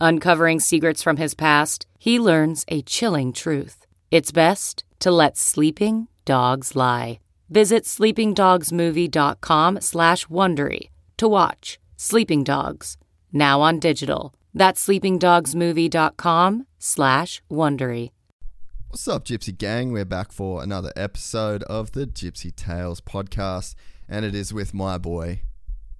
Uncovering secrets from his past, he learns a chilling truth. It's best to let sleeping dogs lie. Visit sleepingdogsmovie.com slash Wondery to watch Sleeping Dogs, now on digital. That's sleepingdogsmovie.com slash Wondery. What's up, Gypsy Gang? We're back for another episode of the Gypsy Tales podcast, and it is with my boy,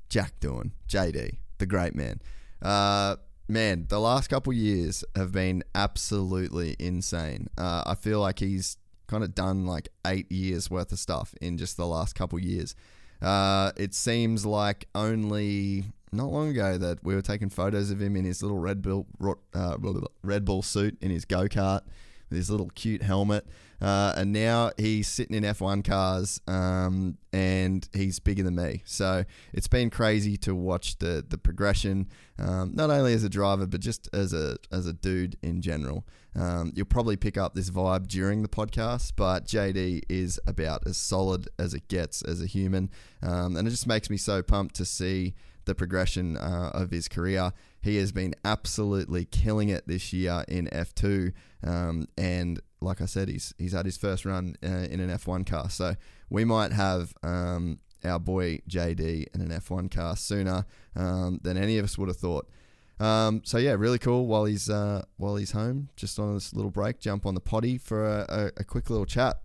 Jack Doohan, JD, the great man. Uh, man, the last couple years have been absolutely insane. Uh, I feel like he's kind of done like eight years worth of stuff in just the last couple years. Uh, it seems like only not long ago that we were taking photos of him in his little Red Bull uh, Red Bull suit in his go kart with his little cute helmet. Uh, and now he's sitting in F1 cars um, and he's bigger than me. So it's been crazy to watch the the progression, um, not only as a driver but just as a as a dude in general. Um, you'll probably pick up this vibe during the podcast, but JD is about as solid as it gets as a human, um, and it just makes me so pumped to see the progression uh, of his career. He has been absolutely killing it this year in F2, um, and like I said, he's he's had his first run uh, in an F1 car. So we might have um, our boy JD in an F1 car sooner um, than any of us would have thought. Um, so yeah, really cool. While he's uh, while he's home, just on this little break, jump on the potty for a, a, a quick little chat.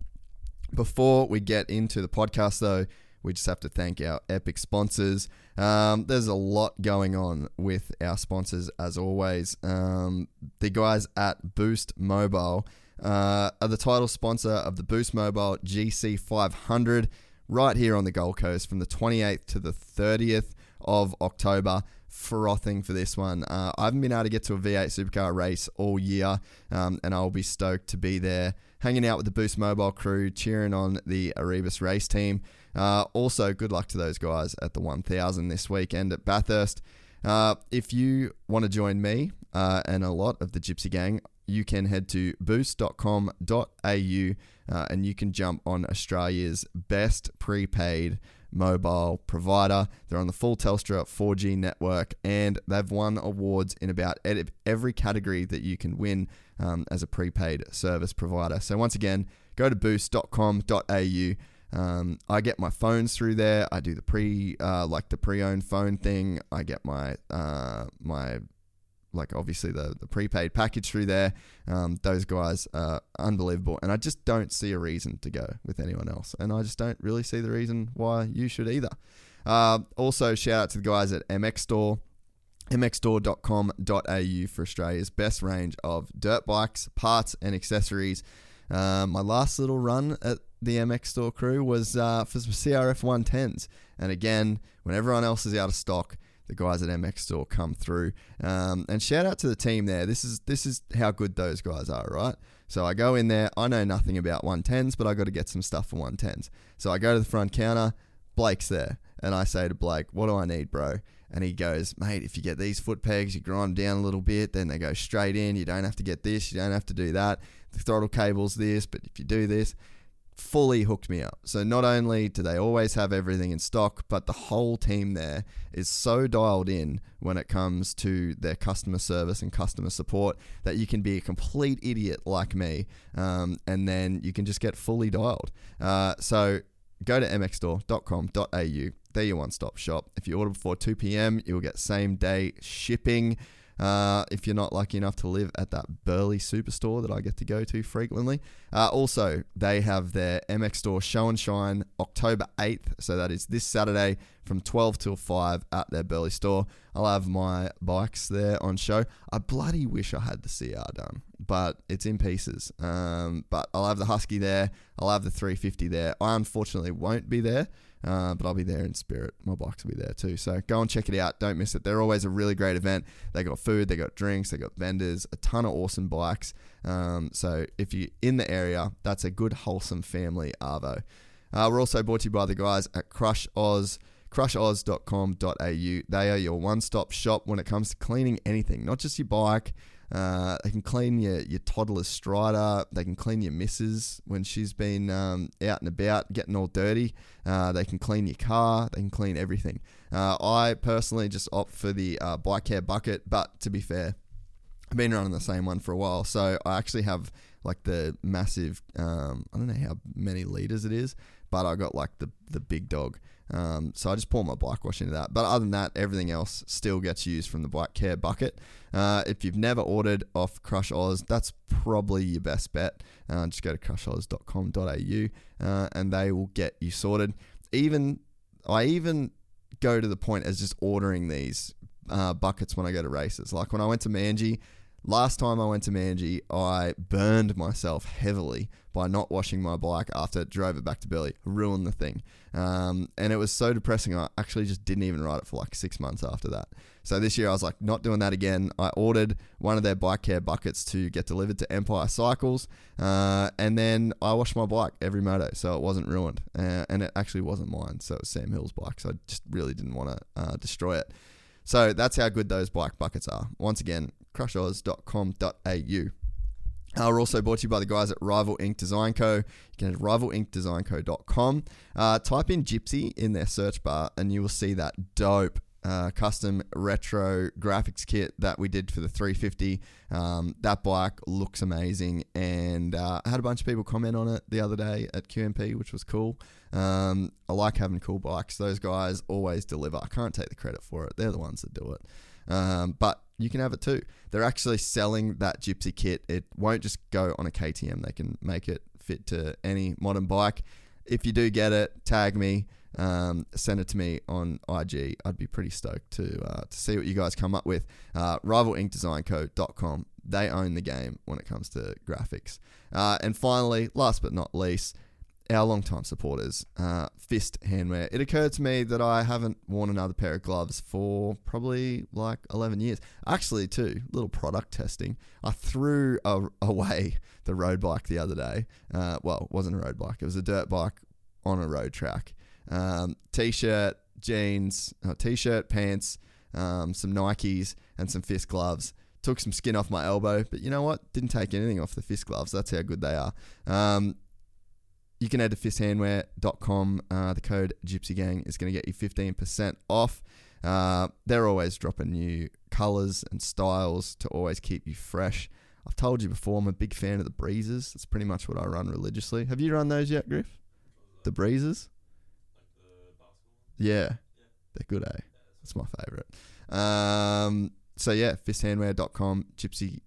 Before we get into the podcast, though, we just have to thank our epic sponsors. Um, there's a lot going on with our sponsors, as always. Um, the guys at Boost Mobile uh, are the title sponsor of the Boost Mobile GC 500 right here on the Gold Coast from the 28th to the 30th of October. Frothing for this one. Uh, I haven't been able to get to a V8 supercar race all year, um, and I'll be stoked to be there, hanging out with the Boost Mobile crew, cheering on the Erebus race team. Uh, also, good luck to those guys at the 1000 this weekend at Bathurst. Uh, if you want to join me uh, and a lot of the Gypsy Gang, you can head to boost.com.au uh, and you can jump on Australia's best prepaid mobile provider. They're on the full Telstra 4G network and they've won awards in about every category that you can win um, as a prepaid service provider. So, once again, go to boost.com.au. Um, I get my phones through there. I do the pre, uh, like the pre-owned phone thing. I get my uh, my like obviously the the prepaid package through there. Um, those guys are unbelievable, and I just don't see a reason to go with anyone else, and I just don't really see the reason why you should either. Uh, also, shout out to the guys at MX Store mxstore.com.au for Australia's best range of dirt bikes, parts, and accessories. Uh, my last little run at the MX Store crew was uh, for some CRF 110s. And again, when everyone else is out of stock, the guys at MX Store come through. Um, and shout out to the team there. This is this is how good those guys are, right? So I go in there. I know nothing about 110s, but I got to get some stuff for 110s. So I go to the front counter. Blake's there, and I say to Blake, "What do I need, bro?" And he goes, mate, if you get these foot pegs, you grind them down a little bit, then they go straight in. You don't have to get this, you don't have to do that. The throttle cable's this, but if you do this, fully hooked me up. So not only do they always have everything in stock, but the whole team there is so dialed in when it comes to their customer service and customer support that you can be a complete idiot like me, um, and then you can just get fully dialed. Uh, so go to mxstore.com.au. They're your one stop shop. If you order before 2 p.m., you'll get same day shipping. Uh, if you're not lucky enough to live at that Burleigh superstore that I get to go to frequently. Uh, also, they have their MX store show and shine October 8th. So that is this Saturday from 12 till 5 at their Burleigh store. I'll have my bikes there on show. I bloody wish I had the CR done, but it's in pieces. Um, but I'll have the Husky there. I'll have the 350 there. I unfortunately won't be there. Uh, but I'll be there in spirit. My bikes will be there too. So go and check it out. Don't miss it. They're always a really great event. They got food, they got drinks, they got vendors, a ton of awesome bikes. Um, so if you're in the area, that's a good, wholesome family arvo. Uh, we're also brought to you by the guys at Krush Oz krushoz.com.au. They are your one stop shop when it comes to cleaning anything, not just your bike. Uh, they can clean your, your toddler's strider. They can clean your missus when she's been um, out and about getting all dirty. Uh, they can clean your car. They can clean everything. Uh, I personally just opt for the uh, bike care bucket, but to be fair, I've been running the same one for a while, so I actually have like the massive. Um, I don't know how many liters it is, but I got like the the big dog. Um, so I just pour my bike wash into that. But other than that, everything else still gets used from the bike care bucket. Uh, if you've never ordered off Krush Oz, that's probably your best bet. Uh, just go to krushoz.com.au uh, and they will get you sorted. Even I even go to the point as just ordering these uh, buckets when I go to races. Like when I went to Manji, last time I went to Manji, I burned myself heavily by not washing my bike after it drove it back to Burleigh, ruined the thing. Um, and it was so depressing. I actually just didn't even ride it for like six months after that. So this year I was like, not doing that again. I ordered one of their bike care buckets to get delivered to Empire Cycles, uh, and then I washed my bike every moto, so it wasn't ruined. Uh, and it actually wasn't mine, so it was Sam Hill's bike. So I just really didn't want to uh, destroy it. So that's how good those bike buckets are. Once again, krushoz.com.au. Uh, we're also brought to you by the guys at Rival Ink Design Co. You can head to rivalinkdesignco.com. Uh, type in Gypsy in their search bar, and you will see that dope uh, custom retro graphics kit that we did for the 350. Um, that bike looks amazing, and uh, I had a bunch of people comment on it the other day at QMP, which was cool. Um, I like having cool bikes. Those guys always deliver. I can't take the credit for it. They're the ones that do it. Um, but you can have it too. They're actually selling that Gypsy kit. It won't just go on a KTM. They can make it fit to any modern bike. If you do get it, tag me. Um, send it to me on IG. I'd be pretty stoked to uh, to see what you guys come up with. Uh, RivalInkDesignCo.com. They own the game when it comes to graphics. Uh, and finally, last but not least, our long-time supporters, uh, Fist Handwear. It occurred to me that I haven't worn another pair of gloves for probably like 11 years. Actually, too, little product testing. I threw a, away the road bike the other day. Uh, well, it wasn't a road bike. It was a dirt bike on a road track. Um, t-shirt, jeans, uh, t-shirt, pants, um, some Nikes, and some Fist gloves. Took some skin off my elbow, but you know what? Didn't take anything off the Fist gloves. That's how good they are. Um, you can head to fisthandwear.com. Uh, the code Gypsy Gang is going to get you 15% off. Uh, they're always dropping new colors and styles to always keep you fresh. I've told you before, I'm a big fan of the breezes. That's pretty much what I run religiously. Have you run those yet, Griff? The breezes? Yeah. They're good, eh? That's my favourite. Um, so, yeah, fisthandwear.com, Gypsy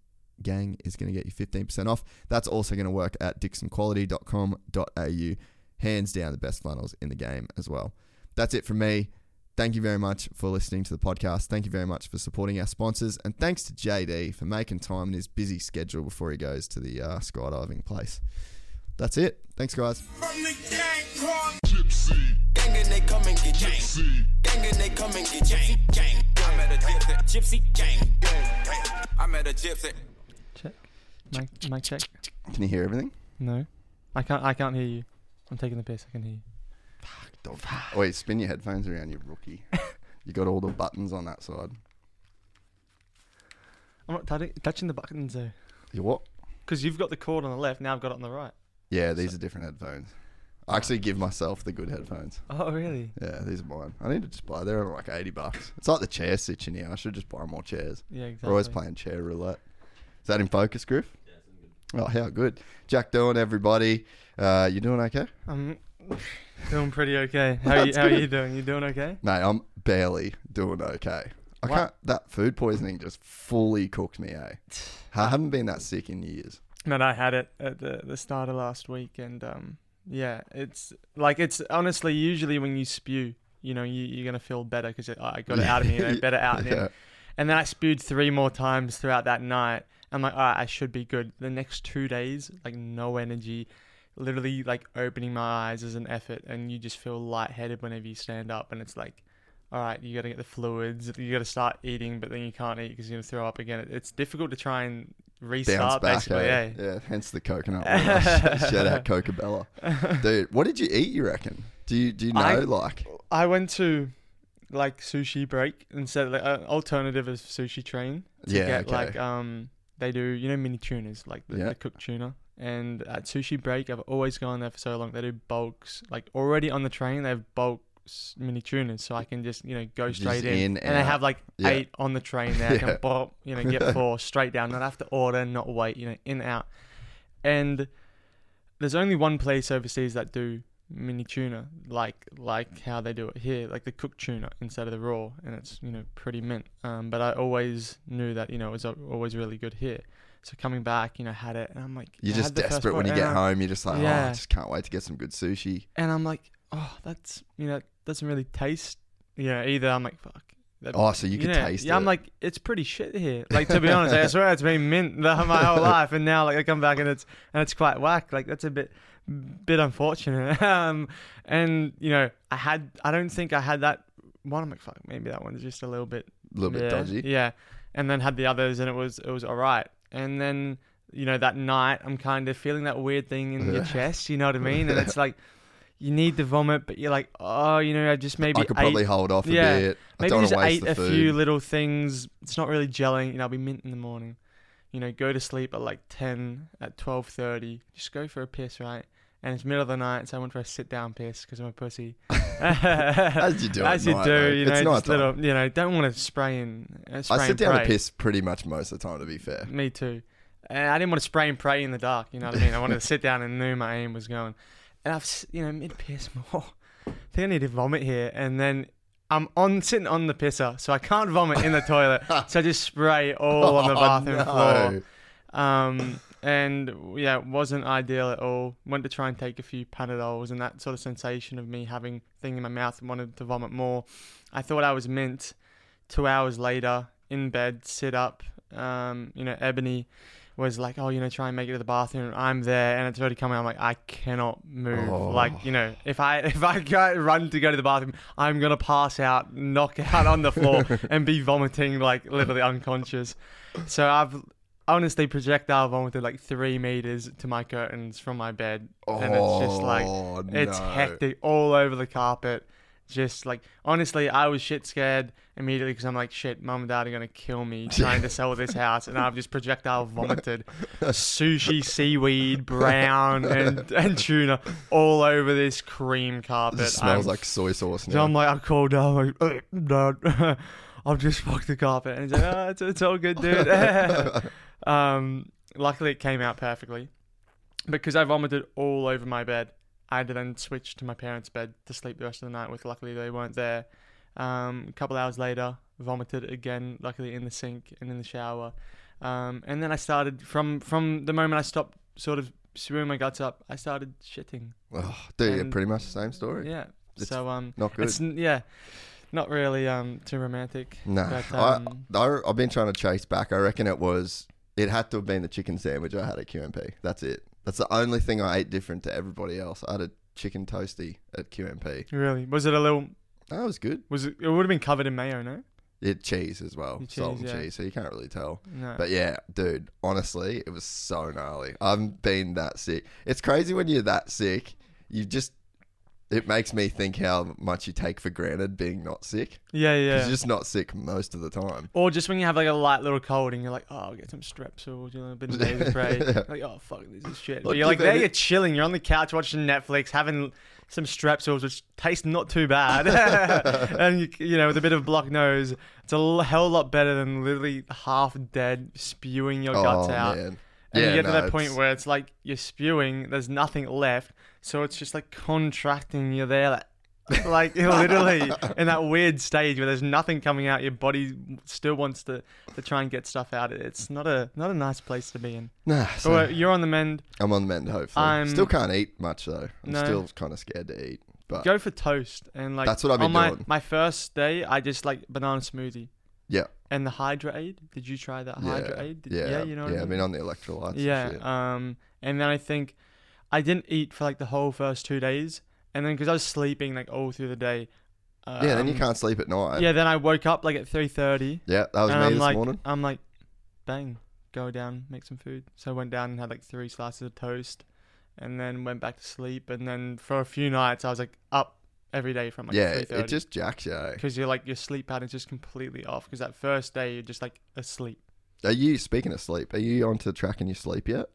Gang is going to get you 15% off. That's also going to work at dixxonquality.com.au. Hands down, the best flannels in the game as well. That's it from me. Thank you very much for listening to the podcast. Thank you very much for supporting our sponsors. And thanks to JD for making time in his busy schedule before he goes to the uh, skydiving place. That's it. Thanks, guys. From the gang called Gypsy. Gang and they come and get Gypsy. Gang and they come and get Gypsy. Gang. I met a gypsy. Gypsy gang. I met a gypsy. Check. Mic, mic check. Can you hear everything? No, I can't. I can't hear you. I'm taking the piss. I can hear you. Dog. Oh, wait, spin your headphones around, you rookie. you got all the buttons on that side. I'm not touching, touching the buttons though, You what? because you've got the cord on the left. Now I've got it on the right. Yeah, these are different headphones. I actually give myself the good headphones. Oh really? Yeah, these are mine. I need to just buy. They're like eighty bucks. It's like the chair sitting here. I should just buy more chairs. Yeah, exactly. We're always playing chair roulette. Is that in focus, Griff? Oh, how good. Jack Doohan everybody. Uh, you doing okay? I'm doing pretty okay. How are you? How are you doing? You doing okay? Mate, I'm barely doing okay. I What? can't. That food poisoning just fully cooked me. Eh? I haven't been that sick in years. But I had it at the the start of last week, and um, yeah, it's like it's honestly usually when you spew, you know, you you're gonna feel better because oh, I got it out of me, you know, better out. Yeah. And then I spewed three more times throughout that night. I'm like, all right, I should be good. The next two days, like no energy, literally like opening my eyes is an effort, and you just feel lightheaded whenever you stand up, and it's like. All right, you got to get the fluids. You got to start eating, but then you can't eat because you're gonna throw up again. It's difficult to try and restart, back. basically. eh? Yeah. Yeah. Hence the coconut. Shout out Cocobella, dude. What did you eat? You reckon? Do you do you know I- like? I went to like sushi break instead of like an alternative of sushi train to Yeah, get okay. like um they do you know mini tunas like the, Yeah. the cooked tuna and at sushi break I've always gone there for so long they do bulks like already on the train they have bulks mini tunas so I can just you know go straight in, in, and they have like Yeah. eight on the train there I Yeah. can pop you know get four straight down not have to order not wait you know in out and there's only one place overseas that do mini tuna like like how they do it here like the cooked tuna instead of the raw and it's you know pretty mint um but i always knew that you know it was always really good here so coming back you know had it and i'm like You're just had the first desperate when you get I'm- home. You're just like, oh, I just can't wait to get some good sushi. and i'm like oh that's you know it doesn't really taste you know either i'm like fuck that- Oh, so you can know, taste yeah, it. I'm like, it's pretty shit here. Like to be honest, I swear it's been mint my whole life, and now like I come back and it's and it's quite whack. Like that's a bit bit unfortunate. um, and you know, I had I don't think I had that one. I'm like, fuck, maybe that one's just a little bit a little bit dodgy. Yeah, and then had the others, and it was it was all right. And then you know that night, I'm kind of feeling that weird thing in your chest. You know what I mean? And it's like you need to vomit, but you're like, oh, you know, I just maybe I could ate probably hold off a yeah, bit. I Maybe just waste ate the a food. few little things. It's not really gelling. You know, I'll be mint in the morning. You know, go to sleep at like ten, at twelve thirty. Just go for a piss, right? And it's middle of the night, so I went for a sit down piss because I'm a pussy. As you do As you night, do, though. you know, It's just little, you know, don't want to spray and uh, spray I sit down to piss pretty much most of the time. To be fair, Me too. And I didn't want to spray and pray in the dark. You know what I mean? I wanted to sit down and knew my aim was going. And I've, you know, mid piss more. I think I need to vomit here. And then I'm on sitting on the pisser, so I can't vomit in the toilet. So I just spray all on the Oh, bathroom no. floor. Um, and yeah, it wasn't ideal at all. Went to try and take a few Panadols, and that sort of sensation of me having thing in my mouth and wanted to vomit more. I thought I was mint. Two hours later, in bed, sit up. Um, you know, Ebony was like, "Oh, you know, try and make it to the bathroom." I'm there, and it's already coming. I'm like, I cannot move. Oh. Like, you know, if I if I go run to go to the bathroom, I'm gonna pass out, knock out on the floor, and be vomiting like literally unconscious. So I've honestly projectile vomited like three meters to my curtains from my bed, and it's just like Oh, it's no. hectic all over the carpet. Just like honestly, I was shit scared immediately because I'm like, shit, mum and dad are gonna kill me trying to sell this house, and I've just projectile vomited sushi, seaweed, brown, and and tuna all over this cream carpet. It smells I'm like soy sauce so. I'm like, I called down, like, Dad, I've just fucked the carpet. And he's like, oh, it's, it's all good, dude. Um, luckily, it came out perfectly. Because I vomited all over my bed, I had to then switch to my parents' bed to sleep the rest of the night with. Luckily, they weren't there. Um, a couple hours later, vomited again, luckily in the sink and in the shower. Um, and then I started, from, from the moment I stopped sort of spewing my guts up, I started shitting. oh, dude, and- pretty much the same story. Yeah. It's so, um, Not good. it's yeah, not really um too romantic. No, but, I, um, I, I've been trying to chase back. I reckon it was. It had to have been the chicken sandwich I had at QMP. That's it. That's the only thing I ate different to everybody else. I had a chicken toasty at QMP. really, was it a little? That was good. Was it? It would have been covered in mayo, no? It cheese as well, The salt and yeah. cheese. So you can't really tell. No. But yeah, dude, honestly, it was so gnarly. I've been that sick. It's crazy when you're that sick. You just, it makes me think how much you take for granted being not sick. Yeah, yeah. You're just not sick most of the time. or just when you have like a light little cold and you're like, oh, I'll get some strepsils, you know, a bit of nasal spray. Yeah. Like, oh fuck, this is shit. But you're like there, it- you're chilling, you're on the couch watching Netflix, having some strepsils, which taste not too bad, and you, you know, with a bit of a blocked nose, it's a hell lot better than literally half dead spewing your guts oh out. man. And yeah, you get to that point it's- where it's like you're spewing, there's nothing left, so it's just like contracting. You're there, like, like you're literally in that weird stage where there's nothing coming out. Your body still wants to, to try and get stuff out. It's not a not a nice place to be in. Nah, so you're on the mend. I'm on the mend. Hopefully, I'm- still can't eat much though. I'm No. still kind of scared to eat. But Go for toast and like That's what I've been on my, doing. My first day, I just like banana smoothie yeah, and the Hydra Aid. Did you try that yeah, Aid? Did- yeah, you know. what yeah. I I've mean? on the electrolytes. and Yeah. shit. Um, and then I think I didn't eat for like the whole first two days, and then because I was sleeping like all through the day. Um, yeah. Then you can't sleep at night. Yeah. Then I woke up like at three thirty. yeah. That was me I'm this like, morning. I'm like, bang, go down, make some food. So I went down and had like three slices of toast, and then went back to sleep. And then for a few nights, I was like up every day from like yeah, it, just jacks you. eh? because you're like your sleep pattern's just completely off. Because that first day you're just like asleep. Are you speaking of sleep? Are you onto tracking your sleep yet?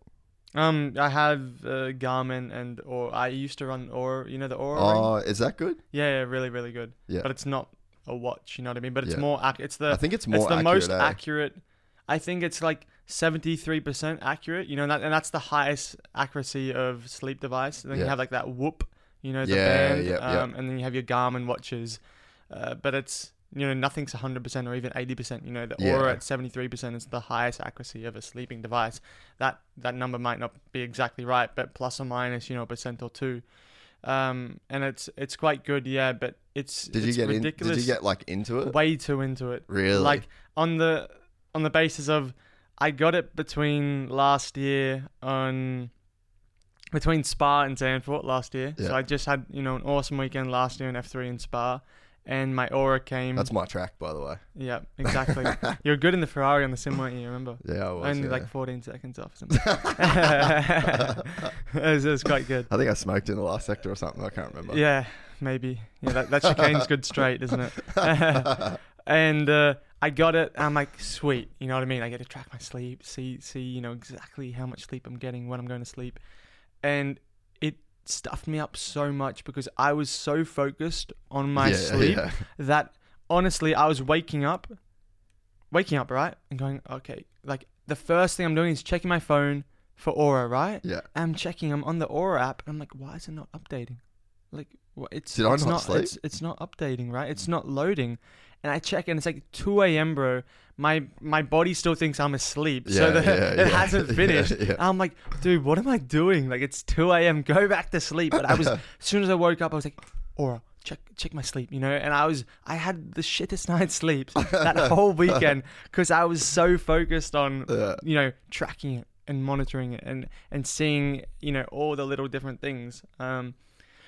Um, I have uh, Garmin and or I used to run or you know the Oura. ring? Oh, is that good? Yeah, yeah, really, really good. Yeah. But it's not a watch, you know what I mean? But it's Yeah. more ac- it's the I think it's more it's the accurate. most eh? accurate. I think it's like 73% accurate, you know, and, that, and that's the highest accuracy of sleep device. And then you have like that whoop, you know, the Yeah, band, yeah, yeah. um, and then you have your Garmin watches. Uh, but it's, you know, nothing's 100% or even 80%, you know, the Oura Yeah. at 73% is the highest accuracy of a sleeping device. That that number might not be exactly right, but plus or minus, you know, a percent or two. Um, and it's it's quite good, yeah, but it's Did you it's get in? Did you get like into it? way too into it. Really? Like on the on the basis of I got it between last year on between Spa and Zandvoort last year. Yeah. So I just had, you know, an awesome weekend last year in F three in Spa. And my Oura came That's my track, by the way. Yeah, exactly. you were good in the Ferrari on the sim, weren't you, remember? Yeah, I was. Only yeah. like fourteen seconds off or something. it, was, it was quite good. I think I smoked in the last sector or something. I can't remember. Yeah, maybe. Yeah, that, that chicane's good straight, isn't it? and uh, I got it. I'm like, sweet. You know what I mean? I get to track my sleep, see, see, you know exactly how much sleep I'm getting when I'm going to sleep, and stuffed me up so much because I was so focused on my Yeah, sleep yeah. that honestly, I was waking up, waking up right, and going, okay, like the first thing I'm doing is checking my phone for Oura, right? Yeah. I'm checking. I'm on the Oura app, and I'm like, why is it not updating? Like, what? It's Did I it's not not sleep? It's, it's not updating, right? It's not loading, and I check, and it's like 2 a.m., bro. My my body still thinks I'm asleep, so the, yeah, it yeah. hasn't finished. yeah. I'm like, dude, what am I doing? Like, it's 2 a.m. Go back to sleep. But I was, as soon as I woke up, I was like, Oura, check check my sleep, you know. And I was, I had the shittest night's sleep that whole weekend because I was so focused on, Yeah. you know, tracking it and monitoring it and and seeing, you know, all the little different things. Um,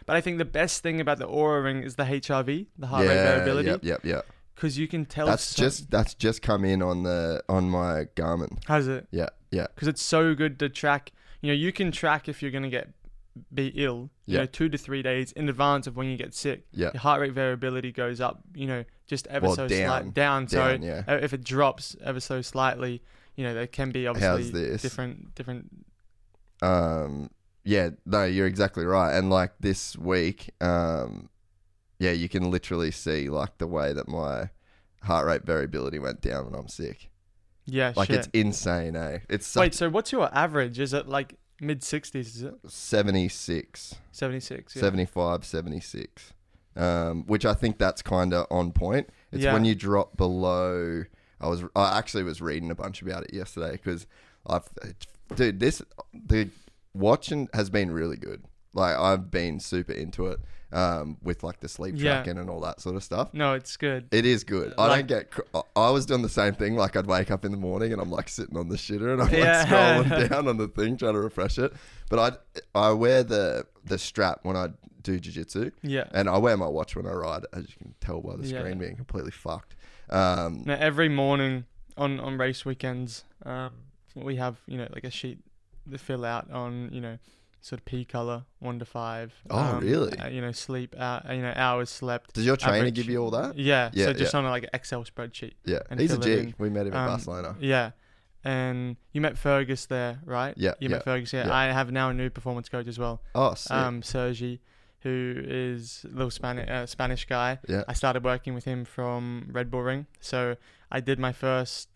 but I think the best thing about the Oura Ring is the HRV, the heart rate variability, Yep, yep, yep. Because you can tell. That's just that's just come in on the on my Garmin. Has it? Yeah, yeah, because it's so good to track. You know, you can track if you're gonna get be ill. You Yeah. know, two to three days in advance of when you get sick. yeah. Your heart rate variability goes up. You know, just ever Well, so down. slight down. So Down, yeah. uh, if it drops ever so slightly, you know, there can be obviously this? different different. Um, yeah, no, you're exactly right. And like this week, um, yeah, you can literally see like the way that my heart rate variability went down when I'm sick. Yeah, Like shit. it's insane, eh? It's such Wait, so what's your average? Is it like mid sixties? Is it 76, seventy six? Yeah. 75, 76. Um, which I think that's kind of on point. It's Yeah. when you drop below. I was I actually was reading a bunch about it yesterday because I've dude this the watching has been really good. Like I've been super into it um, with like the sleep Yeah. tracking and all that sort of stuff. No, it's good. It is good. I don't get. cr- I- I was doing the same thing. Like I'd wake up in the morning and I'm like sitting on the shitter and I'm Yeah. like scrolling down on the thing trying to refresh it. But I I wear the the strap when I do jujitsu, Yeah. and I wear my watch when I ride. As you can tell by the Yeah. screen being completely fucked. Um, Now every morning on on race weekends, um, we have you know like a sheet to fill out on you know sort of P color one to five. Oh, um, really? uh, you know sleep uh, you know hours slept. does your trainer average. give you all that? Yeah. Yeah, so just yeah. on a, like an Excel spreadsheet. Yeah, he's a in. We met him at Um, Barcelona. Yeah. And you met Fergus there, right? Yeah, You yeah, met Fergus. Yeah. yeah. I have now a new performance coach as well. Oh, sick. Um, Sergi, who is a little Spanish uh, Spanish guy. yeah, I started working with him from Red Bull Ring. So I did my first,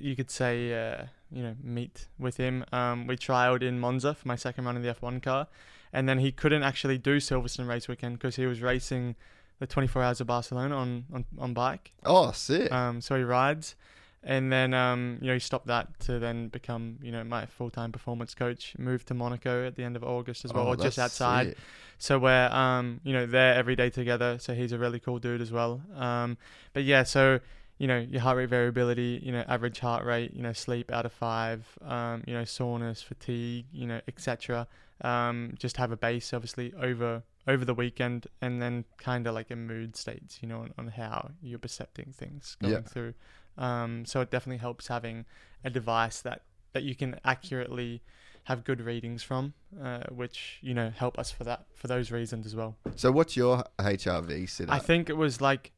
you could say, uh, you know meet with him. Um, we trialed in Monza for my second run in the F1 car, and then he couldn't actually do Silverstone race weekend because he was racing the 24 hours of Barcelona on on, on bike. Oh, sick. Um, so he rides, and then um, you know he stopped that to then become you know my full time performance coach. Moved to Monaco at the end of August as well, Oh, or just outside. sick. So we're um, you know there every day together. So he's a really cool dude as well. Um, but yeah, so you know your heart rate variability, you know average heart rate, you know sleep out of five, um, you know soreness, fatigue, you know etc. Um, just have a base obviously over over the weekend, and then kind of like a mood states, you know, on, on how you're percepting things going Yeah. through. Um, so it definitely helps having a device that that you can accurately have good readings from, uh, which you know help us for that for those reasons as well. So, what's your HRV sit I think it was like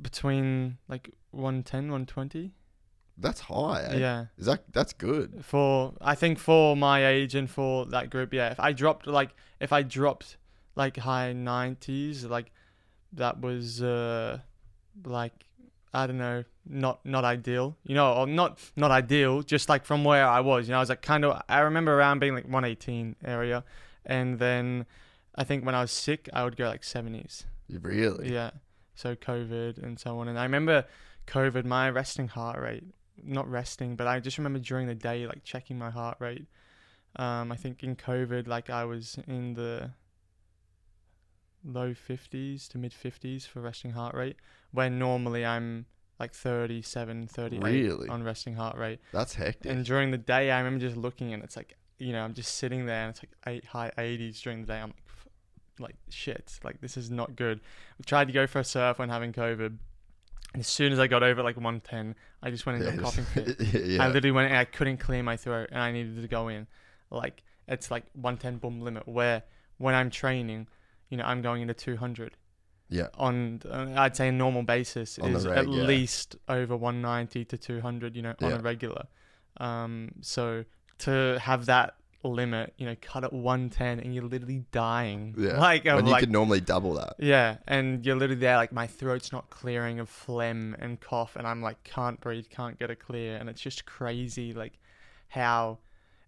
between like 110, 120. That's high. Eh? Yeah. Is that that's good? For I think for my age and for that group, yeah. If I dropped like if I dropped like high 90s, like that was uh like I don't know, not not ideal. You know, or not not ideal, just like from where I was, you know, I was like kind of I remember around being like 118 area and then I think when I was sick, I would go like 70s. Really? Yeah. So COVID and so on. And I remember COVID, my resting heart rate, not resting, but I just remember during the day, like checking my heart rate. Um, I think in COVID, like I was in the low 50s to mid 50s for resting heart rate, when normally I'm like 37, 38 Really? on resting heart rate. That's hectic. And during the day, I remember just looking and it's like, you know, I'm just sitting there and it's like eight high 80s during the day. I'm like, like shit, like this is not good. I tried to go for a surf when having COVID. And as soon as I got over like 110, I just went into a coughing fit. yeah. I literally went and I couldn't clear my throat and I needed to go in. Like it's like 110 boom limit where when I'm training, you know, I'm going into 200 yeah. on uh, I'd say a normal basis On is reg, at yeah. least over 190 to 200 you know on Yeah. a regular um so to have that limit you know cut at 110 and you're literally dying Yeah. like when you like could normally double that. yeah and you're literally there like my throat's not clearing of phlegm and cough and I'm like can't breathe can't get it clear and it's just crazy like how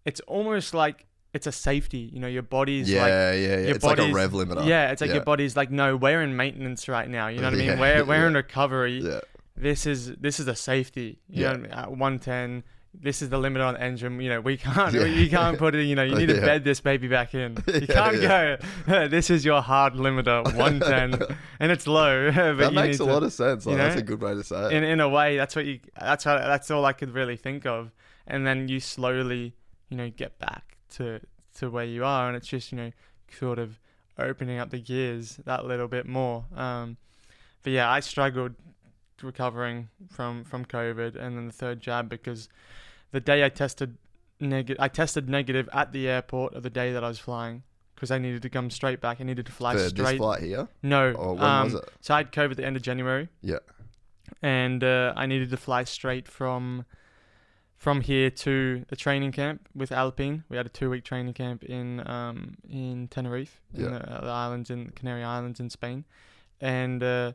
it's almost like it's a safety you know your body's yeah, like yeah, yeah. your It's like a rev limiter. Yeah, it's like Yeah. your body's like, no, we're in maintenance right now. You know what I mean? We're we're in recovery. Yeah. This is this is a safety. You Yeah. know, what I mean? at one ten. This is the limit on the engine. You know, we can't. Yeah. You can't put it. You know, you need to bed this baby back in. You Yeah, can't yeah. go. this is your hard limiter, one ten, and it's low. but that makes a to- lot of sense. Like, you that's a good way to say it. in in a way that's what you that's how that's all I could really think of and then you slowly you know get back to to where you are and it's just you know sort of opening up the gears that little bit more um but yeah I struggled recovering from from covid and then the third jab because the day I tested negative I tested negative at the airport of the day that I was flying because I needed to come straight back I needed to fly this straight flight here? no Or when um, was it? so I had COVID at the end of January Yeah. and uh, I needed to fly straight from from here to the training camp with Alpine. We had a two week training camp in um, in Tenerife, in Yeah. the, the islands in Canary Islands in Spain, and uh,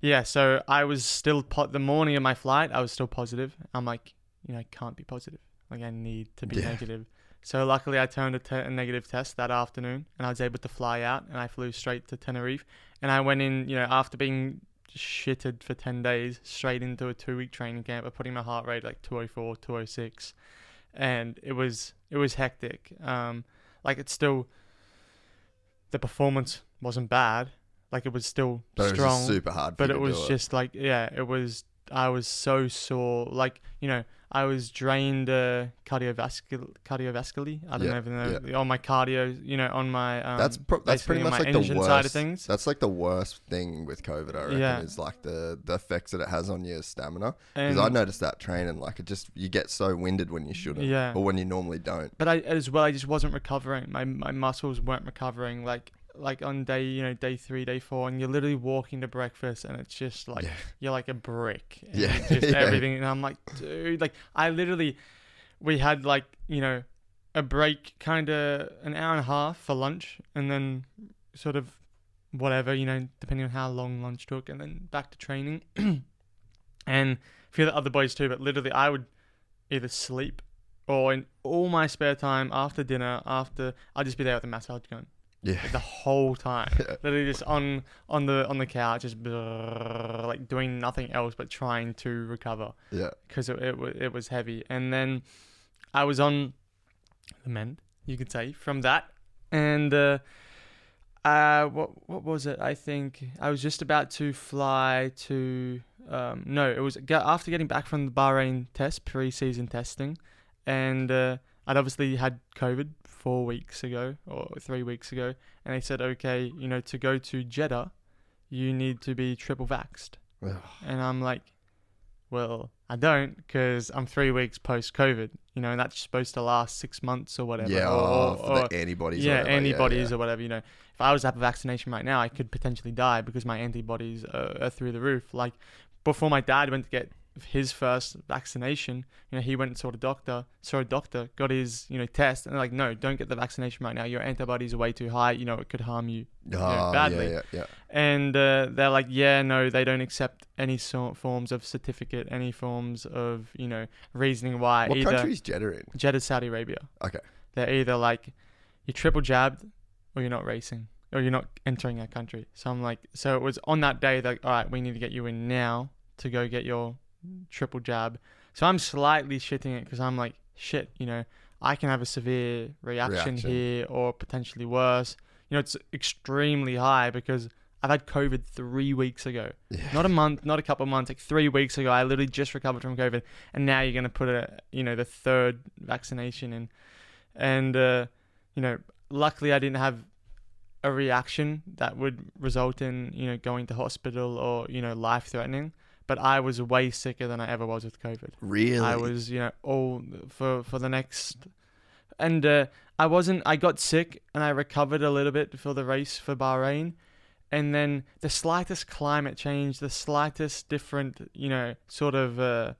yeah, so I was still po- the morning of my flight. I was still positive. I'm like, you know, I can't be positive. Like I need to be Yeah. negative. So luckily, I turned a, te- a negative test that afternoon, and I was able to fly out, and I flew straight to Tenerife. And I went in, you know, after being shitted for 10 days, straight into a two week training camp, of putting my heart rate like 204, 206. And it was, it was hectic. Um, like it's still, the performance wasn't bad. Like it was still But it was strong super hard for but it was just like yeah it was i was so sore like you know i was drained uh, cardiovascular cardiovascularly i don't Yeah, even know on my cardio you know on my um, that's pro- that's pretty much like the worst. side of things That's like the worst thing with COVID. I reckon Yeah. is like the the effects that it has on your stamina. Because I noticed that training, like it just you get so winded when you shouldn't, Yeah. or when you normally don't. but I as well I just wasn't recovering. My my muscles weren't recovering. Like like on day you know day three, day four, and you're literally walking to breakfast, and it's just like Yeah. you're like a brick. Yeah. just Yeah. everything. And I'm like, dude, like I literally, we had like you know a break, kind of an hour and a half for lunch, and then sort of whatever you know, depending on how long lunch took, and then back to training. and a few of the other boys too, but literally I would either sleep or in all my spare time after dinner, after I'd just be there with the massage gun Yeah. the whole time, Yeah. literally just on on the on the couch, just brrrr, like doing nothing else but trying to recover Yeah. because it it, it was heavy. And then I was on the mend, you could say, from that. And uh, uh, what what was it? I think I was just about to fly to. Um, no, it was after getting back from the Bahrain test, pre-season testing, and uh, I'd obviously had COVID four weeks ago or three weeks ago, and they said, okay, you know, to go to Jeddah, you need to be triple vaxxed. Ugh. And I'm like, well, I don't because I'm three weeks post COVID, you know, and that's supposed to last six months or whatever. Yeah. or- or- for or- the antibodies. or yeah, whatever. antibodies yeah. or whatever, you know. If I was to have a vaccination right now, I could potentially die because my antibodies are, are through the roof. Like before my dad went to get his first vaccination, you know, he went and saw the doctor, saw a doctor, got his, you know, test, and they're like, no, don't get the vaccination right now. Your antibodies are way too high. You know, it could harm you. Oh, badly. Yeah, yeah, yeah. And uh, they're like, yeah, no, they don't accept any sort forms of certificate, any forms of, you know, reasoning why. What either country is Jeddah in? Jeddah, Saudi Arabia. Okay. They're either like, you're triple jabbed, or you're not racing, or you're not entering our country. So I'm like, so it was on that day, that, all right, we need to get you in now to go get your triple jab. So I'm slightly shitting it because I'm like, shit, you know, I can have a severe reaction, Reaction. here or potentially worse. You know, it's extremely high because I've had COVID three weeks ago. Yeah. Not a month, not a couple of months, like three weeks ago. I literally just recovered from COVID, and now you're gonna put a, you know, the third vaccination in, and uh, you know, luckily I didn't have a reaction that would result in you know going to hospital or you know life threatening. But I was way sicker than I ever was with COVID. Really? I was, you know, all for for the next, and uh, I wasn't. I got sick and I recovered a little bit for the race for Bahrain, and then the slightest climate change, the slightest different, you know, sort of, uh,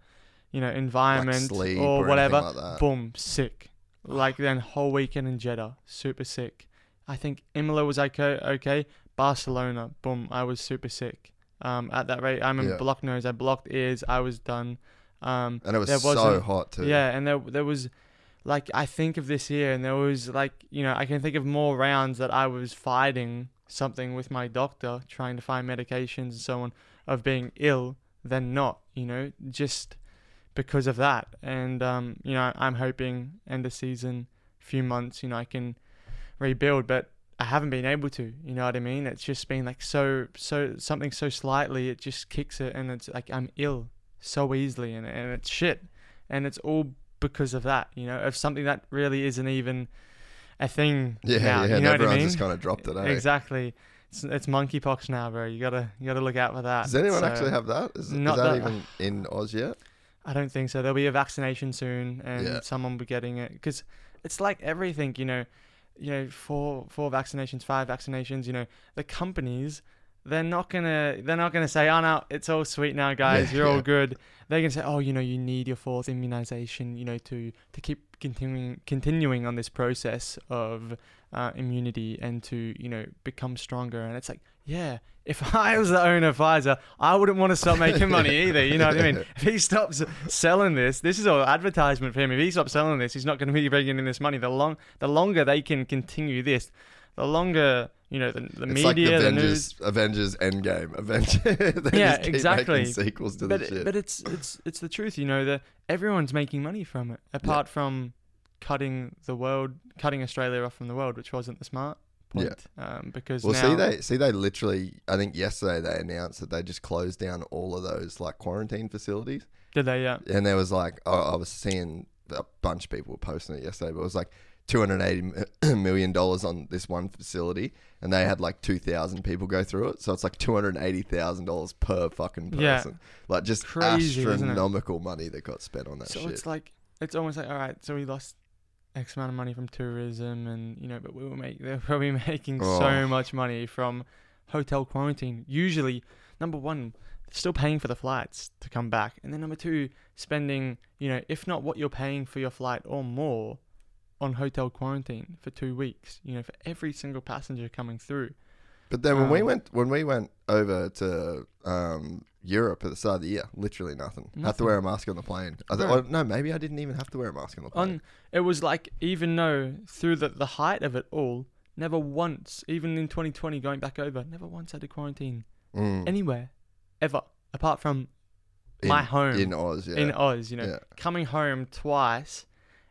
you know, environment sleep or, or whatever, like boom, sick. Like then whole weekend in Jeddah, super sick. I think Imola was okay. Okay, Barcelona, boom, I was super sick. Um, at that rate, I'm in Yeah. blocked nose. I blocked ears. I was done. Um, and it was so hot too. yeah, and there there was like I think of this year, and there was like you know I can think of more rounds that I was fighting something with my doctor, trying to find medications and so on, of being ill than not. You know, just because of that, and um, you know I'm hoping end of season, few months, you know I can rebuild, but. I haven't been able to, you know what I mean? It's just been like so, so something so slightly, it just kicks it, and it's like I'm ill so easily, and, and it's shit, and it's all because of that, you know, of something that really isn't even a thing Yeah, now. yeah. you know what I everyone mean? just kind of dropped it. Eh? Exactly. It's, it's monkeypox now, bro. You gotta you gotta look out for that. Does anyone So, actually have that? Is, is that, that- even in Oz yet? I don't think so. There'll be a vaccination soon, and Yeah. someone will be getting it because it's like everything, you know. You know, four four vaccinations, five vaccinations. You know, the companies they're not gonna they're not gonna say, oh no, it's all sweet now, guys. Yeah, You're all good. They're gonna say, oh, you know, you need your fourth immunization. You know, to to keep continuing continuing on this process of uh, immunity and to you know become stronger. And it's like, yeah, if I was the owner of Pfizer, I wouldn't want to stop making money either. You know what I mean? If he stops selling this, this is all advertisement for him. If he stops selling this, he's not going to be bringing in this money. The long, the longer they can continue this, the longer you know the, the media, like the the Avengers, news. Avengers Endgame. Avengers. Yeah, exactly. Sequels to But the shit. but it's it's it's the truth. You know that everyone's making money from it, apart from cutting the world, cutting Australia off from the world, which wasn't the smart Yeah. point. Um, because well, now, see, they see they literally. I think yesterday they announced that they just closed down all of those like quarantine facilities. did they? Yeah. and there was like I I was seeing a bunch of people were posting it yesterday, but it was like two hundred eighty million dollars on this one facility, and they had like two thousand people go through it, so it's like two hundred eighty thousand dollars per fucking person Yeah. Like just Crazy, astronomical money that got spent on that so shit. it's like it's almost like all right, so we lost X amount of money from tourism, and you know, but we were making they're probably making Oh. so much money from hotel quarantine. Usually, number one, still paying for the flights to come back, and then number two, spending you know, if not what you're paying for your flight or more, on hotel quarantine for two weeks. You know, for every single passenger coming through. But then when we Um, went when we went over to um, Europe at the start of the year. Literally nothing. Have to wear a mask on the plane. I th- oh, no, maybe I didn't even have to wear a mask on the plane. On it was like even though through the the height of it all, never once, even in 2020 going back over, never once had to quarantine Mm. anywhere, ever apart from in, my home in Oz. Yeah. in Oz. You know, Yeah. coming home twice,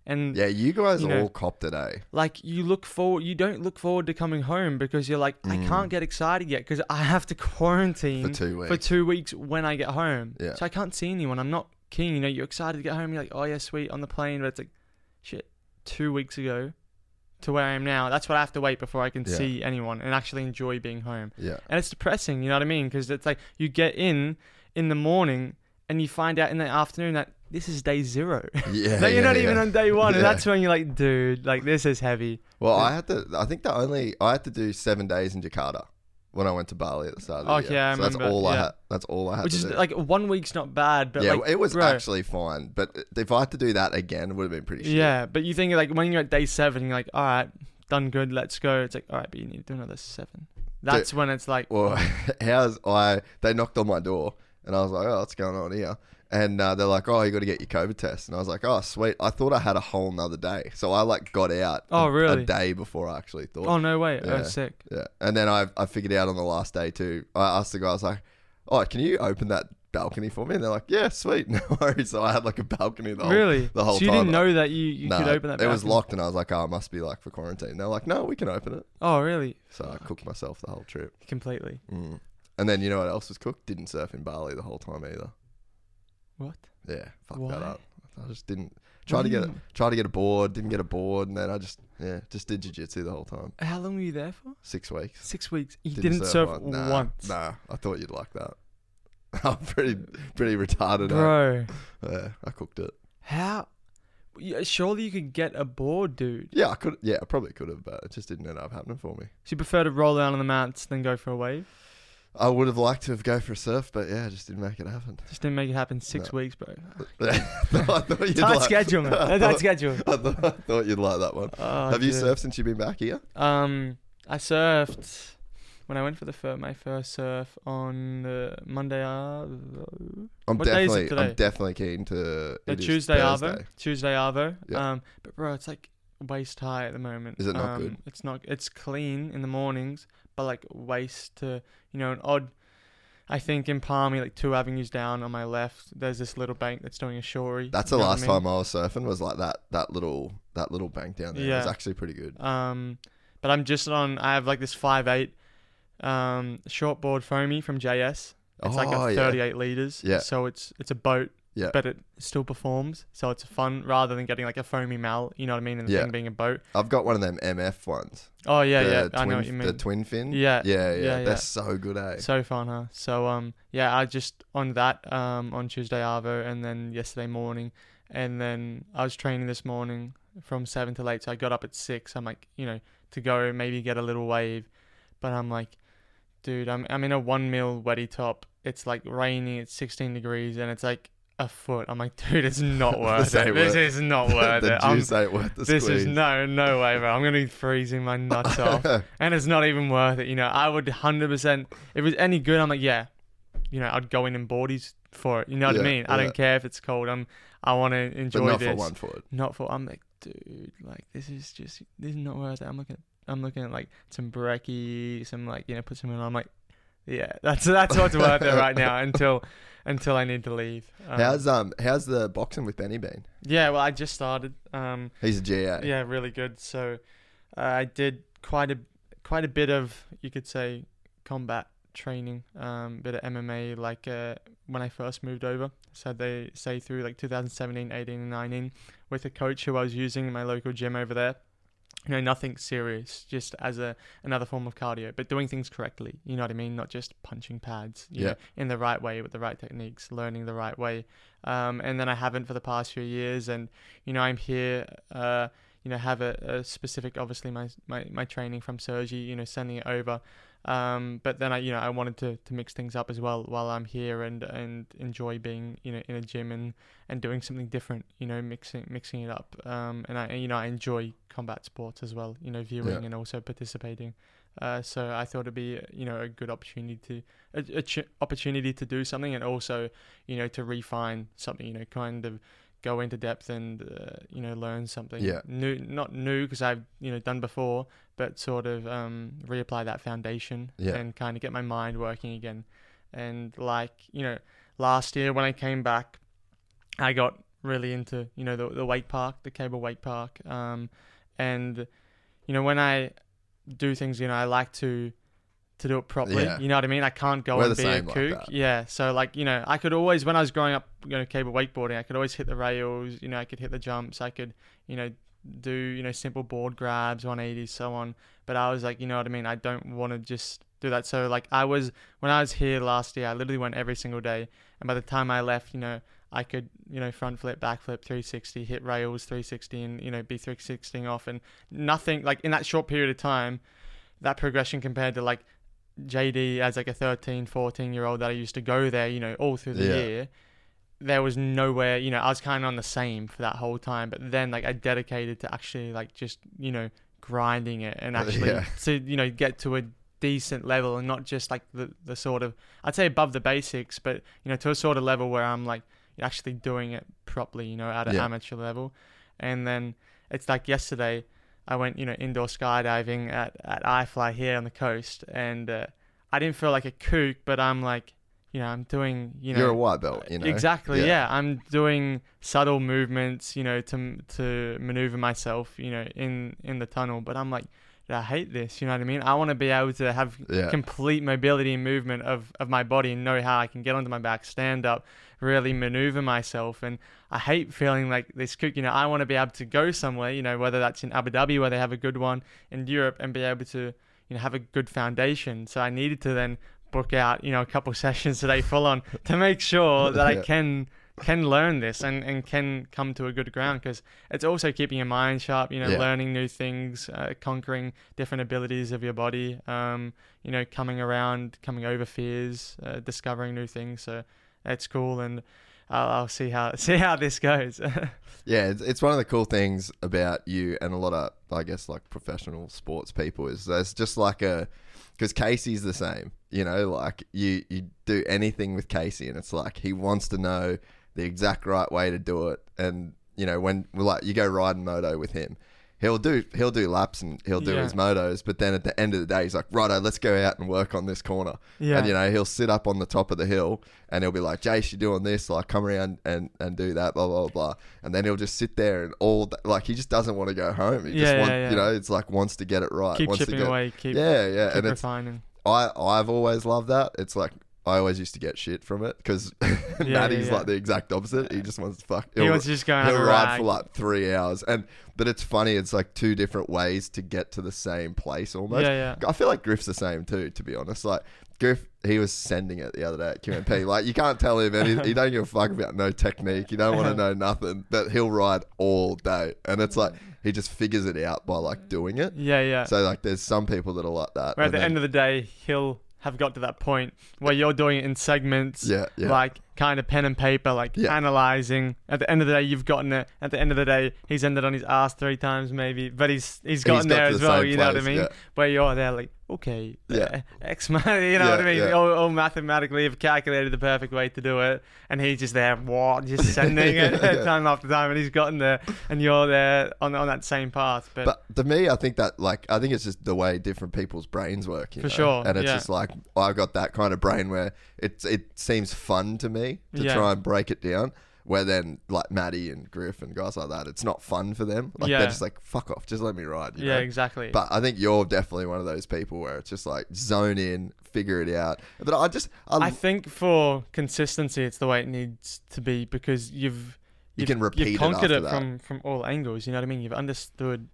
and Yeah, you guys you all know, copped it, eh? like you look forward you don't look forward to coming home because you're like i Mm. can't get excited yet because i have to quarantine For two weeks. for two weeks when i get home Yeah. so i can't see anyone i'm not keen you know you're excited to get home you're like oh yeah sweet on the plane but it's like shit two weeks ago to where i am now that's what i have to wait before i can Yeah. see anyone and actually enjoy being home Yeah. and it's depressing you know what i mean because it's like you get in in the morning and you find out in the afternoon that this is day zero Yeah. that you're yeah, not yeah. even on day one and Yeah. that's when you're like dude like this is heavy Well, I had to. I think the only I had to do seven days in Jakarta when I went to Bali at the start of the Okay, year. I so that's all I had. That's all I had which to is do. like one week's not bad, but yeah, like, it was bro, actually fine. But if I had to do that again, it would have been pretty. Shit. yeah. But you think like when you're at day seven, you're like, all right, done good, let's go. It's like, all right, but you need to do another seven. That's when it's like, Well, how's I? They knocked on my door, and I was like, "Oh, what's going on here?" And uh, they're like, "Oh, you got to get your COVID test." And I was like, "Oh, sweet." I thought I had a whole nother day, so I like got out. Oh, a- really? A day before I actually thought. oh no way, Yeah. oh sick. Yeah, and then I I figured out on the last day too. I asked the guy, I was like, "Oh, can you open that balcony for me?" And they're like, "Yeah, sweet, no worries." So I had like a balcony the whole really? the whole so you time. didn't know that you, you Nah, could open that? It was locked, and I was like, "Oh, it must be like for quarantine." They're like, "No, we can open it." Oh really? So I cooked myself the whole trip. Completely. Mm. And then you know what else was cooked? Didn't surf in Bali the whole time either. What? Yeah, fuck Why? that up. I just didn't try to get it. Try to get a board, didn't get a board, and then I just yeah, just did jiu-jitsu the whole time. How long were you there for? Six weeks. Six weeks. You didn't, surf, one- Nah, once, Nah, I thought you'd like that. I'm pretty pretty retarded. eh? bro. Yeah, I cooked it. How? Surely you could get a board, dude. Yeah, I could. Yeah, I probably could have, but it just didn't end up happening for me. So you prefer to roll down on the mats than go for a wave? I would have liked to have go for a surf, but yeah, I just didn't make it happen. Just didn't make it happen. Six No. weeks, bro. I thought you'd Tight like- schedule, man. I Tight thought- schedule. I thought, I thought you'd like that one. Oh, have you surfed since you've been back here? Um, I surfed when I went for the fir- my first surf on uh, Monday. Uh, I'm What day is it definitely, I'm definitely keen to. is Tuesday Arvo. Tuesday Arvo. Yeah. Um, but bro, it's like waist high at the moment. Is it not um, good? It's not. It's clean in the mornings, but like waist to you know an odd. I think in Palmy, like two avenues down on my left, there's this little bank that's doing a shorey. That's the last I mean? time I was surfing. Was like that that little that little bank down there. It was Yeah. actually pretty good. Um, but I'm just on. I have like this five eight, um, shortboard foamy from JS. It's like Oh, a yeah. 38 liters. Yeah. So it's it's a boat, Yeah. but it still performs. So it's fun rather than getting like a foamy mal. You know what I mean? And the Yeah. thing being a boat. I've got one of them MF ones. Oh yeah, the yeah. Twin, I know what you The twin fin. Yeah, Yeah, yeah. yeah, They're yeah. so good, eh? So fun, huh? So um, yeah, I just on that um on Tuesday Arvo, and then yesterday morning, and then I was training this morning from seven to eight. So I got up at six. I'm like, you know, to go maybe get a little wave, but I'm like, dude, I'm I'm in a one mil wetty top. It's like raining. It's 16 degrees, and it's like a foot. I'm like, dude, it's not worth it. ain't This worth- is not worth the it. I'm, juice ain't worth the this squeeze. is no, no way, bro. I'm gonna be freezing my nuts off and it's not even worth it. You know, I would hundred percent. If it was any good, I'm like, yeah, you know, I'd go in in boardies for it. You know what Yeah, I mean? I yeah. don't care if it's cold. I'm, I want to but enjoy not this. Not for one foot. Not for. I'm like, dude, like this is just this is not worth it. I'm looking, I'm looking at like some brekkie, some like you know, put some in. I'm like, yeah, that's that's what's worth it right now until until I need to leave. Um, how's um how's the boxing with Benny been? yeah? Well, I just started. Um, He's a GA. yeah, really good. So uh, I did quite a quite a bit of you could say combat training, um, bit of MMA like uh, when I first moved over. So they say through like 2017, 18, and 19 with a coach who I was using in my local gym over there. You know, nothing serious, just as a another form of cardio, but doing things correctly. You know what I mean? Not just punching pads. You Yeah. know, in the right way with the right techniques, learning the right way. Um, and then I haven't for the past few years, and you know, I'm here. Uh, you know have a, a specific obviously my, my my training from Sergi you know sending it over um, but then I you know I wanted to, to mix things up as well while I'm here and and enjoy being you know in a gym and and doing something different you know mixing mixing it up um, and I you know I enjoy combat sports as well you know viewing Yeah. and also participating uh, so I thought it'd be you know a good opportunity to a, a ch- opportunity to do something and also you know to refine something you know kind of go into depth and uh, you know learn something Yeah. new not new because I've you know done before but sort of um, reapply that foundation Yeah. and kind of get my mind working again and like you know last year when I came back I got really into you know the the wake park the cable wake park um, and you know when I do things you know I like to to do it properly Yeah. you know what I mean? I can't go We're and be a like kook. that. yeah so like you know I could always when I was growing up you know cable wakeboarding I could always hit the rails you know I could hit the jumps I could you know do you know simple board grabs 180s so on. But I was like you know what I mean? I don't want to just do that. So like I was when I was here last year I literally went every single day. And by the time I left you know I could you know front flip back flip 360 hit rails 360 and you know be 360 off. And nothing like in that short period of time that progression compared to like JD as like a 13 14 year old that I used to go there you know all through the Yeah. year there was nowhere you know I was kind of on the same for that whole time but then like I dedicated to actually like just you know grinding it and actually Yeah. to you know get to a decent level and not just like the the sort of I'd say above the basics but you know to a sort of level where I'm like actually doing it properly you know at an Yeah. amateur level and then it's like yesterday I went you know indoor skydiving at at iFly here on the coast and uh, I didn't feel like a kook but I'm like you know I'm doing you know You're a white belt, you know. Exactly. Yeah. Yeah. I'm doing subtle movements, you know, to to maneuver myself, you know, in in the tunnel. But I'm like, I hate this. You know what I mean? I want to be able to have Yeah. complete mobility and movement of of my body and know how I can get onto my back, stand up, really maneuver myself. And I hate feeling like this kook. You know, I want to be able to go somewhere. You know, whether that's in Abu Dhabi where they have a good one, in Europe, and be able to you know have a good foundation. So I needed to then book out you know a couple sessions today full on to make sure that I can can learn this and, and can come to a good ground because it's also keeping your mind sharp you know Yeah. learning new things uh, conquering different abilities of your body um, you know coming around coming over fears uh, discovering new things so it's cool and I'll, I'll see how see how this goes Yeah, it's, it's one of the cool things about you and a lot of, I guess, like professional sports people is there's just like a, because Casey's the same, you know, like you, you do anything with Casey and it's like he wants to know the exact right way to do it. And, you know, when like you go riding moto with him, he'll do, he'll do laps and he'll do Yeah. his motos, but then at the end of the day, he's like, righto, let's go out and work on this corner. Yeah. And, you know, he'll sit up on the top of the hill and he'll be like, Jace, you're doing this, like come around and, and do that, blah, blah, blah. And then he'll just sit there and all, th- like, he just doesn't want to go home. He just Yeah, wants, yeah, you know, it's like wants to get it right. keep wants to chipping get, away keep Yeah, yeah. keep and it's, refining I, I've always loved that. It's like, I always used to get shit from it because Maddie's yeah. like the exact opposite. He just wants to fuck. he wants to just go He'll ride for like three hours, and but it's funny. It's like two different ways to get to the same place almost. Yeah, yeah. I feel like Griff's the same too. To be honest, like Griff, he was sending it the other day at QMP. like you can't tell him any. He don't give a fuck about no technique. You don't want to know nothing. But he'll ride all day, and it's like mm. he just figures it out by like doing it. yeah yeah So like, there's some people that are like that. Where at the then- end of the day, he'll have got to that point where you're doing it in segments, Yeah, yeah. like kind of pen and paper, like Yeah. analyzing. At the end of the day, you've gotten it. At the end of the day, he's ended on his ass three times, maybe, but he's he's gotten got there as the well. You know what I mean? yeah. Where you're there, like okay, Yeah. uh, X, you know what I mean? yeah. All, all mathematically have calculated the perfect way to do it, and he's just there, what, just sending it Yeah. time after time, and he's gotten there, and you're there on on that same path. But, But to me, I think that like I think it's just the way different people's brains work. You For know? sure, and it's yeah. just like I've got that kind of brain where it's it seems fun to me to Yeah. try and break it down. Where then like Maddie and Griff and guys like that, it's not fun for them. Like Yeah. they're just like fuck off, just let me ride. You yeah, know? exactly. But I think you're definitely one of those people where it's just like zone in, figure it out. But I just I, I think for consistency, it's the way it needs to be because you've You you've, can repeat it you've conquered it, that. from from all angles. You know what I mean? You've understood,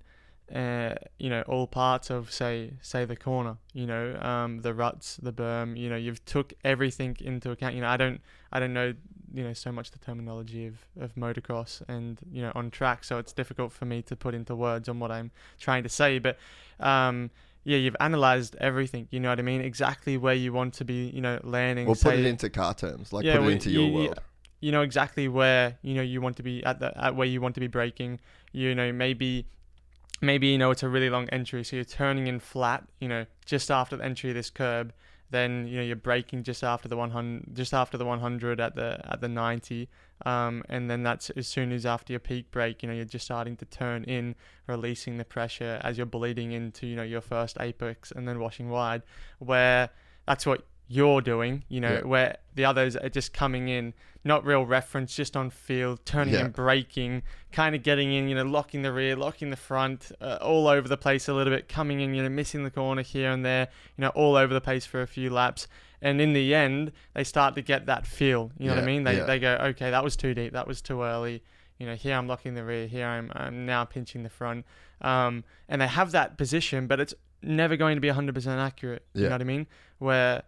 uh, you know, all parts of say say the corner. You know, um, the ruts, the berm. You know, you've took everything into account. You know, I don't I don't know you know so much the terminology of of motocross and you know on track, so it's difficult for me to put into words on what I'm trying to say. But um, yeah, you've analyzed everything. You know what I mean? Exactly where you want to be. You know, landing. Or put it into car terms, like Yeah, put it well, into your you- world. you know exactly where you know you want to be at the at where you want to be braking. You know maybe maybe you know it's a really long entry, so you're turning in flat. You know just after the entry of this curb, then you know you're braking just after the 100, just after the 100 at the at the 90. Um, and then that's as soon as after your peak brake, you know, you're just starting to turn in, releasing the pressure as you're bleeding into, you know, your first apex and then washing wide, where that's what you're doing, you know, Yeah. where the others are just coming in, not real reference, just on field, turning Yeah. and braking, kind of getting in, you know, locking the rear, locking the front, uh, all over the place a little bit, coming in, you know, missing the corner here and there, you know, all over the place for a few laps. And in the end, they start to get that feel. You know what I mean? They, yeah. they go, okay, that was too deep, that was too early. You know, here I'm locking the rear, here I'm, I'm now pinching the front. Um, and they have that position, but it's never going to be 100% accurate. You know what I mean? Where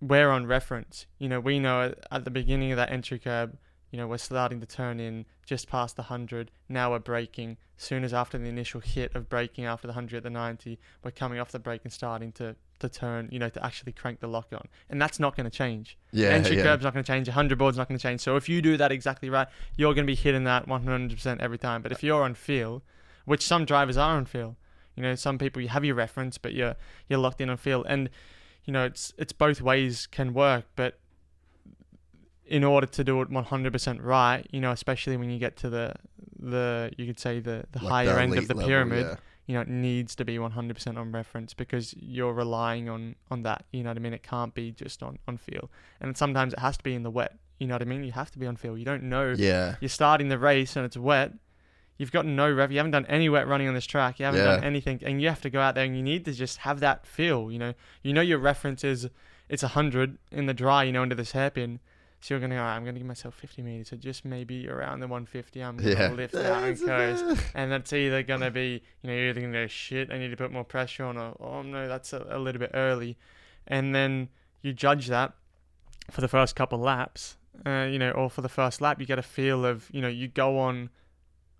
we're on reference. You know, we know at- the beginning of that entry curb, you know, we're starting to turn in just past the 100. Now we're braking. Soon as after the initial hit of braking after the 100 at the 90, we're coming off the brake and starting to, to turn, you know, to actually crank the lock on. And that's not going to change. Yeah, entry yeah. curb's not going to change. 100 board's not going to change. So if you do that exactly right, you're going to be hitting that 100% every time. But if you're on feel, which some drivers are on feel, you know, some people you have your reference, but you're you're locked in on feel, and you know it's it's both ways can work. But in order to do it 100% right, you know, especially when you get to the the you could say the the Like higher the end of the level, pyramid, yeah. you know, it needs to be 100% on reference because you're relying on on that. You know what I mean? It can't be just on on feel, and sometimes it has to be in the wet. You know what I mean? You have to be on feel. You don't know Yeah. you're starting the race and it's wet. You've got no rev. You haven't done any wet running on this track. You haven't done anything, and you have to go out there and you need to just have that feel. You know, you know your reference is it's hundred in the dry. You know, into this hairpin. So you're gonna go. Right, I'm gonna give myself 50 meters. So just maybe around the 150, I'm gonna Yeah. lift out and coast. And that's either gonna be, you know, you're either gonna go shit. I need to put more pressure on, or oh no, that's a, a little bit early. And then you judge that for the first couple laps, uh, you know, or for the first lap, you get a feel of, you know, you go on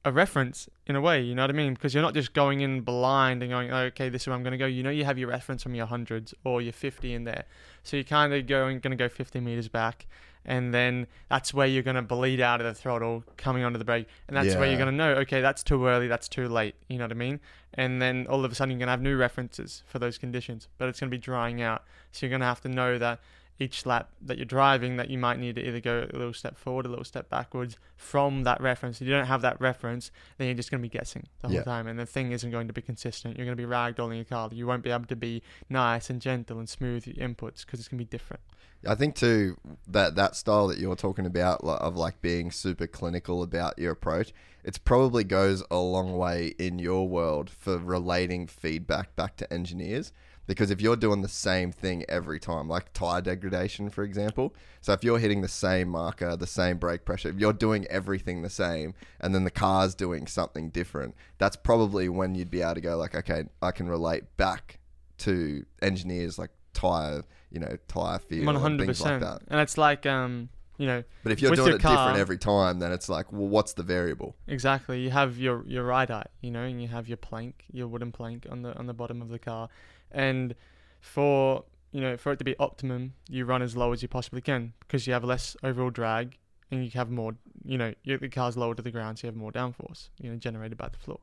a reference in a way, you know what I mean? Because you're not just going in blind and going, oh, okay, this is where I'm going to go. You know, you have your reference from your hundreds or your 50 in there. So you're kind of going, going to go 50 meters back. And then that's where you're going to bleed out of the throttle coming onto the brake. And that's where you're going to know, okay, that's too early, that's too late. You know what I mean? And then all of a sudden you're going to have new references for those conditions, but it's going to be drying out. So you're going to have to know that each lap that you're driving that you might need to either go a little step forward, a little step backwards from that reference. If you don't have that reference, then you're just going to be guessing the whole Yeah. time, and the thing isn't going to be consistent. You're going to be ragdolling your car. You won't be able to be nice and gentle and smooth your inputs because it's going to be different. I think too that that style that you're talking about of like being super clinical about your approach, it probably goes a long way in your world for relating feedback back to engineers. Because if you're doing the same thing every time, like tire degradation, for example, so if you're hitting the same marker, the same brake pressure, if you're doing everything the same, and then the car's doing something different, that's probably when you'd be able to go like, okay, I can relate back to engineers like tire, you know, tire feel things like that. And it's like um, you know, But if you're doing your it car- different every time, then it's like, well, what's the variable? Exactly. You have your your ride height, you know, and you have your plank, your wooden plank on the on the bottom of the car, and for you know for it to be optimum, you run as low as you possibly can because you have less overall drag and you have more. You know, the car's lower to the ground, so you have more downforce, you know, generated by the floor.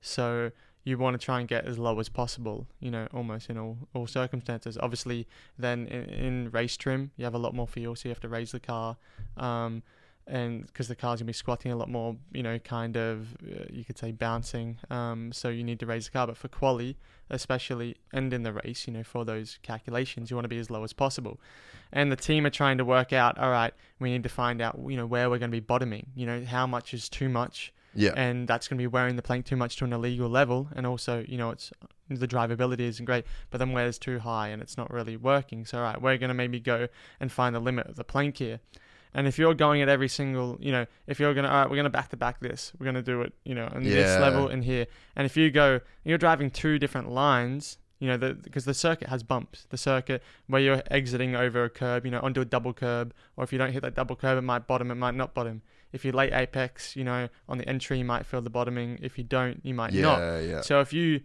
So you want to try and get as low as possible, you know, almost in all, all circumstances. Obviously, then in, in race trim, you have a lot more fuel, so you have to raise the car. Um, and because the car's gonna be squatting a lot more, you know, kind of uh, you could say bouncing. Um, so you need to raise the car, but for quali, especially, and in the race, you know, for those calculations, you want to be as low as possible. And the team are trying to work out, all right, we need to find out, you know, where we're going to be bottoming. You know, how much is too much, Yeah. and that's going to be wearing the plank too much to an illegal level, and also, you know, it's the drivability isn't great, but then where's too high and it's not really working. So, all right, we're going to maybe go and find the limit of the plank here. And if you're going at every single, you know, if you're gonna, all right, we're gonna back to back this, we're gonna do it, you know, on Yeah. this level and here. And if you go, you're driving two different lines, You know, because the circuit has bumps. The circuit where you're exiting over a curb, you know, onto a double curb, or if you don't hit that double curb, it might bottom, it might not bottom. If you late apex, you know, on the entry, you might feel the bottoming. If you don't, you might not. Yeah, yeah. So if you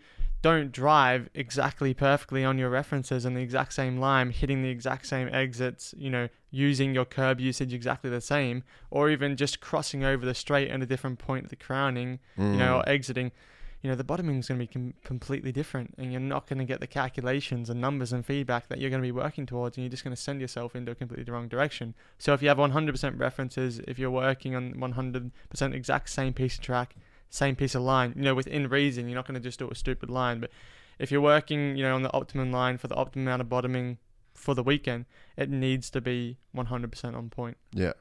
don't drive exactly perfectly on your references on the exact same line, hitting the exact same exits, you know, using your curb usage exactly the same, or even just crossing over the straight at a different point of the crowning, you Mm. know, or exiting, you know, the bottoming is going to be com- completely different, and you're not going to get the calculations and numbers and feedback that you're going to be working towards, and you're just going to send yourself into a completely wrong direction. So if you have 100% references, if you're working on 100% exact same piece of track, same piece of line, you know, within reason, you're not going to just do a stupid line, but if you're working, you know, on the optimum line for the optimum amount of bottoming for the weekend, it needs to be 100% on point. Yeah.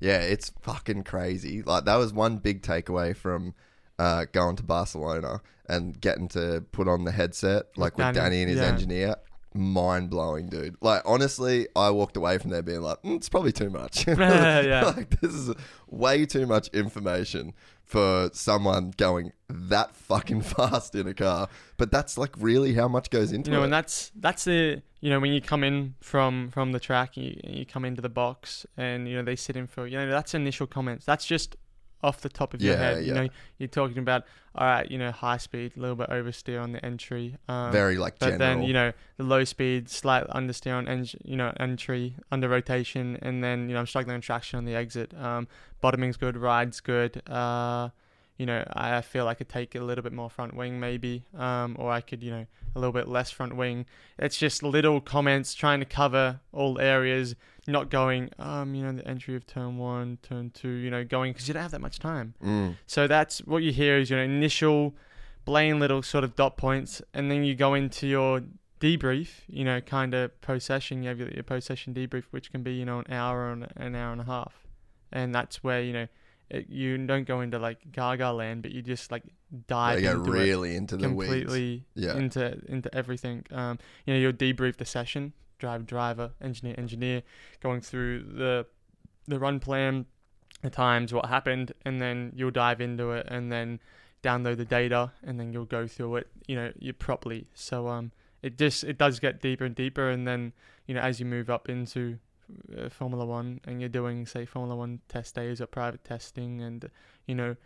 Yeah, it's fucking crazy. Like that was one big takeaway from uh, going to Barcelona and getting to put on the headset, like with Danny, Danny and his yeah. engineer. Mind blowing, dude. Like honestly, I walked away from there being like, mm, it's probably too much. Yeah. like this is way too much information for someone going that fucking fast in a car. But that's like really how much goes into it. you know, it. and that's that's the you know when you come in from from the track, you you come into the box, and you know they sit in for you know that's initial comments. That's just off the top of your Yeah, head. You know, you're talking about all right, you know, high speed, a little bit oversteer on the entry. Um, Very like but general. then you know the low speed, slight understeer on eng- you know entry, under rotation, and then you know I'm struggling on traction on the exit. Um, bottoming's good, ride's good. Uh, you know I feel I could take a little bit more front wing maybe, um, or I could you know a little bit less front wing. It's just little comments trying to cover all areas, not going um you know the entry of turn one, turn two, you know going because you don't have that much time. Mm. So that's what you hear is your initial plain little sort of dot points, and then you go into your debrief, you know, kind of post session. You have your, your post session debrief, which can be, you know, an hour and an hour and a half. And that's where, you know, it, you don't go into like gaga land, but you just like dive go into it really into the weeds. completely Yeah. into into everything. Um, you know, you'll debrief the session, drive driver, engineer engineer, going through the the run plan, the times, what happened, and then you'll dive into it, and then download the data, and then you'll go through it. You know, you properly. So um, it just it does get deeper and deeper, and then you know as you move up into uh, Formula One, and you're doing say Formula One test days or private testing, and you know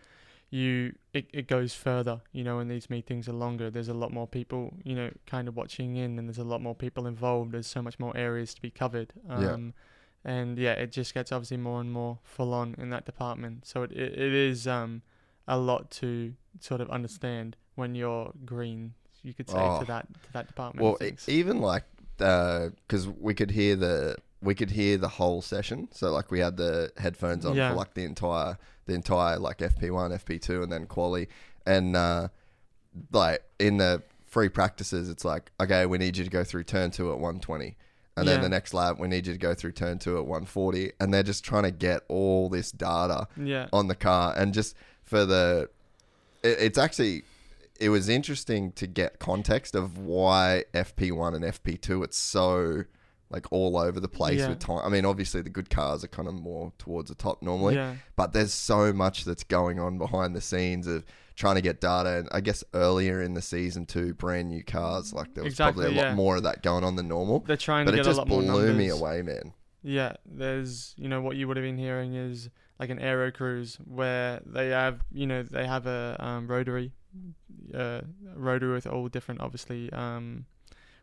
you it, it goes further you know and these meetings are longer there's a lot more people you know kind of watching in and there's a lot more people involved there's so much more areas to be covered um Yeah. and yeah it just gets obviously more and more full on in that department so it, it, it is um a lot to sort of understand when you're green you could say Oh. to that to that department Well, e- even like because we could hear the we could hear the whole session. So like we had the headphones on Yeah. for like the entire the entire like FP one, FP two, and then quali, and uh, like in the free practices, it's like okay, we need you to go through turn two at one twenty. And then Yeah. the next lap, we need you to go through turn two at 140. And they're just trying to get all this data yeah on the car and just for the it, it's actually it was interesting to get context of why FP1 and FP2 it's so like all over the place Yeah. with time. I mean, obviously the good cars are kind of more towards the top normally, yeah but there's so much that's going on behind the scenes of trying to get data. And I guess earlier in the season too, brand new cars, like there was Exactly, probably a lot more of that going on than normal. they're trying But to it get a just lot more blew numbers me away, man. Yeah, there's you know what you would have been hearing is like an aero cruise where they have you know they have a um, rotary, uh, rotary with all different obviously um,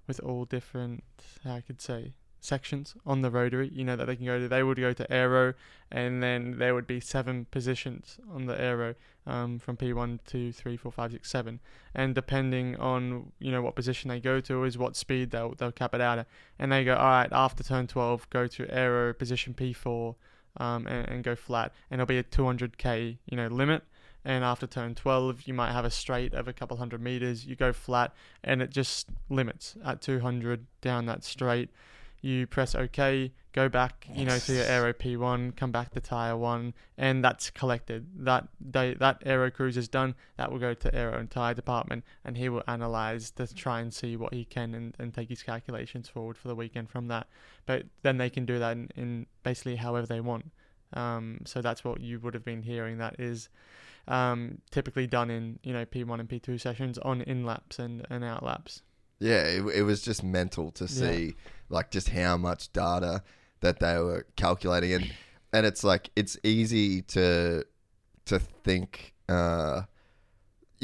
with all different I could say sections on the rotary. You know that they can go to. They would go to aero, and then there would be seven positions on the aero um, from P one, two, three, four, five, six, seven, and depending on you know what position they go to is what speed they'll they'll cap it out at and they go, all right, after turn 12, go to aero position P4 um, and, and go flat. And it'll be a 200k, you know, limit. And after turn 12, you might have a straight of a couple hundred meters. You go flat, and it just limits at 200 down that straight. You press OK, go back, you know, to your aero P1, come back to tire one, and that's collected. That day, that aero cruise is done. That will go to aero and tire department, and he will analyze to try and see what he can and, and take his calculations forward for the weekend from that. But then they can do that in, in basically however they want. Um, so that's what you would have been hearing. That is um, typically done in you know P1 and P2 sessions on in laps and, and out laps. Yeah, it, it was just mental to see like just how much data that they were calculating, and and it's like it's easy to to think. Uh,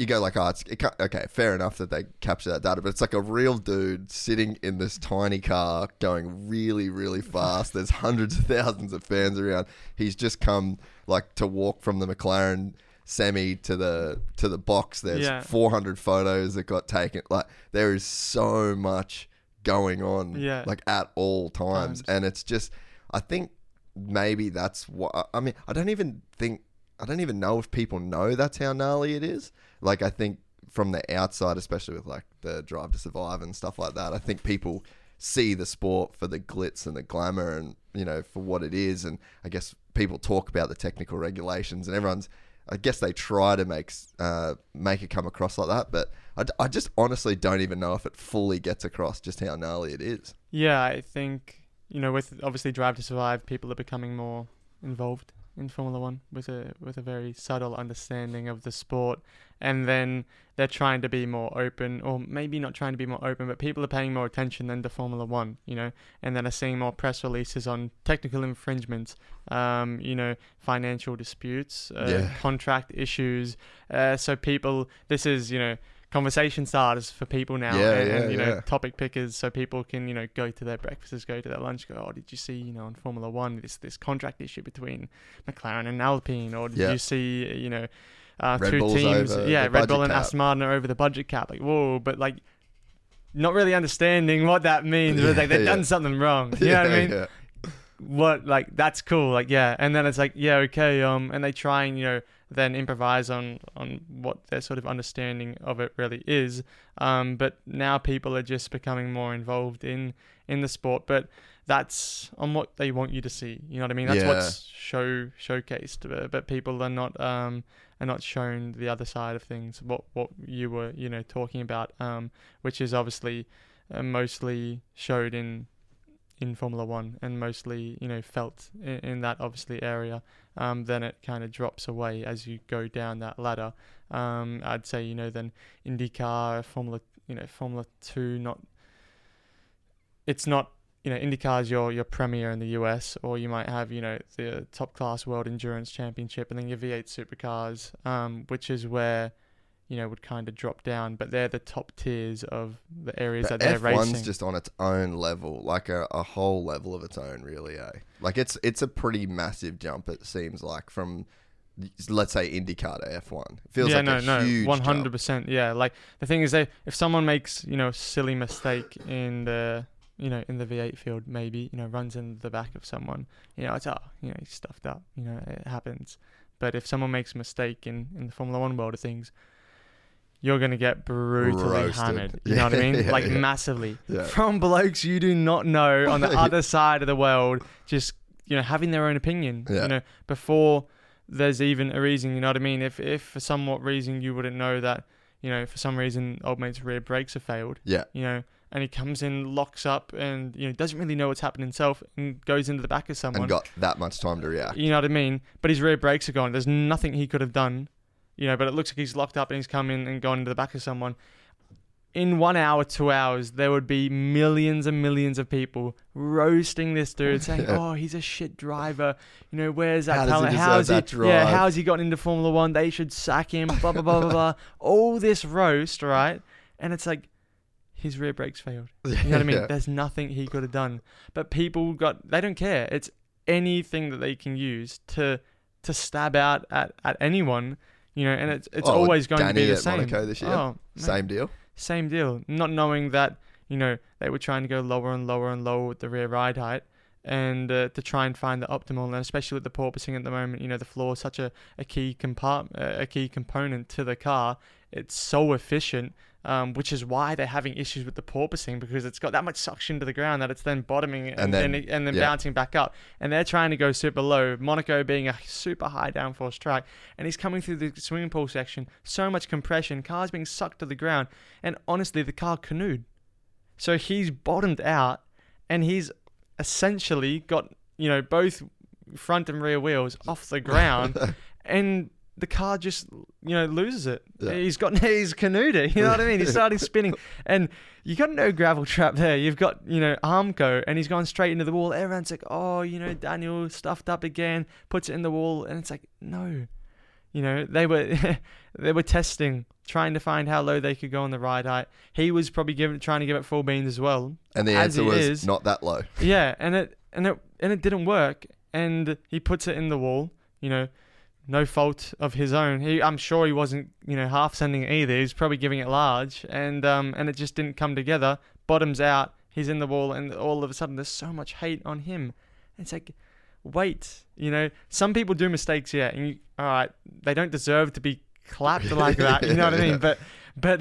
you go like, oh, it's it okay, fair enough that they capture that data, but it's like a real dude sitting in this tiny car going really, really fast. There's hundreds of thousands of fans around. He's just come like to walk from the McLaren semi to the to the box. There's Yeah. 400 photos that got taken. Like there is so much going on, Yeah. like at all times, Times. and it's just, I think maybe that's what I mean. I don't even think I don't even know if people know that's how gnarly it is. Like I think from the outside, especially with like the Drive to Survive and stuff like that, I think people see the sport for the glitz and the glamour and you know for what it is. And I guess people talk about the technical regulations and everyone's. I guess they try to make uh, make it come across like that, but I just honestly don't even know if it fully gets across just how gnarly it is. Yeah, I think you know, with obviously Drive to Survive, people are becoming more involved in Formula One with a with a very subtle understanding of the sport, and then they're trying to be more open, or maybe not trying to be more open, but people are paying more attention than to Formula One, you know, and then are seeing more press releases on technical infringements, um, you know, financial disputes, uh, Yeah. contract issues. Uh, so people, this is you know. Conversation starters for people now, Yeah, and, and, you know, yeah. topic pickers, so people can you know go to their breakfasts, go to their lunch, go. Oh, did you see you know on Formula One this this contract issue between McLaren and Alpine, or did Yeah. you see you know uh, two Bull's teams, yeah, Red Bull and cap. Aston Martin are over the budget cap, like whoa, but like not really understanding what that means. but, like they've Yeah, done something wrong. You know what I mean? Yeah. what like that's cool like yeah and then it's like yeah okay um and they try and you know then improvise on on what their sort of understanding of it really is um but now people are just becoming more involved in in the sport but that's on what they want you to see you know what i mean that's Yeah. what's show showcased but, but people are not um are not shown the other side of things what what you were you know talking about um which is obviously uh, mostly showed in in Formula One and mostly you know felt in, in that obviously area, um, then it kind of drops away as you go down that ladder. Um, I'd say you know then IndyCar, Formula you know Formula Two, not it's not you know IndyCar is your your premier in the US, or you might have you know the top class World Endurance Championship, and then your V8 supercars, um, which is where you know would kind of drop down, but they're the top tiers of the areas But that they're racing. F1's just on its own level, like a, a whole level of its own, really. Eh? Like it's it's a pretty massive jump. It seems like from let's say IndyCar to F1. It feels yeah, like no, a no, huge one jump. hundred percent. Yeah, like the thing is, that if someone makes you know a silly mistake in the you know in the V8 field, maybe you know runs into the back of someone, you know it's oh you know he's stuffed up, you know it happens. But if someone makes a mistake in in the Formula One world of things, you're gonna get brutally Roasted. hammered. You know what I mean? yeah, like yeah. massively Yeah. from blokes you do not know on the other side of the world, just you know having their own opinion. Yeah. You know before there's even a reason. You know what I mean? If if for somewhat reason you wouldn't know that, you know, for some reason old mate's rear brakes have failed. Yeah, You know, and he comes in, locks up, and you know doesn't really know what's happening himself, and goes into the back of someone. and got that much time to react. You know what I mean? But his rear brakes are gone. There's nothing he could have done. You know, but it looks like he's locked up and he's come in and gone into the back of someone. In one hour, two hours, there would be millions and millions of people roasting this dude, saying, Yeah. "Oh, he's a shit driver. You know, where's that How talent? How's he? that Yeah, how's he gotten into Formula One? They should sack him. Blah blah blah blah blah. All this roast, right? And it's like his rear brakes failed. You know what I mean? Yeah. There's nothing he could have done. But people got they don't care. It's anything that they can use to to stab out at, at anyone, you know, and it's it's Oh, always going Danny to be the at same. Monaco this year? Oh, Same deal. same deal. Not knowing that, you know, they were trying to go lower and lower and lower with the rear ride height and uh, to try and find the optimal and especially with the porpoising at the moment, you know, the floor is such a, a key compart- a key component to the car. It's so efficient, um, which is why they're having issues with the porpoising because it's got that much suction to the ground that it's then bottoming and, And then- and, and then yeah. bouncing back up. And they're trying to go super low. Monaco being a super high downforce track, and he's coming through the swimming pool section, so much compression, cars being sucked to the ground, and honestly, the car canoed. So he's bottomed out, and he's essentially got you know both front and rear wheels off the ground, and the car just you know loses it. Yeah. He's got he's canoed it. You know what I mean? He started spinning, and you got no gravel trap there. You've got you know Armco, and he's gone straight into the wall. Everyone's like, oh, you know Daniel stuffed up again, puts it in the wall, and it's like no, you know they were they were testing, trying to find how low they could go on the ride height. He was probably giving trying to give it full beans as well. And the answer was is- not that low. Yeah, and it and it and it didn't work. And he puts it in the wall. You know, no fault of his own. He, I'm sure he wasn't, you know, half sending it either. He was probably giving it large, and um, and it just didn't come together. Bottoms out. He's in the wall, and all of a sudden, there's so much hate on him. It's like, wait, you know, some people do mistakes, yeah, and you, all right, they don't deserve to be clapped like that. You know what I mean? But but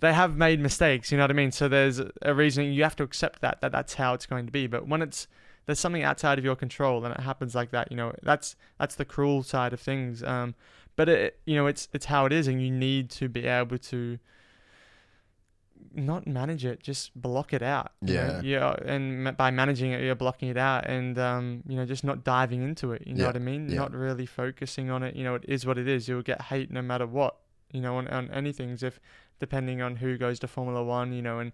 they have made mistakes. You know what I mean? So there's a reason you have to accept that that that's how it's going to be. But when it's there's something outside of your control and it happens like that, you know, that's that's the cruel side of things. Um, but it you know it's it's how it is, and you need to be able to not manage it, just block it out. Yeah. yeah, and by managing it, you're blocking it out, and um, you know, just not diving into it. You know Yeah, what I mean? yeah. Not really focusing on it. You know, it is what it is. You'll get hate no matter what. You know, on, on anything. If depending on who goes to Formula One, you know, and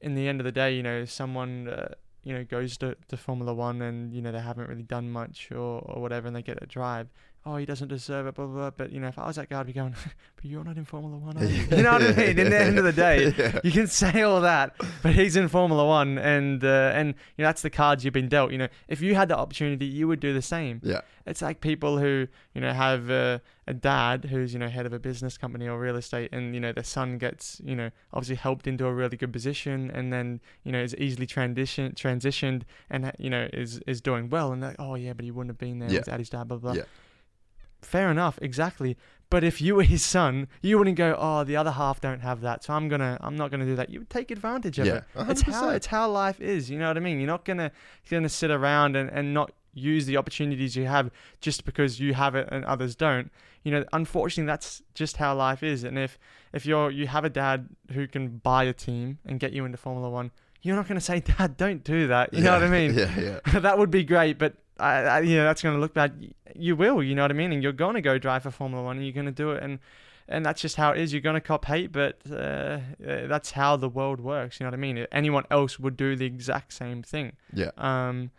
in the end of the day, you know, someone. Uh, you know, goes to, to Formula One and, you know, they haven't really done much or, or whatever and they get a drive. Oh, he doesn't deserve it, blah, blah, blah. But, you know, if I was that guy, I'd be going, but you're not in Formula One, are you? You know what I mean? In the end of the day, Yeah. you can say all that, but he's in Formula One and, uh, and, you know, that's the cards you've been dealt. You know, if you had the opportunity, you would do the same. Yeah. It's like people who, you know, have uh, a dad who's, you know, head of a business company or real estate and, you know, their son gets, you know, obviously helped into a really good position and then, you know, is easily transition transitioned and, you know, is, is doing well. And they're like, oh, yeah, but he wouldn't have been there Yeah. without his dad, blah, blah. Yeah. Fair enough, exactly. But if you were his son, you wouldn't go, oh, the other half don't have that, so I'm gonna, I'm not gonna do that. You would take advantage of Yeah, it. It's how, 100%. it's how it's how life is. You know what I mean? You're not gonna, you're gonna sit around and, and not use the opportunities you have just because you have it and others don't. You know, unfortunately, that's just how life is. And if if you're you have a dad who can buy a team and get you into Formula One, you're not gonna say, Dad, don't do that. You know what I mean? Yeah, yeah. that would be great, but I, I, you know that's going to look bad. You will, you know what I mean, and you're going to go drive for Formula One, and you're going to do it, and and that's just how it is. You're going to cop hate, but uh, uh, that's how the world works. You know what I mean? Anyone else would do the exact same thing. Yeah. Um,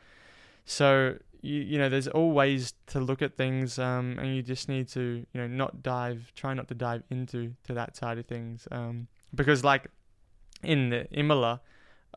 so you you know, there's always to look at things, um, and you just need to you know not dive, try not to dive into to that side of things, um, because like in the Imola,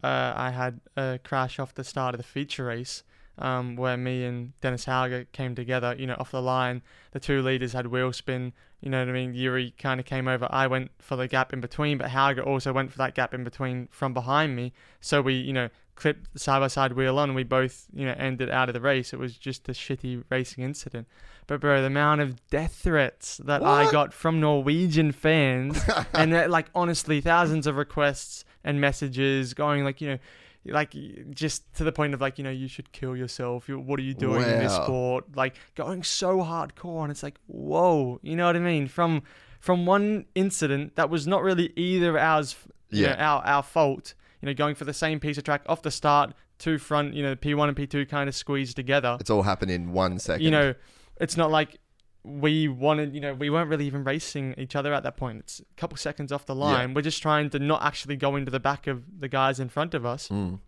uh, I had a crash off the start of the feature race. Um, where me and Dennis Hauger came together, you know, off the line. The two leaders had wheel spin, you know what I mean? Yuri kind of came over. I went for the gap in between, but Hauger also went for that gap in between from behind me. So we, you know, clipped the side by side wheel on. We both, you know, ended out of the race. It was just a shitty racing incident. But bro, the amount of death threats that I got from Norwegian fans, and uh, like honestly, thousands of requests and messages going like, you know, like just to the point of like, you know, you should kill yourself. You, what are you doing in this Wow. sport? Like going so hardcore, and it's like, whoa, you know what I mean? From from one incident that was not really either ours, Yeah. know, our our fault. You know, going for the same piece of track off the start, two front, you know, P1 and P2 kind of squeezed together It's all happened in one second. you know, it's not like we wanted, you know, we weren't really even racing each other at that point. It's a couple seconds off the line. We're just trying to not actually go into the back of the guys in front of us. Mm.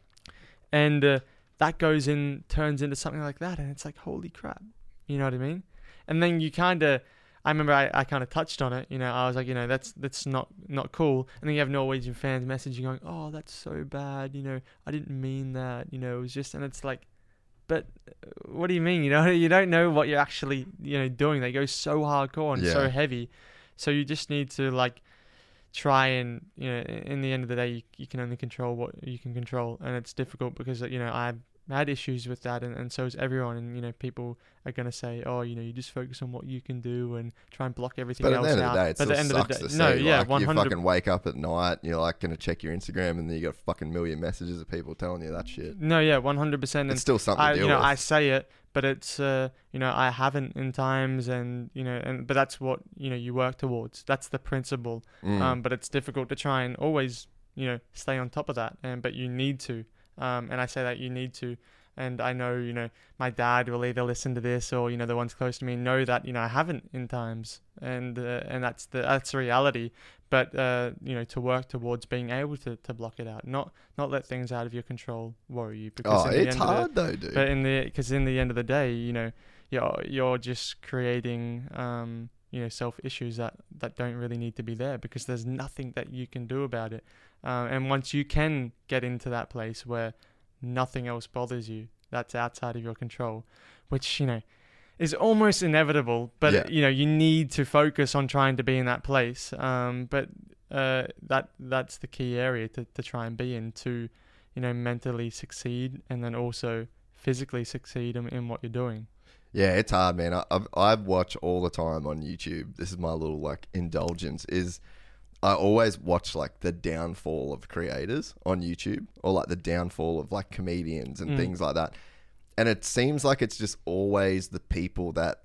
And uh, that goes in, turns into something like that. And it's like, holy crap. You know what I mean? And then you kind of, I remember I, I kind of touched on it. You know, I was like, you know, that's that's not not cool. And then you have Norwegian fans messaging going, oh, that's so bad. You know, I didn't mean that. You know, it was just, and it's like, but uh, what do you mean? You know, you don't know what you're actually, you know, doing. They go so hardcore and so heavy. So you just need to like try and, you know, in the end of the day, you, you can only control what you can control, and it's difficult because you know I've had issues with that, and, and so is everyone. And you know, people are gonna say, oh, you know, you just focus on what you can do and try and block everything But at else the end of out. the day, it but still at the end of the day, to see. no, yeah, like, one you hundred. fucking wake up at night, and you're like going to check your Instagram, and then you got a fucking million messages of people telling you that shit. No, yeah, one hundred percent. It's still something I, to deal you know, with. I say it, but it's, uh, you know, I haven't in times, and you know, and but that's what you know you work towards. That's the principle. Mm. Um, but it's difficult to try and always, you know, stay on top of that. And but you need to. Um, and I say that you need to. and I know you know my dad will either listen to this or you know the ones close to me know that you know I haven't in times, and uh, and that's the that's the reality. But uh, you know to work towards being able to, to block it out, not not let things out of your control worry you. Oh, it's of the- hard though, dude. but in the because in the end of the day, you know, you're you're just creating um you know self issues that that don't really need to be there because there's nothing that you can do about it. Um, and once you can get into that place where nothing else bothers you, that's outside of your control, which you know is almost inevitable. But Yeah. you know you need to focus on trying to be in that place. Um, but uh, that that's the key area to to try and be in to you know mentally succeed and then also physically succeed in, in what you're doing. Yeah, it's hard, man. I, I've, I watch all the time on YouTube. This is my little like indulgence. Is I always watch like the downfall of creators on YouTube, or like the downfall of like comedians and Mm. things like that. And it seems like it's just always the people that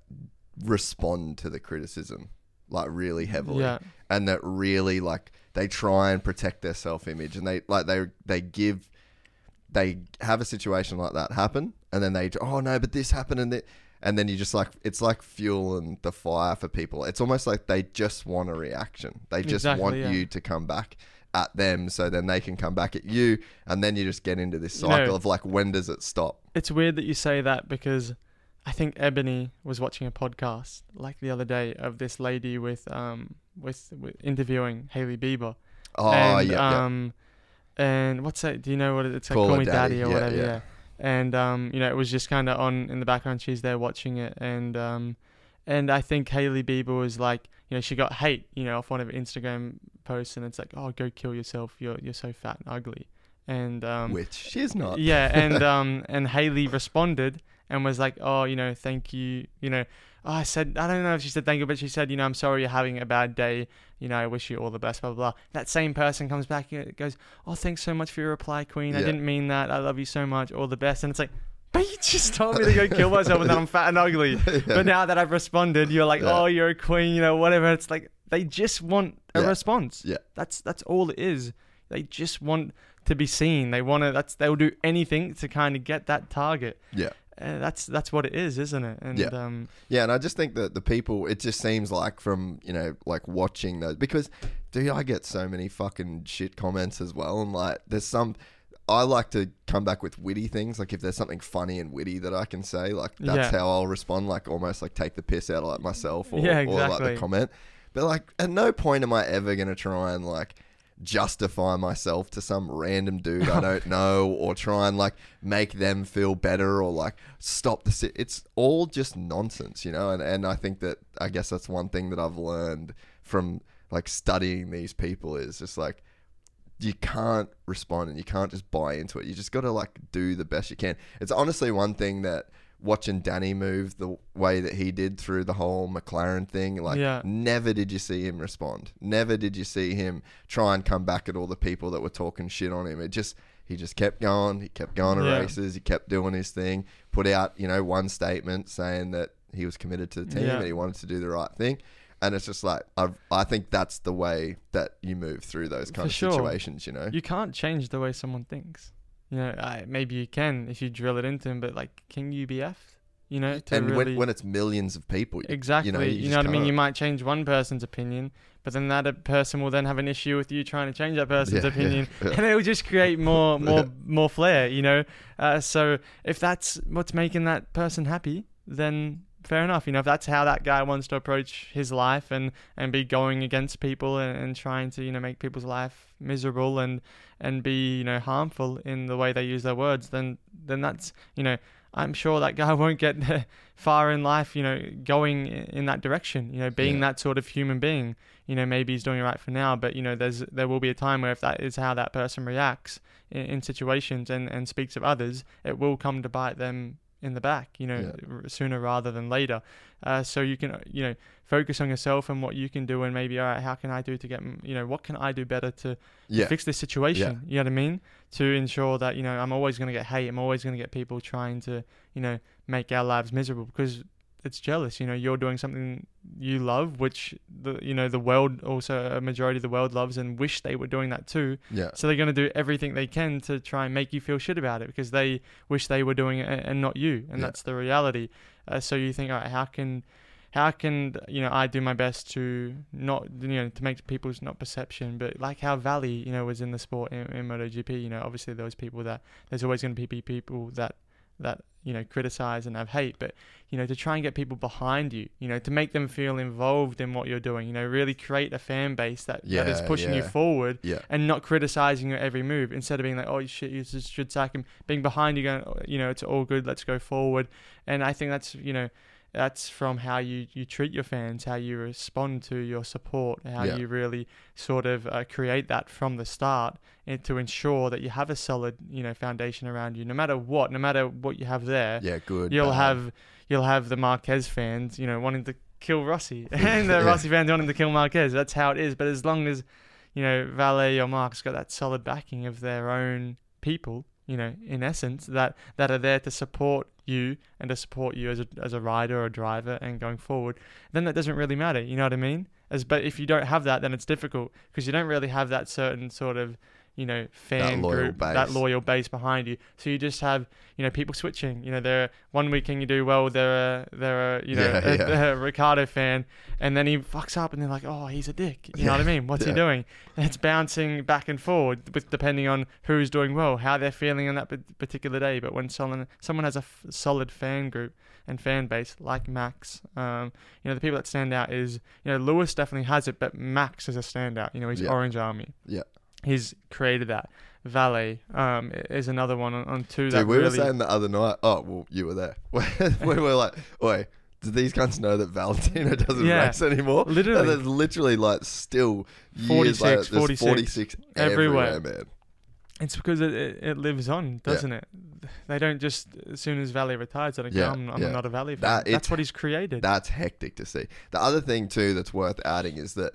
respond to the criticism like really heavily, Yeah. and that really like they try and protect their self image, and they like they they give they have a situation like that happen, and then they oh no, but this happened and that, and then you just like it's like fueling the fire for people. It's almost like they just want a reaction. They just Exactly, want yeah. you to come back at them, so then they can come back at you, and then you just get into this You know- cycle of like when does it stop? It's weird that you say that because I think Ebony was watching a podcast like the other day of this lady with um with, with interviewing Hailey Bieber. Oh and, yeah, yeah. um, and what's that? Do you know what it's like? Call Call, me daddy, Daddy, or yeah, whatever. yeah. And um, you know, it was just kind of on in the background. She's there watching it, and um, and I think Hailey Bieber was like, you know, she got hate, you know, off one of her Instagram posts, and it's like, oh, go kill yourself. You're you're so fat and ugly. And um, Which she's not. yeah, and um, and Hailey responded and was like, "Oh, you know, thank you. You know, oh, I said I don't know if she said thank you, but she said, you know, I'm sorry you're having a bad day. You know, I wish you all the best. Blah blah. blah. That same person comes back and goes, "Oh, thanks so much for your reply, Queen. I Yeah. didn't mean that. I love you so much. All the best." And it's like. But you just told me to go kill myself and that I'm fat and ugly. But now that I've responded, you're like, Yeah. oh, you're a queen, you know, whatever. It's like they just want a Yeah. response. Yeah. That's that's all it is. They just want to be seen. They want to. That's they'll do anything to kind of get that target. Yeah. Uh, that's that's what it is, isn't it? And Yeah. um, Yeah, and I just think that the people, it just seems like from, you know, like watching those, because, dude, I get so many fucking shit comments as well. And like, there's some, I like to come back with witty things. Like, if there's something funny and witty that I can say, like, that's Yeah. how I'll respond. Like, almost like take the piss out of like myself or, Yeah, or like the comment. But like, at no point am I ever going to try and like, justify myself to some random dude I don't know or try and like make them feel better or like stop the si- it's all just nonsense you know? And and I think that I guess that's one thing that I've learned from like studying these people is just like you can't respond and you can't just buy into it. You just got to like do the best you can. It's honestly one thing that watching Danny move the way that he did through the whole McLaren thing like Yeah. never did you see him respond never did you see him try and come back at all the people that were talking shit on him it just he just kept going he kept going to Yeah. races he kept doing his thing put out you know one statement saying that he was committed to the team Yeah. and he wanted to do the right thing and it's just like I've, I think that's the way that you move through those kind For of sure. situations you know you can't change the way someone thinks. You know, I, maybe you can if you drill it into him, but like, can you be effed? You know, to and really when, when it's millions of people you- exactly. you know, you, know what I mean? You might change one person's opinion, but then that uh, person will then have an issue with you trying to change that person's Yeah, yeah, opinion, yeah. and it will just create more, more, Yeah. more flair. You know, uh, so if that's what's making that person happy, then fair enough. You know, if that's how that guy wants to approach his life and and be going against people and, and trying to you know make people's life miserable and and be you know harmful in the way they use their words, then then that's you know. I'm sure that guy won't get far in life, you know, going in that direction, you know, being Yeah. that sort of human being. You know, maybe he's doing it right for now, but you know, there's there will be a time where if that is how that person reacts in, in situations and and speaks of others, it will come to bite them in the back, you know, r- sooner rather than later. Uh, so you can, uh, you know, focus on yourself and what you can do, and maybe, all right, how can I do to get, you know, what can I do better to yeah fix this situation. You know what I mean? To ensure that you know I'm always going to get hate. I'm always going to get people trying to you know make our lives miserable because that's jealous. You know, you're doing something you love, which the you know the world also a majority of the world loves and wish they were doing that too. Yeah. So they're going to do everything they can to try and make you feel shit about it because they wish they were doing it and and not you, and Yeah. that's the reality. Uh, so you think, all right, how can how can you know I do my best to not you know to make people's not perception, but like how Vale you know was in the sport in, in MotoGP. You know, obviously there was people that there's always going to be people that that you know criticize and have hate, but you know to try and get people behind you, you know to make them feel involved in what you're doing. You know, really create a fan base that yeah, that is Yeah, pushing you forward Yeah. and not criticizing your every move instead of being like, oh shit, you should sack him. Being behind you, going, "Oh, you know, it's all good. Let's go forward. And I think that's you know, that's from how you you treat your fans, how you respond to your support, how Yeah. you really sort of uh, create that from the start, and to ensure that you have a solid you know foundation around you, no matter what, no matter what you have there. Yeah, good. You'll bad. have you'll have the Marquez fans, you know, wanting to kill Rossi, and the Yeah. Rossi fans wanting to kill Marquez. That's how it is. But as long as you know Vale or Marc's got that solid backing of their own people, you know, in essence, that that are there to support you and to support you as a as a rider or a driver and going forward, then that doesn't really matter. You know what I mean? As but if you don't have that, then it's difficult because you don't really have that certain sort of you know fan loyal group, that loyal base behind you. So you just have you know people switching. You know, they're one weekend you do well, they're a, they're a, you know Yeah, a, yeah. a Ricciardo fan, and then he fucks up, and they're like, oh, he's a dick. You know what I mean? What's yeah. he doing? And it's bouncing back and forward with depending on who's doing well, how they're feeling on that particular day. But when someone someone has a f- solid fan group and fan base like Max, um, you know the people that stand out is you know Lewis definitely has it, but Max is a standout. You know he's Yeah. Orange Army. Yeah. He's created that. Vale um, is another one on, on two that Dude, we really. were saying the other night. Oh, well, you were there. we were like, "Oi, do these guys know that Valentino doesn't Yeah. race anymore?" Literally. and there's literally like still years 46, later, 46 46 everywhere, everywhere. man. It's because it, it, lives on, doesn't it? They don't just as soon as Vale retires, they don't Yeah, go, I'm, I'm yeah. not a Vale fan. That- That's what he's created. That's hectic to see. The other thing too that's worth adding is that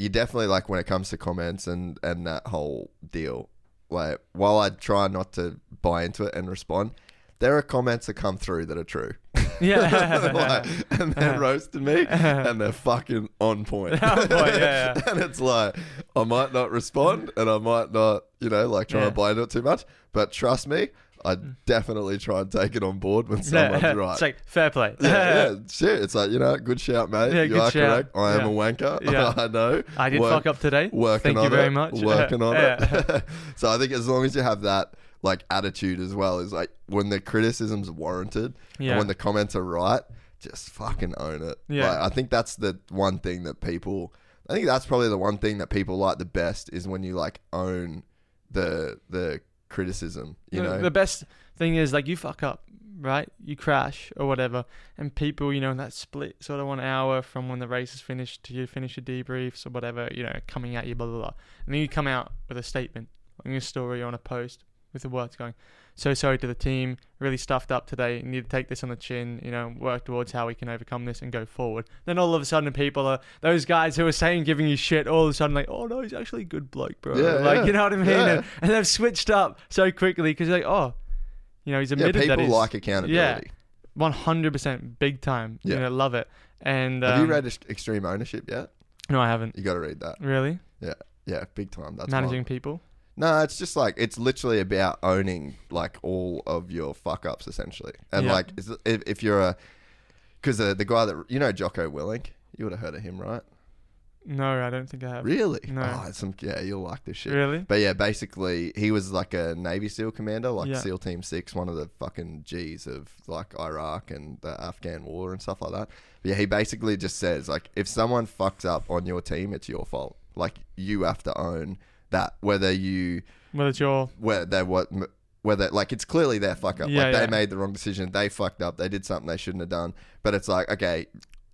you definitely like when it comes to comments and and that whole deal. Like while I try not to buy into it and respond, there are comments that come through that are true. yeah. like, and they're roasting me, and they're fucking on point. On point, yeah, yeah. and it's like I might not respond, and I might not, you know, like try Yeah. to buy into it too much. But trust me, I mm. definitely try and take it on board when someone's right. It's like fair play. yeah, yeah, shit. It's like you know, good shout, mate. Yeah, you are shout. correct. I am Yeah. a wanker. Yeah. I know. I did Work- fuck up today. Working Thank on you very it, much. Working on it. so I think as long as you have that like attitude as well, is like when the criticism's warranted, Yeah. and when the comments are right, just fucking own it. Yeah. Like, I think that's the one thing that people. I think that's probably the one thing that people like the best is when you like own the the criticism. You the, know. the best thing is like you fuck up, right? You crash or whatever, and people, you know, in that split sort of one hour from when the race is finished to you finish your debriefs or whatever, you know, coming at you, blah blah blah, and then you come out with a statement on your story or on a post with the words going, "So sorry to the team, really stuffed up today. Need to take this on the chin, you know, work towards how we can overcome this and go forward." Then all of a sudden, people are those guys who are saying giving you shit, all of a sudden like, "Oh no, he's actually a good bloke, bro." Yeah, like yeah. you know what I mean? Yeah. And, and they've switched up so quickly because like, oh, you know, he's yeah, admitted that people he's like accountability. Yeah, one hundred percent big time. Yeah. You know, love it. And Have you um, read Extreme Ownership yet? No, I haven't. You got to read that. Really, Yeah, yeah, big time. That's managing one. people. No, it's just like it's literally about owning like all of your fuck ups essentially, and Yeah. like is- if, if you're a because the the guy that you know Jocko Willink, you would have heard of him, right? No, I don't think I have. Really? No. Oh, it's some yeah, you'll like this shit. Really? But yeah, basically he was like a Navy SEAL commander, like Yeah. SEAL Team Six, one of the fucking G's of like Iraq and the Afghan war and stuff like that. But yeah, he basically just says like if someone fucks up on your team, it's your fault. Like you have to own that, whether you whether it's your whether they what whether like it's clearly their fuck up. Yeah, like they yeah. made the wrong decision, they fucked up, they did something they shouldn't have done. But it's like okay,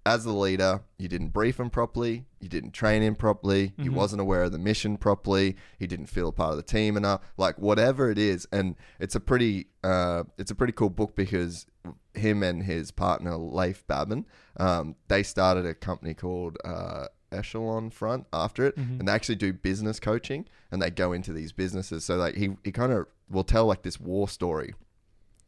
as the leader, you didn't brief him properly, you didn't train him properly, he Mm-hmm. wasn't aware of the mission properly, he didn't feel a part of the team enough. Like whatever it is, and it's a pretty uh, it's a pretty cool book because him and his partner Leif Babin, um, they started a company called. Uh, Echelon Front after it, Mm-hmm. and they actually do business coaching, and they go into these businesses. So like he he kind of will tell like this war story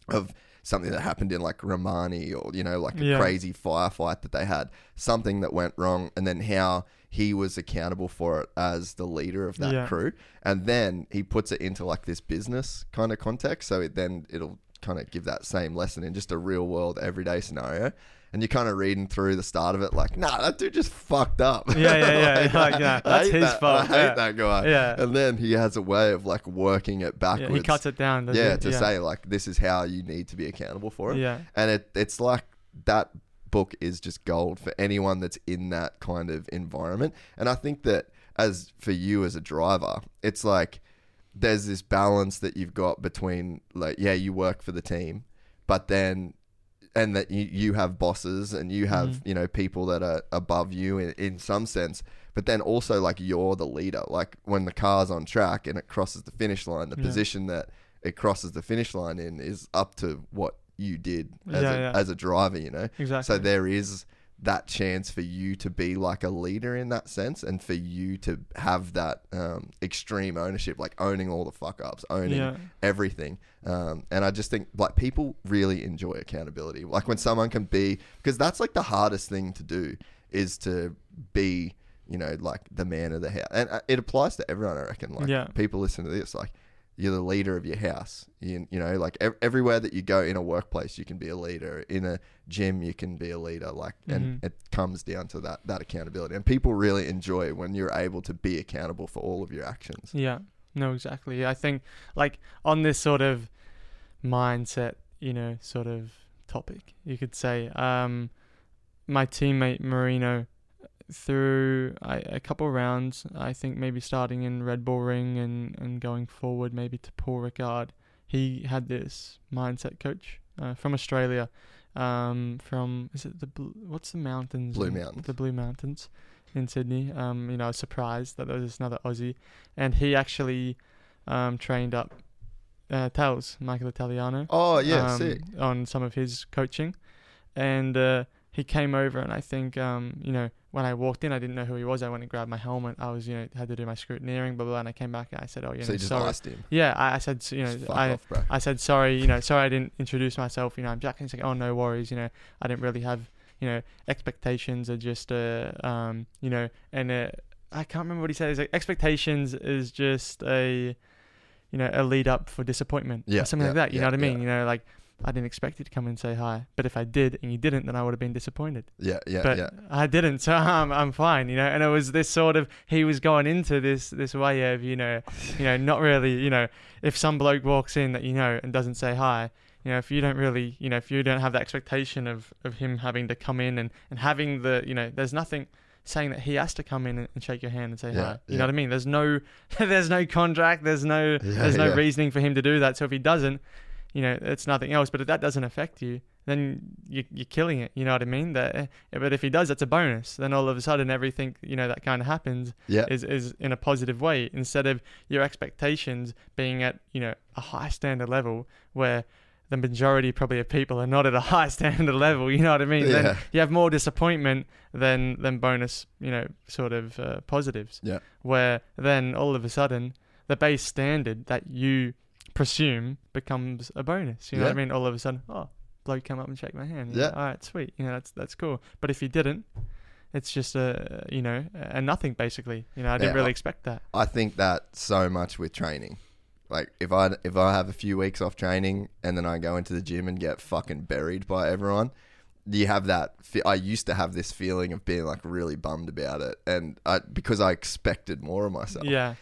of something that happened in like Ramadi or you know like a Yeah. crazy firefight that they had, something that went wrong, and then how he was accountable for it as the leader of that Yeah. crew, and then he puts it into like this business kind of context, so it, then it'll kind of give that same lesson in just a real world everyday scenario. And you're kind of reading through the start of it, like, nah, that dude just fucked up. Yeah, yeah, yeah. Like, yeah, I that's his that- fault, I hate yeah. that guy. Yeah. And then he has a way of like working it backwards. Yeah, he cuts it down. Yeah, to say like this is how you need to be accountable for it. Yeah. And it it's like that book is just gold for anyone that's in that kind of environment. And I think that as for you as a driver, it's like there's this balance that you've got between like yeah, you work for the team, but then and that you, you have bosses and you have Mm-hmm. you know people that are above you in, in some sense but then also like you're the leader like when the car's on track and it crosses the finish line the Yeah. position that it crosses the finish line in is up to what you did as, Yeah, a, yeah. as a driver you know Exactly. so there is that chance for you to be like a leader in that sense and for you to have that um, extreme ownership like owning all the fuck ups owning Yeah. everything um, and i just think like people really enjoy accountability like when someone can be because that's like the hardest thing to do is to be you know like the man of the house and uh, it applies to everyone i reckon like Yeah. people listen to this like you're the leader of your house you, you know like ev- everywhere that you go in a workplace you can be a leader in a gym you can be a leader like and Mhm. it comes down to that that accountability and people really enjoy when you're able to be accountable for all of your actions Yeah. No, exactly. I think like on this sort of mindset, you know, sort of topic, you could say, um, my teammate Marino through I, a couple rounds, I think maybe starting in Red Bull Ring and, and going forward maybe to Paul Ricard, he had this mindset coach uh, from Australia, um, from is it the blue, what's the mountains? Blue Mountains. The Blue Mountains in Sydney. Um, you know, I was surprised that there was another Aussie, and he actually um, trained up uh, Tails, Michael Italiano oh yeah um, sick on some of his coaching, and uh, he came over, and I think um, you know when I walked in, I didn't know who he was. I went and grabbed my helmet. I was you know had to do my scrutineering, blah blah, blah and I came back and I said, oh you so know you just sorry. him Yeah, I, I said you know I. off I said sorry, you know, sorry I didn't introduce myself. You know, I'm Jack. And he's like, oh no worries. You know, I didn't really have, you know, expectations are just uh um you know and uh, I can't remember what he said. He's like expectations is just a, you know, a lead up for disappointment. Yeah, something like that. You yeah, know what I mean? yeah. You know, like I didn't expect you to come and say hi, but if I did and you didn't, then I would have been disappointed. yeah yeah but yeah I didn't, so I'm I'm fine. You know, and it was this sort of he was going into this this way of you know, you know, not really, you know, if some bloke walks in that you know and doesn't say hi, you know, if you don't really, you know, if you don't have the expectation of, of him having to come in and, and having the, you know, there's nothing saying that he has to come in and, shake your hand and say Yeah, hi. You yeah. know what I mean? There's no, there's no contract. There's no, Yeah, there's no reasoning for him to do that. So if he doesn't, you know, it's nothing else. But if that doesn't affect you, then you, you're killing it. You know what I mean? That, eh, but if he does, that's a bonus. Then all of a sudden, everything you know that kind of happens yeah is is in a positive way instead of your expectations being at you know a high standard level where the majority probably of people are not at a high standard level you know what i mean Yeah. then you have more disappointment than than bonus you know sort of uh, positives Yeah. where then all of a sudden the base standard that you presume becomes a bonus you know what i mean all of a sudden oh bloke come up and shake my hand you Yeah. know, all right sweet you know that's that's cool but if you didn't it's just a you know a nothing basically you know i didn't Yeah, really I- expect that I think that so much with training. Like if I if I have a few weeks off training and then I go into the gym and get fucking buried by everyone, you have that. I used to have this feeling of being like really bummed about it, and I, because I expected more of myself. yeah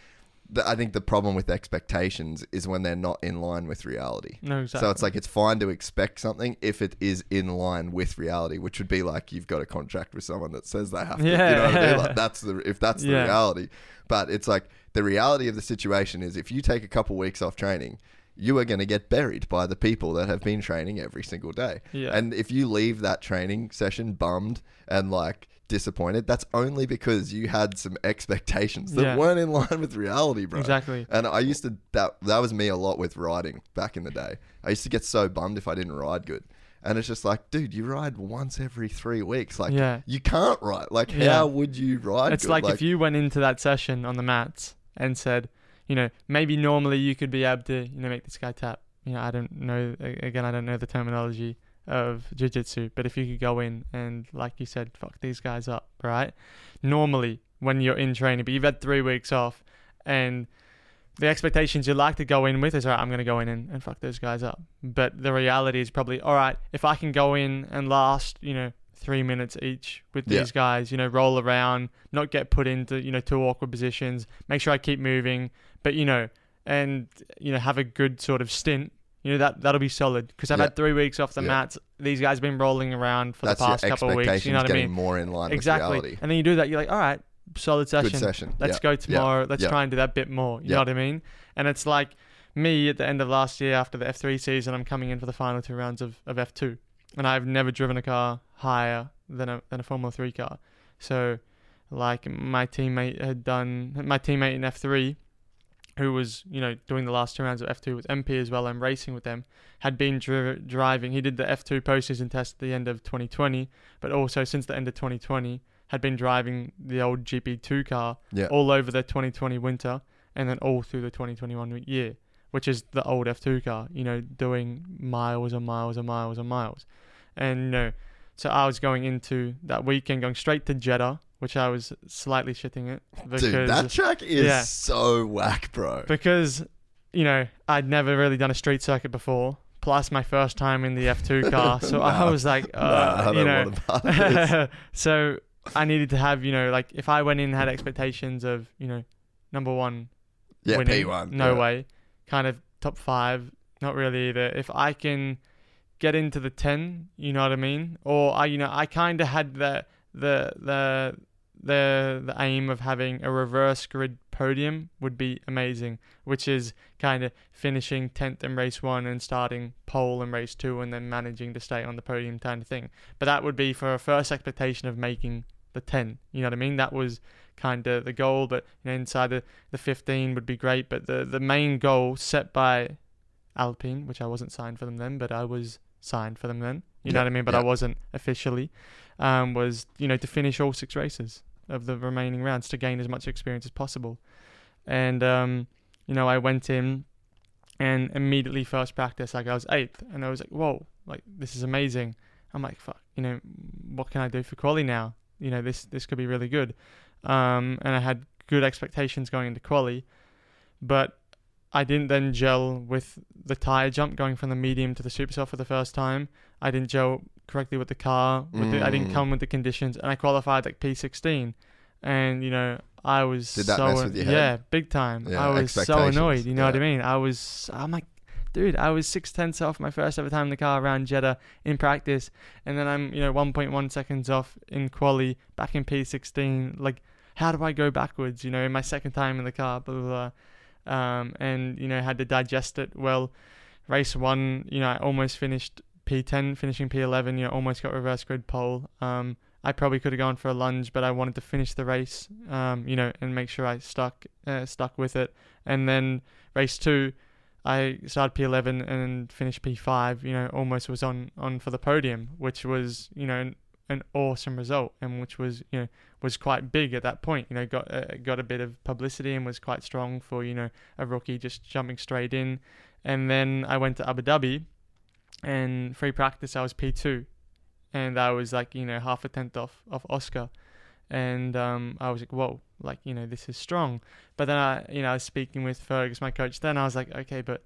The, I think the problem with expectations is when they're not in line with reality. no exactly So it's like it's fine to expect something if it is in line with reality, which would be like you've got a contract with someone that says they have to. You know what I mean? Like that's the if that's the Yeah. reality. But it's like the reality of the situation is if you take a couple weeks off training, you are going to get buried by the people that have been training every single day. Yeah. And if you leave that training session bummed and like disappointed, that's only because you had some expectations that Yeah. weren't in line with reality, bro. Exactly. And I used to that that was me a lot with riding back in the day. I used to get so bummed if I didn't ride good. And it's just like, dude, you ride once every three weeks. Like, Yeah. you can't ride. Like, Yeah. how would you ride? it's good? like, if you went into that session on the mats and said you know maybe normally you could be able to you know make this guy tap you know, I don't know. a- Again, I don't know the terminology of jiu-jitsu, but if you could go in and, like you said, fuck these guys up, right? Normally, when you're in training, but you've had three weeks off, and the expectations you like to go in with is, all right, I'm going to go in and, and fuck those guys up. But the reality is probably, all right, if I can go in and last, you know, three minutes each with Yeah. these guys, you know, roll around, not get put into, you know, two awkward positions, make sure I keep moving, but, you know, and, you know, have a good sort of stint. You know that that'll be solid because I've Yeah. had three weeks off the Yeah. mats. These guys have been rolling around for That's the past couple of weeks. You know what I getting mean? more in line exactly. with reality. And then you do that, you're like, all right, solid session. Good session. Let's Yeah. go tomorrow. Let's Yeah. try and do that bit more. You know what I mean? And it's like me at the end of last year after the F3 season, I'm coming in for the final two rounds of, of F2. And I've never driven a car higher than a, than a Formula 3 car. So, like, my teammate had done, my teammate in F3, who was, you know, doing the last two rounds of F2 with MP as well and racing with them, had been dri- driving. He did the F2 postseason test at the end of 2020, but also since the end of 2020, had been driving the old GP2 car Yeah. all over the 2020 winter and then all through the 2021 year, which is the old F2 car, you know, doing miles and miles and miles and miles. And, you know, so I was going into that weekend, going straight to Jeddah, which I was slightly shitting it. Because, Dude, that track is yeah. so whack, bro. because, you know, I'd never really done a street circuit before, plus my first time in the F2 car. So I was like, Nah, uh, I you know, want a part of this. so I needed to have, you know, like if I went in and had expectations of, you know, number one, Yeah, winning, P1. no yeah. way, kind of top five, not really either. If I can get into the ten, you know what I mean, or I, you know, I kind of had the the the the the aim of having a reverse grid podium would be amazing, which is kind of finishing tenth in race one and starting pole in race two, and then managing to stay on the podium kind of thing. But that would be for a first expectation of making the ten. You know what I mean? That was kind of the goal, but you know, inside the the 15 would be great. But the the main goal set by Alpine, which I wasn't signed for them then, but I was signed for them then. You know what I mean? But I wasn't officially. Um, was you know to finish all six races of the remaining rounds to gain as much experience as possible. And um, you know, I went in and immediately first practice, like I was eighth, and I was like, whoa, like this is amazing. I'm like, fuck, you know, what can I do for quali now? You know, this this could be really good. Um, and I had good expectations going into quali, but I didn't then gel with the tire jump going from the medium to the super soft for the first time. I didn't gel correctly with the car. With the, I didn't Mm. come with the conditions, and I qualified like P16. And you know, I was Did that so mess with your head? yeah, big time. Yeah, I was so expectations, annoyed. You know what I mean? I was. I'm like, dude, I was six tenths off my first ever time in the car around Jeddah in practice, and then I'm you know 1.1 seconds off in quali back in P16. Like, how do I go backwards? You know, in my second time in the car, blah blah. blah. Um, and you know had to digest it well. Race one, you know, I almost finished P10, finishing P11. You know, almost got reverse grid pole. Um, I probably could have gone for a lunge, but I wanted to finish the race. Um, you know, and make sure I stuck uh, stuck with it. And then race two, I started P11 and finished P5. You know, almost was on on for the podium, which was you know an, an awesome result, and which was you know was quite big at that point. You know, got uh, got a bit of publicity and was quite strong for you know a rookie just jumping straight in. And then I went to Abu Dhabi, and free practice I was P2, and I was like you know half a tenth off of Oscar, and um, I was like whoa, like you know this is strong. But then I you know I was speaking with Fergus, my coach. Then I was like okay, but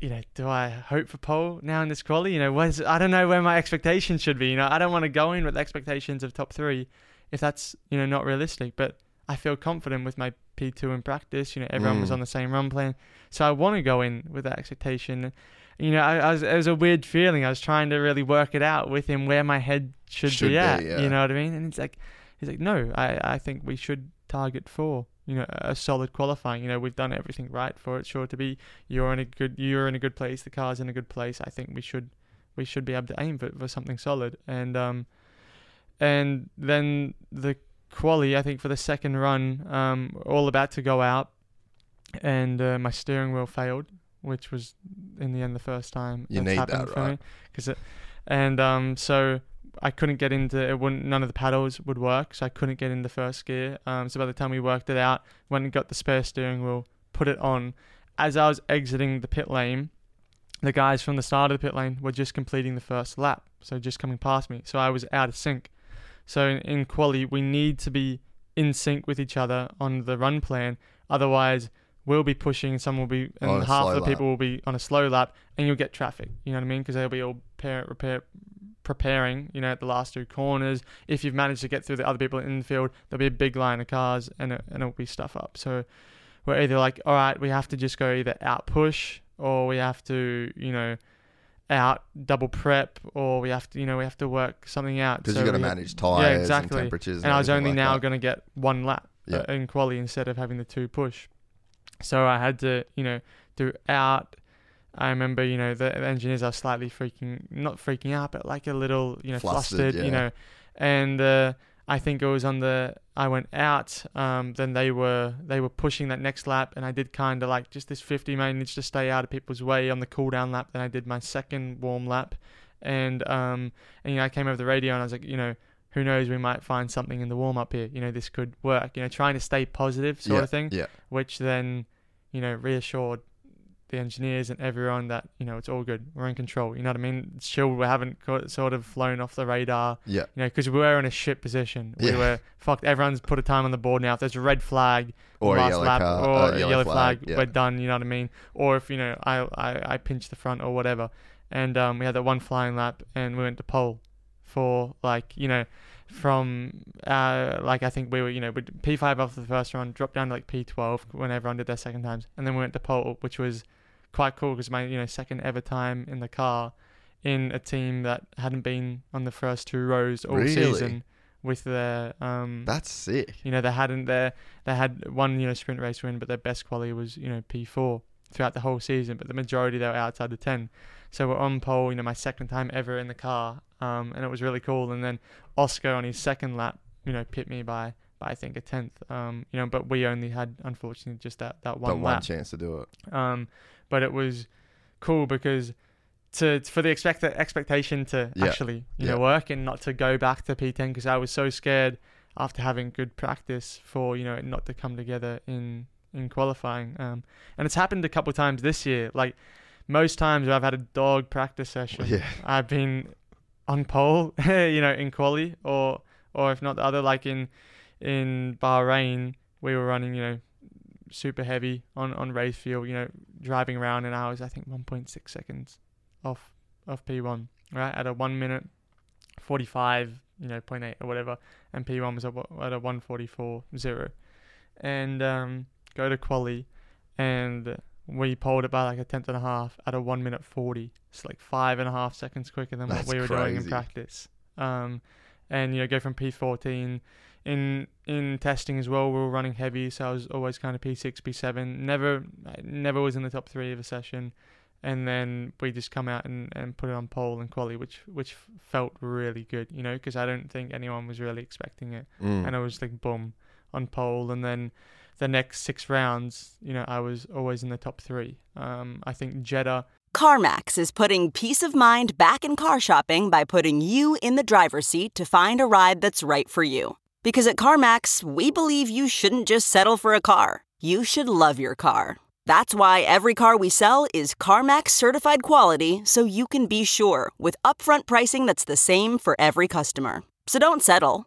you know, do I hope for pole now in this quali? You know, where's, I don't know where my expectations should be. You know, I don't want to go in with expectations of top three if that's, you know, not realistic. But I feel confident with my P2 in practice. You know, everyone was Mm. on the same run plan. So I want to go in with that expectation. You know, I, I was, it was a weird feeling. I was trying to really work it out with him where my head should, Should be be, at. yeah. You know what I mean? And it's like, he's like, no, I, I think we should target four. You know, a solid qualifying. You know, we've done everything right for it. Sure to be, you're in a good, you're in a good place. The car's in a good place. I think we should, we should be able to aim for, for something solid. And um, and then the quali, I think for the second run, um, all about to go out, and uh, my steering wheel failed, which was in the end the first time You need happened that, for right? me. Cause it, and um, so I couldn't get into it. Wouldn't none of the paddles would work, so I couldn't get into first gear. Um, so by the time we worked it out, went and got the spare steering wheel, put it on. As I was exiting the pit lane, the guys from the start of the pit lane were just completing the first lap, so just coming past me. So I was out of sync. So in, in quali, we need to be in sync with each other on the run plan. Otherwise, we'll be pushing, some will be, On and a half slow the lap. people will be on a slow lap, and you'll get traffic. You know what I mean? Because they'll be all pair, repair, preparing. You know, at the last two corners. If you've managed to get through the other people in the field, there'll be a big line of cars, and it, and it'll be stuff up. So we're either like, all right, we have to just go either out push, or we have to, you know. Out double prep, or we have to, you know, we have to work something out. Because So you got to we have- manage tires exactly. and temperatures. And, I was everything only like now that. going to get one lap Yeah. uh, in quali instead of having the two push. So I had to, you know, do out. I remember, you know, the, the engineers are slightly freaking, not freaking out, but like a little, you know, Flustered, flustered, yeah. you know. And uh, I think it was on the, I went out. Um, then they were, they were pushing that next lap, and I did kind of like just this 50 managed to stay out of people's way on the cool down lap. Then I did my second warm lap, and um, and you know, I came over the radio and I was like, you know, who knows, we might find something in the warm up here. You know, this could work. You know, trying to stay positive sort yeah, of thing, Yeah. which then, you know, reassured the engineers and everyone that you know it's all good. We're in control. You know what I mean? It's chill. We haven't got sort of flown off the radar. Yeah. You know, because we were in a shit position. We Yeah. were fucked. Everyone's put a time on the board now. If there's a red flag, Or a last yellow lap, car- or uh, a yellow yellow, flag, flag, yeah. we're done. You know what I mean? Or if you know, I I, I pinched the front or whatever, and um, we had that one flying lap, and we went to pole for like you know from uh like I think we were you know with P5 after the first round, dropped down to like P12 when everyone did their second times, and then we went to pole, which was quite cool because my you know second ever time in the car in a team that hadn't been on the first two rows all Really? season with their um That's sick. you know, they hadn't their they had one you know sprint race win, but their best quality was you know P four throughout the whole season. But the majority they were outside the ten. So we're on pole, you know, my second time ever in the car, um, and it was really cool. And then Oscar on his second lap, you know, pit me by by I think a tenth. Um, you know, but we only had unfortunately just that that one Got one chance to do it. Um, but it was cool because to for the expect expectation to Yeah. actually you know work and not to go back to P10 because I was so scared after having good practice for you know not to come together in in qualifying. Um, and it's happened a couple of times this year. Like most times where I've had a dog practice session, Yeah. I've been on pole, you know, in quali or or if not the other, like in in Bahrain, we were running, you know, super heavy on on race fuel, you know, driving around and I was I think 1.6 seconds off off P1, right? At a 1 minute 45, you know, 0.8 or whatever, and P1 was at, at a 144.0. And um go to quali and we pulled it by like a tenth and a half at a 1 minute 40. It's like five and a half seconds quicker than That's what we were doing in practice. Um and you know go from P14 in in testing as well we were running heavy so I was always kind of P6 P7 never I never was in the top 3 of a session and then we just come out and, and put it on pole and quali which which felt really good you know because I don't think anyone was really expecting it Mm. and I was like boom on pole and then the next 6 rounds you know I was always in the top 3 um I think Jeddah CarMax is putting peace of mind back in car shopping by putting you in the driver's seat to find a ride that's right for you. Because at CarMax, we believe you shouldn't just settle for a car, you should love your car. That's why every car we sell is CarMax certified quality so you can be sure with upfront pricing that's the same for every customer. So don't settle.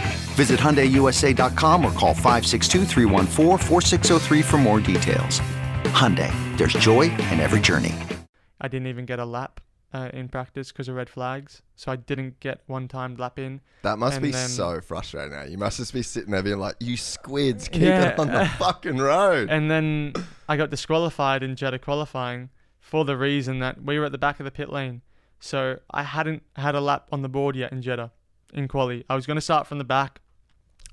Visit HyundaiUSA.com or call 562-314-4603 for more details. Hyundai, there's joy in every journey. I didn't even get a lap uh, in practice because of red flags so I didn't get one timed lap in That must and be then- so frustrating now. You must just be sitting there being like, you squids, keep Yeah. it on the fucking road. And then I got disqualified in Jeddah qualifying for the reason that we were at the back of the pit lane. So I hadn't had a lap on the board yet in Jeddah in quali. I was going to start from the back.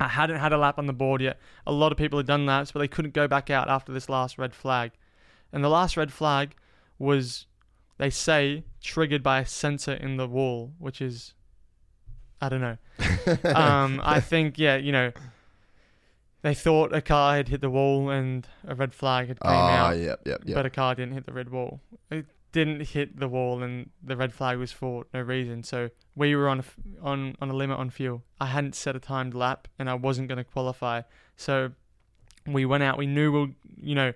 I hadn't had a lap on the board yet. A lot of people had done laps, but they couldn't go back out after this last red flag. And the last red flag was they say triggered by a sensor in the wall, which is I don't know. um, I think yeah, you know, they thought a car had hit the wall and a red flag had came Oh, out, yep, yep, yep. but a car didn't hit the red wall. It didn't hit the wall, and the red flag was for no reason. So we were on a, on on a limit on fuel. I hadn't set a timed lap, and I wasn't going to qualify. So we went out. We knew we'll, you know,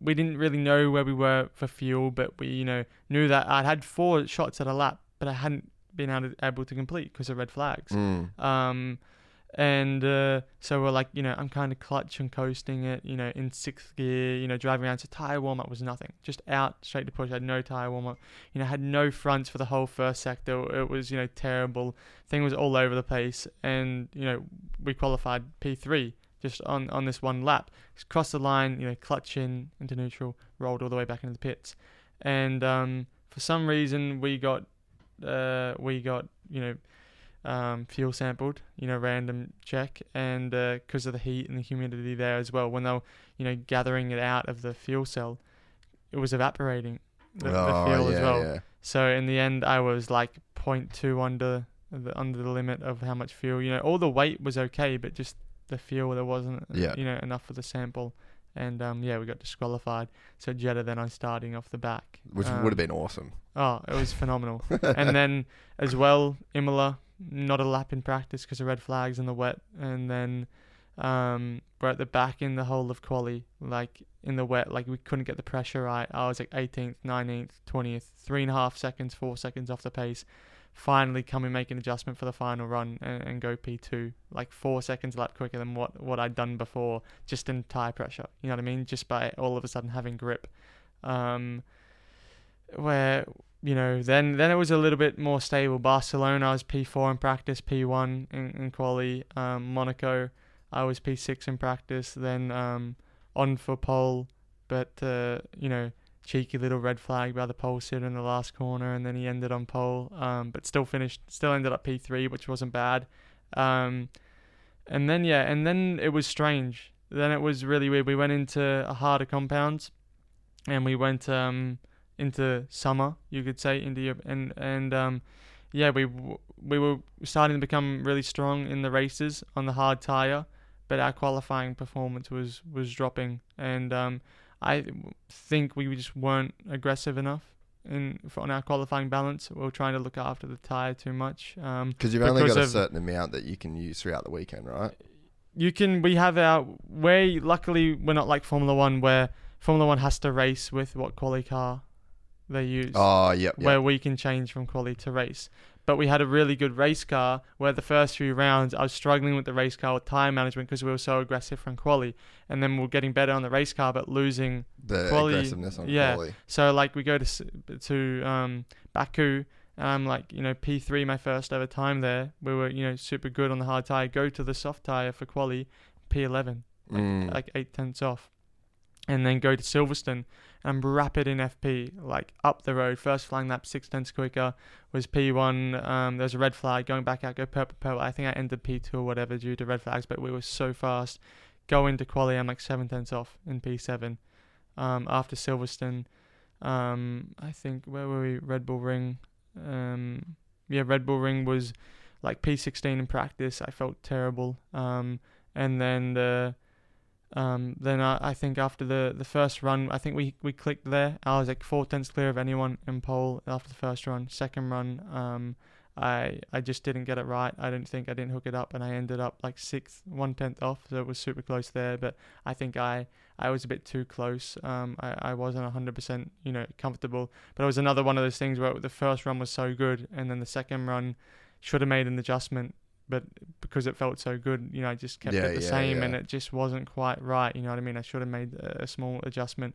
we didn't really know where we were for fuel, but we, you know, knew that I'd had four shots at a lap, but I hadn't been able to, able to complete because of red flags. Mm. Um, and uh, so we're like, you know, I'm kind of clutch and coasting it, you know, in sixth gear, you know, driving around. So tire warm up was nothing, just out straight to push. I had no tire warm up, you know, had no fronts for the whole first sector. It was, you know, terrible. Thing was all over the place, and you know, we qualified P3 just on on this one lap. Just crossed the line, you know, clutch in into neutral, rolled all the way back into the pits, and um, for some reason we got uh, we got you know um, fuel sampled, you know, random check, and because of the heat and the humidity there as well, when they were, you know, gathering it out of the fuel cell, it was evaporating the, the oh, fuel yeah, as well. yeah. So in the end, I was like 0.2 under the under the limit of how much fuel. You know, all the weight was okay, but just the fuel there wasn't, uh, Yeah. you know, enough for the sample. And um, yeah, we got disqualified. So Jeddah then I'm starting off the back, Which Um, would have been awesome. Oh, it was phenomenal. and then as well, Imola, not a lap in practice because of red flags in the wet. And then um, we're at the back in the whole of quali, like in the wet, like we couldn't get the pressure right. I was like 18th, 19th, 20th, three and a half seconds, four seconds off the pace. Finally, come and make an adjustment for the final run and, and go P2, like four seconds lap quicker than what, what I'd done before, just in tire pressure. You know what I mean? Just by all of a sudden having grip. Um, where you know then then it was a little bit more stable. Barcelona I was P4 in practice, P1 in, in quali. Um, Monaco I was P6 in practice. Then um, on for pole, but uh, you know cheeky little red flag by the pole sitter in the last corner, and then he ended on pole. Um, but still finished, still ended up P3, which wasn't bad. Um, and then yeah, and then it was strange. Then it was really weird. We went into a harder compound, and we went um into summer, you could say, into Europe, and and um, yeah, we we were starting to become really strong in the races on the hard tire, but our qualifying performance was was dropping, and um, I think we just weren't aggressive enough in on our qualifying balance. We were trying to look after the tire too much. Um, Because you've only got a certain amount that you can use throughout the weekend, right? you can we have our way luckily we're not like Formula One where Formula One has to race with what quali car they use. Oh, yep, yep. Where we can change from quali to race. But we had a really good race car where the first few rounds I was struggling with the race car with time management because we were so aggressive from quali, and then we we're getting better on the race car but losing the quali- aggressiveness on yeah. quali. so like we go to to um, Baku, and I'm like you know P3 my first ever time there. We were you know super good on the hard tire. Go to the soft tire for quali, P11, like, Mm. like eight tenths off, and then go to Silverstone. And I'm rapid in FP, like up the road. First flying lap six tenths quicker was P1. Um, there was a red flag going back out, go purple purple. I think I ended P2 or whatever due to red flags, but we were so fast. Go into quali, I'm like seven tenths off in P7. Um, after Silverstone, um, I think where were we? Red Bull Ring. Um, yeah, Red Bull Ring was like P16 in practice. I felt terrible. Um, and then the um, then I, I think after the, the first run, I think we, we clicked there. I was like four tenths clear of anyone in pole after the first run. Second run, um, I I just didn't get it right. I didn't think I didn't hook it up, and I ended up like sixth, one tenth off. So it was super close there. But I think I I was a bit too close. Um, I I wasn't hundred percent you know comfortable. But it was another one of those things where the first run was so good, and then the second run should have made an adjustment. But because it felt so good, you know, I just kept Yeah, it the yeah, same, yeah. and it just wasn't quite right. You know what I mean? I should have made a, small adjustment.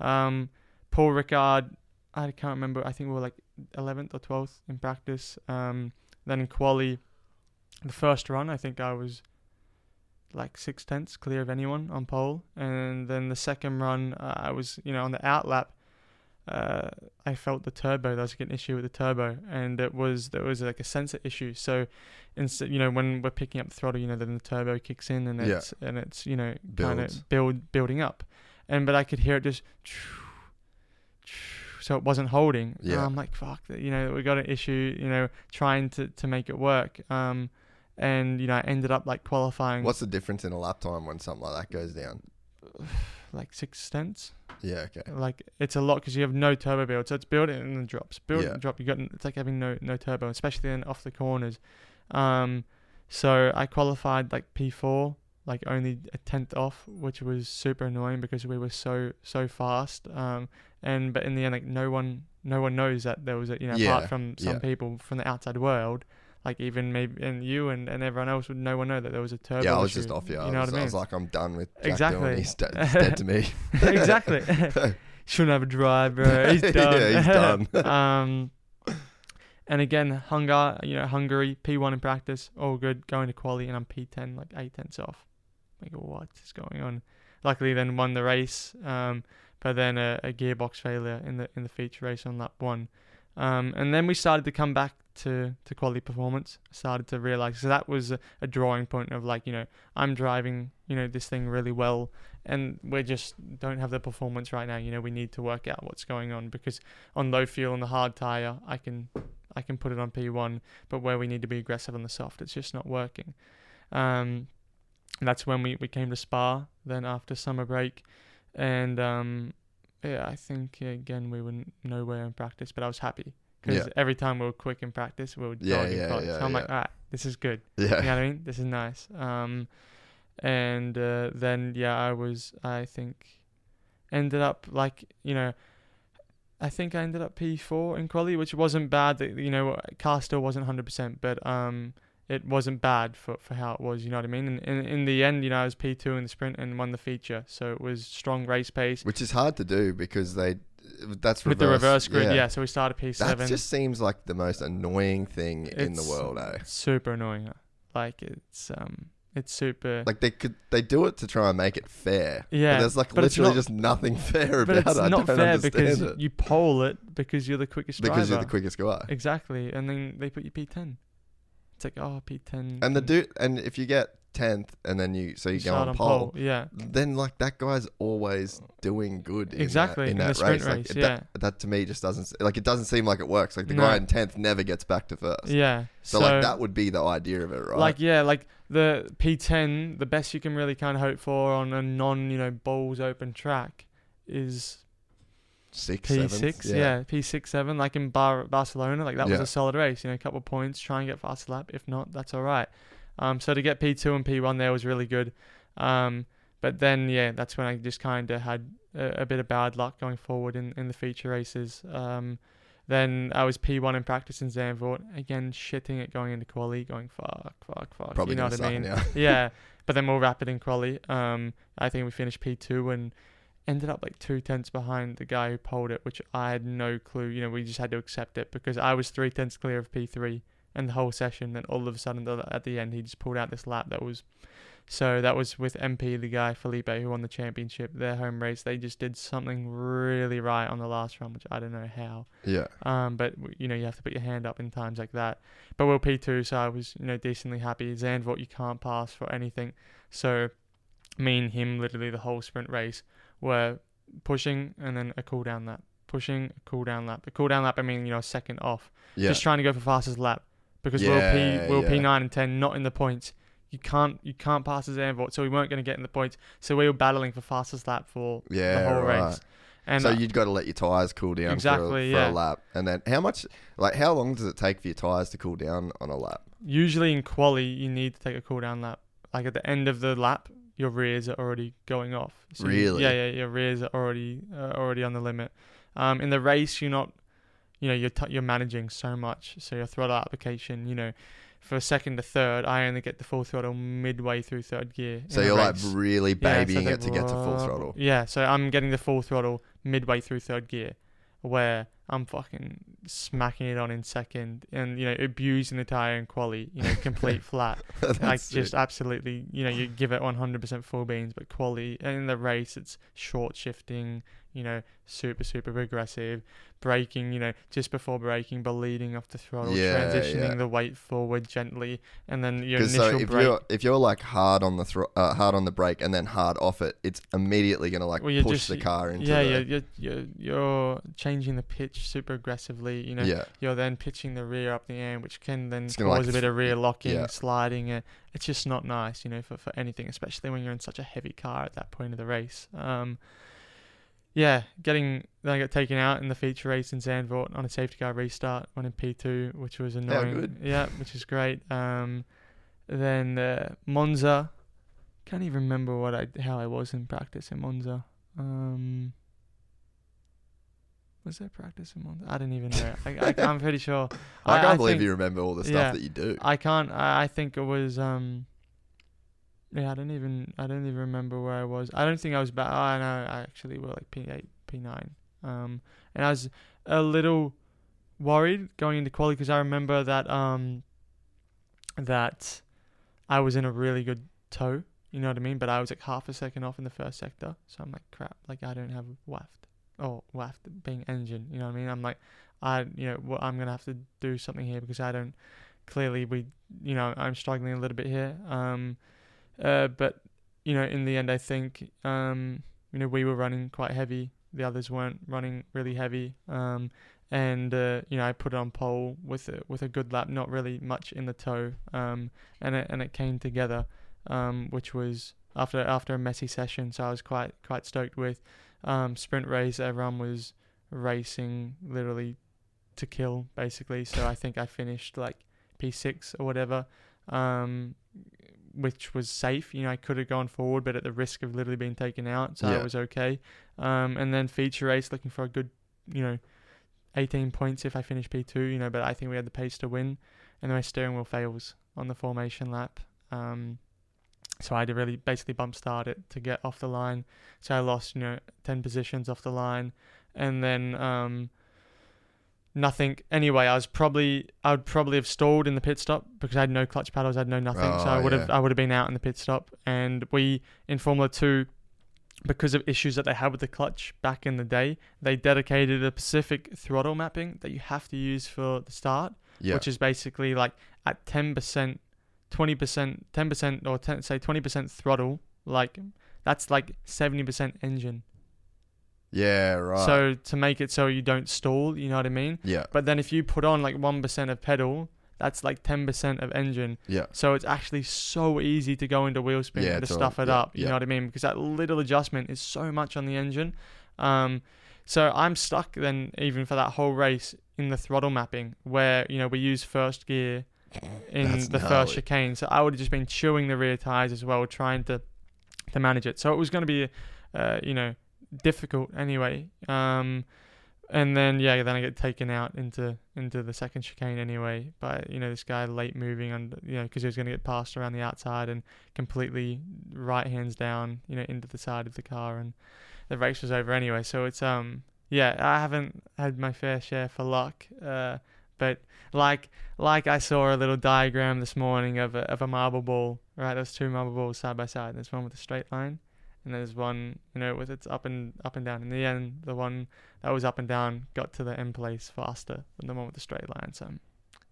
Um, Paul Ricard, I can't remember. I think we were like 11th or 12th in practice. Um, then in quali, the first run, I think I was like six tenths clear of anyone on pole, and then the second run, uh, I was you know on the out lap. Uh, I felt the turbo. There was like an issue with the turbo, and it was there was like a sensor issue. So, instead, you know, when we're picking up the throttle, you know, then the turbo kicks in, and Yeah. it's and it's you know kind of build building up, and but I could hear it just so it wasn't holding. And Yeah. I'm like, fuck, you know, we got an issue. You know, trying to to make it work. Um, and you know, I ended up like qualifying What's the difference in a lap time when something like that goes down? like six tenths. Yeah, okay. Like it's a lot because you have no turbo build, so it's build it and then drops, build it Yeah. and drop. You got it's like having no no turbo, especially then off the corners. Um, so I qualified like P4, like only a tenth off, which was super annoying because we were so so fast. Um, and but in the end, like no one no one knows that there was a you know Yeah, apart from some yeah. people from the outside world. Like even maybe and you and, and everyone else would no one know that there was a turbo. yeah, I was issue, just off you. You I, know was, what I mean? I was like, I'm done with Jack Exactly. Doohan. He's, de- he's dead to me. exactly. Shouldn't have a driver. He's done. Yeah, he's done. um, and again, Hungar, you know, Hungary P1 in practice, all good. Going to quali, and I'm P10, like eight tenths off. Like, what is going on? Luckily, then won the race. Um, but then a, a gearbox failure in the in the feature race on lap one. Um, and then we started to come back to to quality performance. Started to realize so that was a, a drawing point of like you know I'm driving you know this thing really well, and we just don't have the performance right now. You know we need to work out what's going on because on low fuel and the hard tire I can I can put it on P1, but where we need to be aggressive on the soft, it's just not working. Um, that's when we, we came to Spa. Then after summer break, and um, yeah, I think again we were nowhere in practice, but I was happy because Yeah. every time we were quick in practice, we would Yeah, yeah, yeah, So I'm like, yeah. all right, this is good. yeah. You know what I mean? This is nice. Um, and uh, then yeah, I was I think ended up like you know. I think I ended up P4 in quali, which wasn't bad. You know, car still wasn't 100%, but um, it wasn't bad for, for how it was. You know what I mean? And in, in the end, you know, I was P2 in the sprint and won the feature, so it was strong race pace Which is hard to do because they. That's with the reverse grid. yeah. Yeah. so we started P7. That just seems like the most annoying thing in the world, eh? super annoying. Like it's um, it's super. Like they could, they do it to try and make it fair. Yeah, but there's like literally not- just nothing fair about it's it. I not don't fair because it. you pole it because you're the quickest because you're the quickest guy. Exactly, and then they put you P10. It's like oh P10. And the dude, and if you get tenth, and then you so you go on pole, Yeah, then like that guy's always doing good. in that- Exactly, in in that, the sprint race. Like, yeah. that, that to me just doesn't like it doesn't seem like it works. Like the No. guy in tenth never gets back to first. yeah. So, like that would be the idea of it, right? Like yeah, like the P10, the best you can really kind of hope for on a non, you know, balls open track is six, P6. seventh, Yeah. P6, 7. Like in Bar- Barcelona, like that was a solid race. You know, a couple of points, try and get faster lap. If not, that's all right. Um, so to get P2 and P1 there was really good. Um, but then yeah, that's when I just kind of had a, a bit of bad luck going forward in, in the feature races. Um, then I was P1 in practice in Zandvoort. Again, shitting it going into quali, going fuck, fuck, fuck. Probably you know what I mean? now. yeah, but then more rapid in quali. Um, I think we finished P2 and ended up like two tenths behind the guy who pulled it, which I had no clue. You know, we just had to accept it because I was three tenths clear of P3 and the whole session. Then all of a sudden, at the end, he just pulled out this lap that was. So that was with MP, the guy Felipe who won the championship, their home race. They just did something really right on the last run, which I don't know how. yeah, Um, but you know you have to put your hand up in times like that. But we're P two, so I was you know decently happy. Zandvoort you can't pass for anything. So me and him literally the whole sprint race were pushing and then a cool down lap, pushing a cool down lap. A cool down lap I mean you know a second off, yeah. just trying to go for fastest lap because Yeah, we're P we're yeah. P nine and ten, not in the points. You can't you can't pass as Zandvoort, so we weren't going to get in the points. So we were battling for fastest lap for Yeah, the whole right. race. And so uh, you'd got to let your tires cool down Exactly, for, a, for yeah. a lap, and then how much, like, how long does it take for your tires to cool down on a lap? usually in quali you need to take a cool down lap. Like at the end of the lap, your rears are already going off. you- Really? yeah, yeah. Your rears are already uh, already on the limit. Um, in the race, you're not. You know, you're t- you're managing so much. So your throttle application, you know, for second to third, I only get the full throttle midway through third gear. So you're like really Yeah, so babying it to get to full throttle. Yeah, so I'm getting the full throttle midway through third gear, where I'm fucking smacking it on in second, and you know abusing the tire and quali, you know complete flat, like sick. just absolutely, you know you give it 100% full beans, but quali and in the race it's short shifting, you know, super super aggressive, braking, you know, just before braking, but leading off the throttle, Yeah, transitioning yeah. the weight forward gently, and then your initial so if brake. you're if you're like hard on the thro- uh, hard on the brake and then hard off it, it's immediately gonna like Well, push just- the car into yeah, the, you're, you're you're changing the pitch super aggressively. You know, yeah you're then pitching the rear up the air, which can then cause like, a bit of rear locking, yeah. sliding. Uh, it's just not nice, you know, for, for anything, especially when you're in such a heavy car at that point of the race. Um, yeah, getting then I got taken out in the feature race in Zandvoort on a safety car restart, one in P2, which was annoying. good. Yeah, which is great. Um, then uh, Monza, can't even remember what I how I was in practice in Monza. Um, was there practice in Monza? I don't even know. I, I, I'm pretty sure. I can't believe think- you remember all the stuff yeah, that you do. I can't. I, I think it was. Um. Yeah, I don't even. I don't even remember where I was. I don't think I was back. I know. I actually were like P eight, P nine. Um, and I was a little worried going into quali because I remember that um. That I was in a really good toe. You know what I mean? But I was like half a second off in the first sector, so I'm like crap. Like I don't have waft or waft being engine. You know what I mean? I'm like, I you know what I'm gonna have to do something here because I don't clearly we you know I'm struggling a little bit here um uh but you know in the end I think um you know we were running quite heavy. The others weren't running really heavy. Um and uh, you know I put it on pole with a, with a good lap not really much in the toe. Um and it and it came together um which was after after a messy session so I was quite quite stoked with. Um sprint race everyone was racing literally to kill basically. So I think I finished like P6 or whatever, um, which was safe. You know, I could have gone forward, but at the risk of literally being taken out, so Yeah. I was okay. Um, and then feature race, looking for a good, you know, 18 points if I finish P2. You know, but I think we had the pace to win. And then my steering wheel fails on the formation lap. Um, so I had to really basically bump start it to get off the line. So I lost, you know, 10 positions off the line. And then um, nothing. Anyway, I was probably I would probably have stalled in the pit stop because I had no clutch paddles, I had no nothing. so Oh, I would have. I would have been out in the pit stop. And we in Formula Two, because of issues that they had with the clutch back in the day, they dedicated a specific throttle mapping that you have to use for the start yeah. which is basically like at 10%, 20%, 10% or 10, say 20% throttle, like that's like 70% engine. Yeah, right. So to make it so you don't stall, you know what I mean? yeah, But then if you put on like 1% of pedal, that's like 10% of engine. yeah, So it's actually so easy to go into wheel spin Yeah, and to all- stuff it yeah, up. You yeah. know what I mean? Because that little adjustment is so much on the engine. Um, so I'm stuck then even for that whole race in the throttle mapping where you know we use first gear in That's the gnarly. first chicane. So I would have just been chewing the rear tires as well, trying to to manage it. So it was going to be, uh, you know, difficult anyway. Um, and then yeah, then I get taken out into into the second chicane anyway by you know this guy late moving and you know because he was going to get passed around the outside and completely right hands down you know into the side of the car and the race was over anyway. So it's um yeah I haven't had my fair share for luck. Uh, but like like I saw a little diagram this morning of a of a marble ball. Right, there's two marble balls side by side. There's one with a straight line, and there's one you know with its up and up and down. In the end, the one that was up and down got to the end place faster than the one with the straight line. So I'm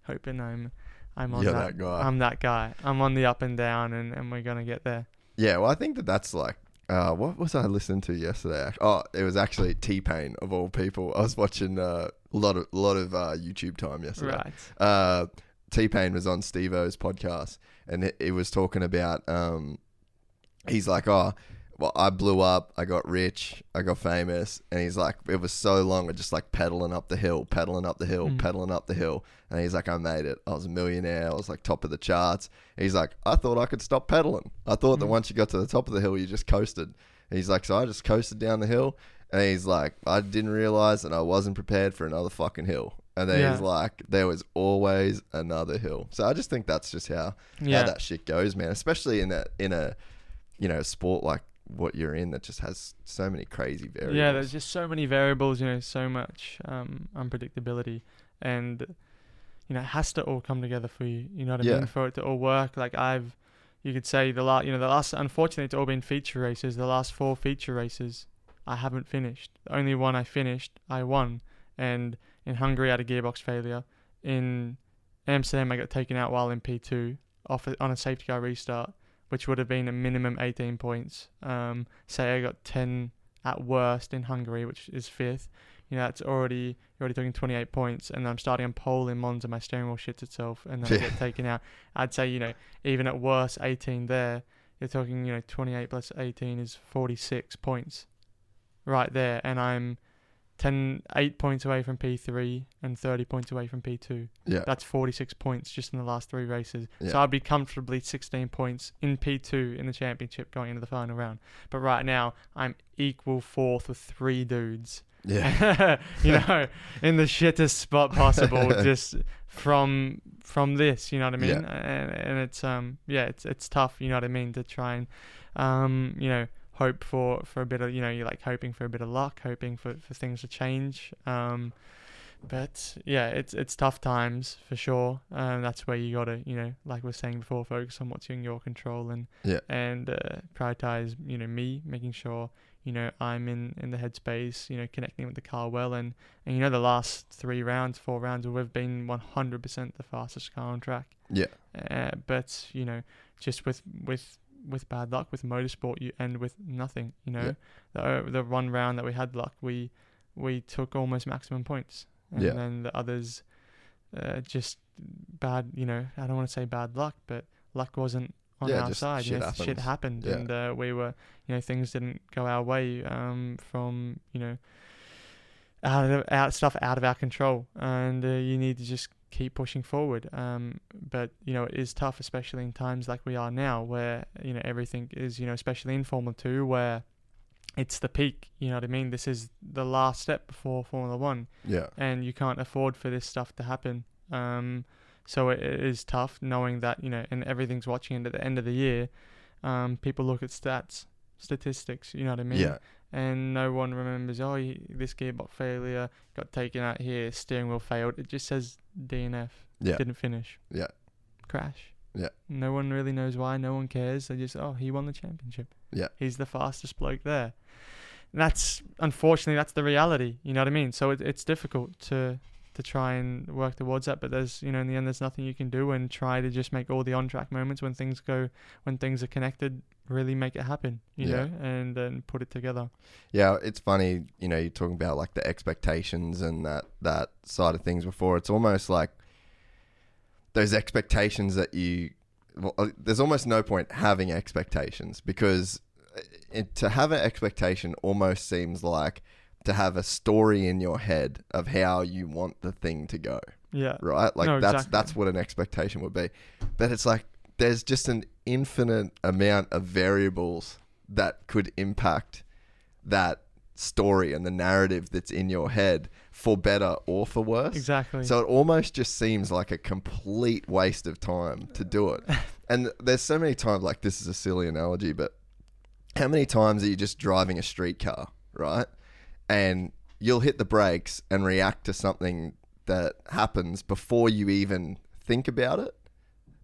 hoping I'm I'm on You're that. that guy. I'm that guy. I'm on the up and down, and, and we're gonna get there. yeah. Well, I think that that's like. Uh, what was I listening to yesterday? Oh, it was actually T Pain of all people. I was watching uh, a lot of lot of uh, YouTube time yesterday. Right. uh, T Pain was on Steve O's podcast and it, it was talking about um, he's like, oh, well, I blew up, I got rich, I got famous, and he's like, it was so long of just like pedaling up the hill, pedaling up the hill, Mm. pedaling up the hill, and he's like, I made it, I was a millionaire, I was like top of the charts. he's like, I thought I could stop pedaling. I thought that Mm. once you got to the top of the hill, you just coasted. And he's like, so I just coasted down the hill. And he's like, I didn't realize that I wasn't prepared for another fucking hill. And then he's like, there was always another hill. So I just think that's just how, Yeah. how that shit goes, man. Especially in that in a you know sport like what you're in that just has so many crazy variables. Yeah, there's just so many variables, you know, so much um, unpredictability, and you know, it has to all come together for you. You know what I Yeah. mean? For it to all work. Like I've, you could say the last, you know, the last. Unfortunately, it's all been feature races. The last four feature races I haven't finished. The only one I finished, I won. And in Hungary, I had a gearbox failure. In Amsterdam, I got taken out while in P2 off a, on a safety car restart, which would have been a minimum 18 points. Um, say I got 10 at worst in Hungary, which is fifth. You know, that's already you're already talking 28 points, and I'm starting on pole in Monza. My steering wheel shits itself, and then I get taken out. I'd say you know, even at worst, 18 there. You're talking, you know, 28 plus 18 is 46 points, right there, and I'm 10, 8 points away from P3 and 30 points away from P2. Yeah. That's 46 points just in the last three races. Yeah. So I'd be comfortably 16 points in P2 in the championship going into the final round. But right now, I'm equal fourth with three dudes. Yeah. you know, in the shittest spot possible, just from from this. You know what I mean? Yeah. And, and it's um yeah, it's it's tough. You know what I mean to try and um you know hope for for a bit of you know you're like hoping for a bit of luck, hoping for for things to change. Um, but yeah, it's it's tough times for sure. Um, that's where you gotta you know like we were saying before, focus on what's in your control and Yeah. and uh, prioritize you know me making sure you know I'm in in the headspace you know connecting with the car well and and you know the last three rounds four rounds we've been 100% the fastest car on track Yeah. uh, but you know just with with with bad luck with motorsport you end with nothing you know the the one round that we had luck we we took almost maximum points and Yeah. then the others uh, just bad you know I don't want to say bad luck but luck wasn't on Yeah, our side you shit know, happens. shit happened Yeah. and uh, we were you know things didn't go our way um from you know out of out stuff out of our control and uh, you need to just keep pushing forward um but you know it is tough especially in times like we are now where you know everything is you know especially in formula 2 where it's the peak you know what i mean this is the last step before formula 1 Yeah. and you can't afford for this stuff to happen. Um, so it, it is tough knowing that you know, and everything's watching. And at the end of the year, um, people look at stats, statistics. You know what I mean? Yeah. And no one remembers. Oh, this gearbox failure got taken out here. Steering wheel failed. It just says DNF. Yeah. Didn't finish. Yeah. Crash. Yeah. No one really knows why. No one cares. They just oh he won the championship. Yeah. He's the fastest bloke there. And that's unfortunately that's the reality. You know what I mean? So it, it's difficult to to try and work towards that. But there's you know in the end there's nothing you can do and try to just make all the on track moments when things go when things are connected really make it happen. You Yeah. know and then put it together. Yeah, it's funny, you know, you're talking about like the expectations and that that side of things before. It's almost like those expectations that you well, uh, there's almost no point having expectations because it, to have an expectation almost seems like to have a story in your head of how you want the thing to go Yeah. right? Like No, that's exactly. that's what an expectation would be. But it's like there's just an infinite amount of variables that could impact that story and the narrative that's in your head for better or for worse. Exactly. So it almost just seems like a complete waste of time to do it. and there's so many times like this is a silly analogy, but how many times are you just driving a streetcar, right? And you'll hit the brakes and react to something that happens before you even think about it.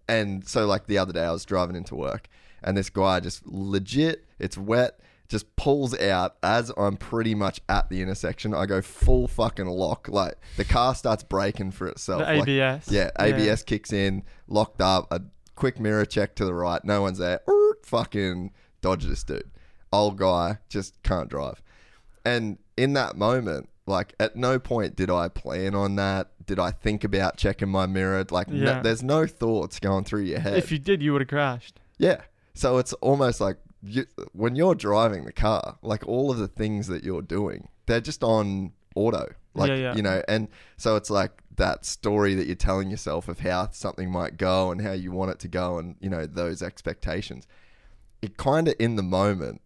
And so, like the other day, I was driving into work, and this guy just legit, it's wet, just pulls out as I'm pretty much at the intersection. I go full fucking lock. Like the car starts braking for itself. The Like, ABS. yeah, Yeah. ABS kicks in, locked up, a quick mirror check to the right, no one's there. Er, Fucking dodge this dude. Old guy, just can't drive. And in that moment, like at no point did I plan on that. Did I think about checking my mirror? Like, no- there's no thoughts going through your head. if you did, you would have crashed. Yeah. So it's almost like you, when you're driving the car, like all of the things that you're doing, they're just on auto. Like, Yeah, yeah. you know, and so it's like that story that you're telling yourself of how something might go and how you want it to go and, you know, those expectations. It kind of in the moment,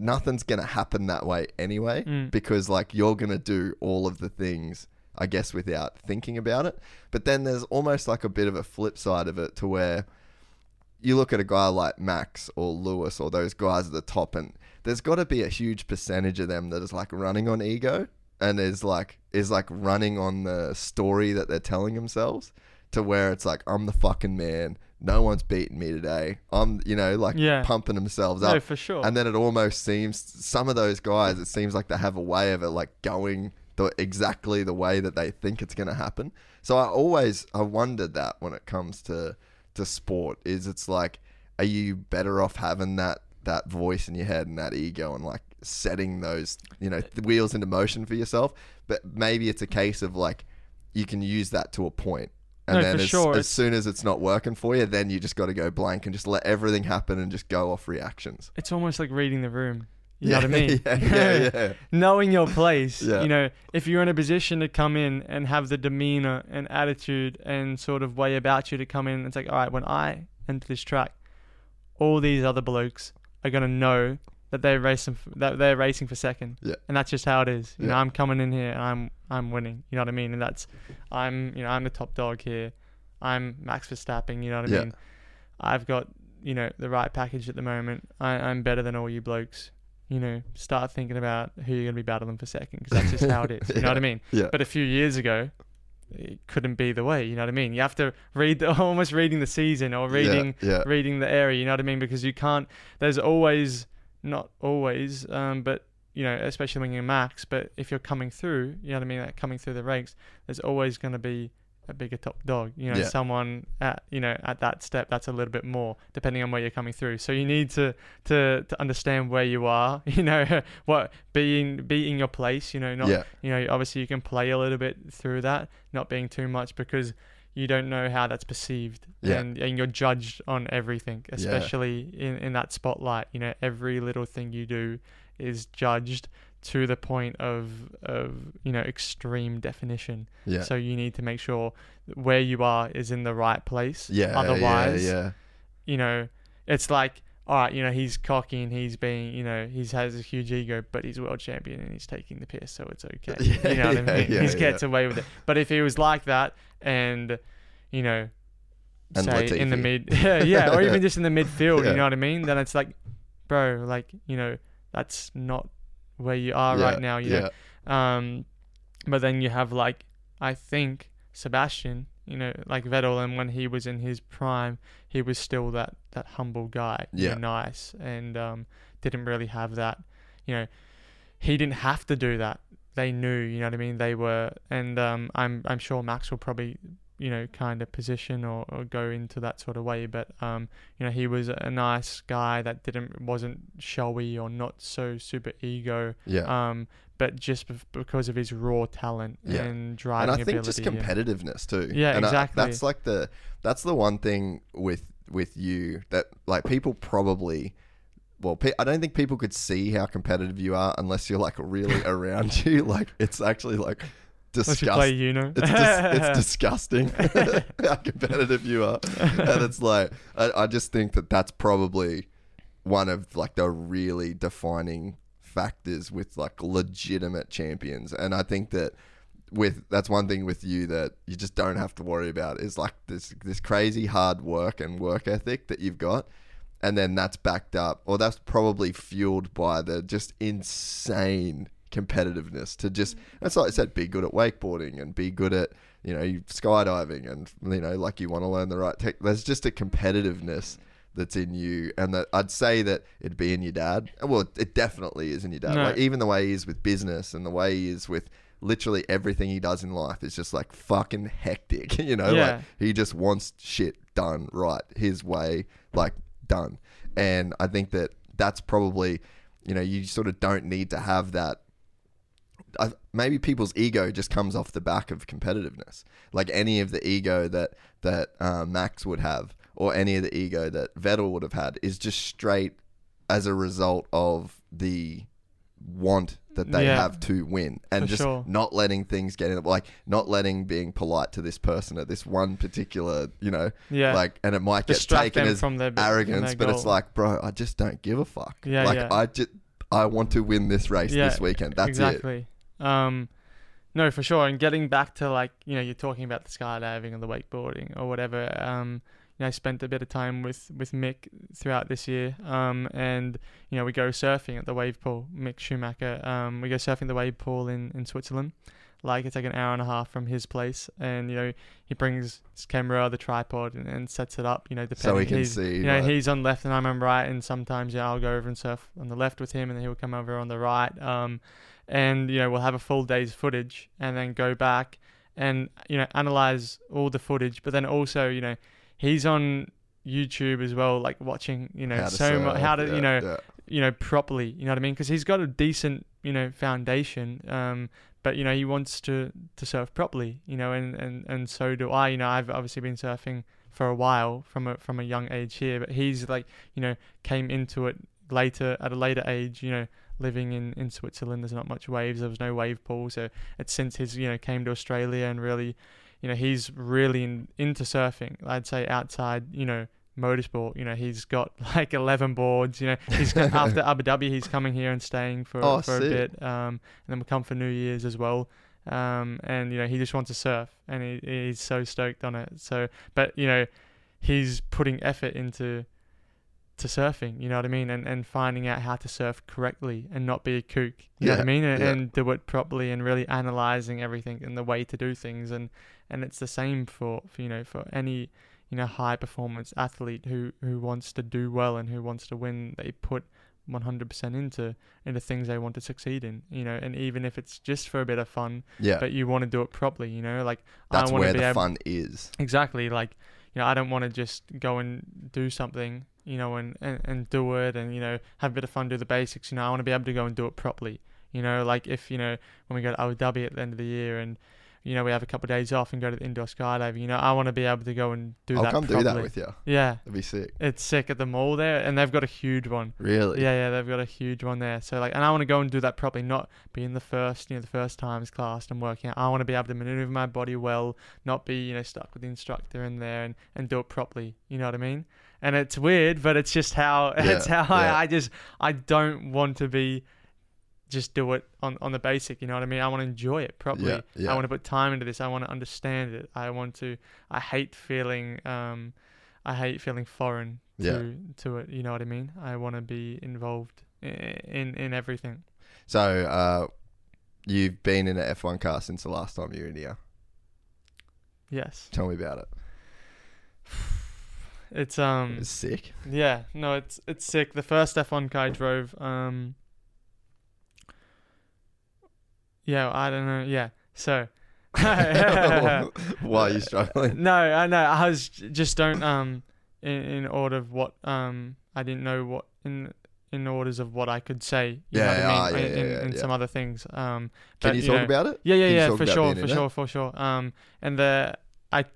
nothing's going to happen that way anyway Mm. because like you're going to do all of the things I guess without thinking about it. But then there's almost like a bit of a flip side of it to where you look at a guy like Max or Lewis or those guys at the top, and there's got to be a huge percentage of them that is like running on ego and is like is like running on the story that they're telling themselves to where it's like I'm the fucking man. No one's beaten me today. I'm, you know, like Yeah. pumping themselves No, up. for sure. And then it almost seems some of those guys, it seems like they have a way of it like going the exactly the way that they think it's going to happen. So I always I wondered that when it comes to to sport is it's like are you better off having that that voice in your head and that ego and like setting those you know the wheels into motion for yourself but maybe it's a case of like you can use that to a point and No, then for as, sure. as soon as it's not working for you then you just got to go blank and just let everything happen and just go off reactions it's almost like reading the room. You know what I mean? yeah, yeah, yeah. Knowing your place. Yeah. You know, if you're in a position to come in and have the demeanor and attitude and sort of way about you to come in, it's like, all right, when I enter this track, all these other blokes are gonna know that they're racing f- that they're racing for second. Yeah. And that's just how it is. You know, I'm coming in here and I'm I'm winning. You know what I mean? And that's I'm you know I'm the top dog here. I'm Max Verstappen. You know what I Yeah. mean? I've got you know the right package at the moment. I, I'm better than all you blokes. You know, start thinking about who you're gonna be battling for second because that's just how it is. You know what I mean? Yeah. But a few years ago, it couldn't be the way. You know what I mean? You have to read the, almost reading the season or reading yeah. reading the area. You know what I mean? Because you can't. There's always not always, um, but you know, especially when you're max. But if you're coming through, you know what I mean? Like coming through the ranks, there's always going to be a bigger top dog. You know, Yeah. someone at you know at that step that's a little bit more depending on where you're coming through. So you need to to to understand where you are. You know, what being be in your place. You know, not Yeah. you know obviously you can play a little bit through that, not being too much because you don't know how that's perceived Yeah. and, and you're judged on everything especially in, in that spotlight you know every little thing you do is judged to the point of of you know extreme definition Yeah. so you need to make sure where you are is in the right place yeah. otherwise yeah, yeah. you know it's like all right you know he's cocky and he's being you know he has a huge ego but he's world champion and he's taking the piss so it's okay. Yeah, you know what yeah, i mean? yeah, he gets away with it. But if he was like that and you know And say in the mid yeah, yeah or even just in the midfield you know what i mean? Then it's like bro like you know that's not where you are right now you yeah. know um but then you have like i think sebastian you know like vettel and when he was in his prime he was still that that humble guy you know, nice and um didn't really have that you know he didn't have to do that. They knew you know what i mean? They were and um i'm i'm sure max will probably you know kind of position or, or go into that sort of way but um you know he was a nice guy that didn't wasn't showy or not so super ego. Yeah. um but just because of his raw talent Yeah. and driving and I think just ability and- competitiveness too. Yeah, and I- exactly. that's like the that's the one thing with with you that like people probably. Well, pe- I don't think people could see how competitive you are unless you're like really around you. Like it's actually like you play disgusting. Uno. It's, dis- it's disgusting how competitive you are, and it's like I, I just think that that's probably one of like the really defining factors with like legitimate champions, and I think that with that's one thing with you that you just don't have to worry about is like this this crazy hard work and work ethic that you've got. And then that's backed up or that's probably fueled by the just insane competitiveness to just that's like I said be good at wakeboarding and be good at you know skydiving and you know like you want to learn the right tech there's just a competitiveness that's in you and that I'd say that it'd be in your dad. Well it definitely is in your dad. No. like even the way he is with business and the way he is with literally everything he does in life is just like fucking hectic you know? Yeah. like he just wants shit done right his way like done. And i think that that's probably you know you sort of don't need to have that. I, maybe people's ego just comes off the back of competitiveness. Like any of the ego that that uh, max would have or any of the ego that vettel would have had is just straight as a result of the want that they Yeah. have to win and just sure. not letting things get in like not letting being polite to this person at this one particular you know Yeah. like and it might get Distract taken as from their- arrogance their but it's like bro i just don't give a fuck Yeah, like yeah. i just i want to win this race this weekend that's it. Um, no, for sure. And getting back to like you know you're talking about the skydiving and the wakeboarding or whatever. Um, you know, I spent a bit of time with with Mick throughout this year. Um, and you know we go surfing at the wave pool. Mick Schumacher. Um, we go surfing the wave pool in in Switzerland Like it's like an hour and a half from his place, and you know he brings his camera, the tripod, and, and sets it up. You know, depending So he can he's, see, You know, he's on left and I'm on right, and sometimes yeah, I'll go over and surf on the left with him, and then he'll come over on the right. Um, and you know we'll have a full day's footage, and then go back and you know analyze all the footage, but then also you know he's on YouTube as well, like watching you know How to so much how to yeah, you know yeah. you know properly you know what i mean because he's got a decent you know foundation um but you know he wants to to surf properly you know and and and so do i you know i've obviously been surfing for a while from a from a young age here but he's like you know came into it later at a later age you know living in in switzerland there's not much waves there was no wave pool so it's since his you know came to australia and really you know he's really in, into surfing i'd say outside you know motorsport. You know, he's got like 11 boards. You know, he's after Abu Dhabi, he's coming here and staying for Oh, for a bit. Um, and then we'll come for New Year's as well. Um, and you know, he just wants to surf, and he, he's so stoked on it. So, but you know, he's putting effort into to surfing. You know what I mean, and and finding out how to surf correctly and not be a kook. You know what I mean, and, yeah. and do it properly and really analyzing everything and the way to do things. And and it's the same for, for you know for any you know high performance athlete who who wants to do well and who wants to win. They put 100% into into things they want to succeed in. You know, and even if it's just for a bit of fun, Yeah. but you want to do it properly. You know, like That's I want where to be the able fun is. exactly like you know i don't want to just go and do something you know and, and and do it and you know have a bit of fun do the basics you know i want to be able to go and do it properly you know like if you know when we go to abu dhabi at the end of the year and you know we have a couple of days off and go to the indoor skydiving you know i want to be able to go and do I'll that come properly. do that with you. yeah it'd be sick. it's sick at the mall there and they've got a huge one Really? yeah, yeah, they've got a huge one there. So like, and I want to go and do that properly, not be in the first, you know, the first times class and working out. I want to be able to maneuver my body well, not be, you know, stuck with the instructor in there and, and do it properly. You know what I mean? And it's weird, but it's just how it's Yeah, how I. I just I don't want to be just do it on, on the basic. You know what I mean? I want to enjoy it properly. Yeah, yeah. I want to put time into this. I want to understand it. I want to. I hate feeling. Um, I hate feeling foreign to Yeah. to it. You know what I mean? I want to be involved i- in in everything. So, uh, you've been in an F1 car since the last time you were in here. Yes, Tell me about it. it's um It's sick. yeah no it's it's sick. The first F1 car I drove um yeah I don't know yeah so Why are you struggling? No, I know. I was just don't um in, in order of what um I didn't know what in in orders of what I could say. You know Yeah, what yeah, I mean? yeah, in, yeah, yeah, in some other things. Um, Can but, you talk know- about it? Yeah, yeah, yeah, for sure, for sure, for sure. Um, and the I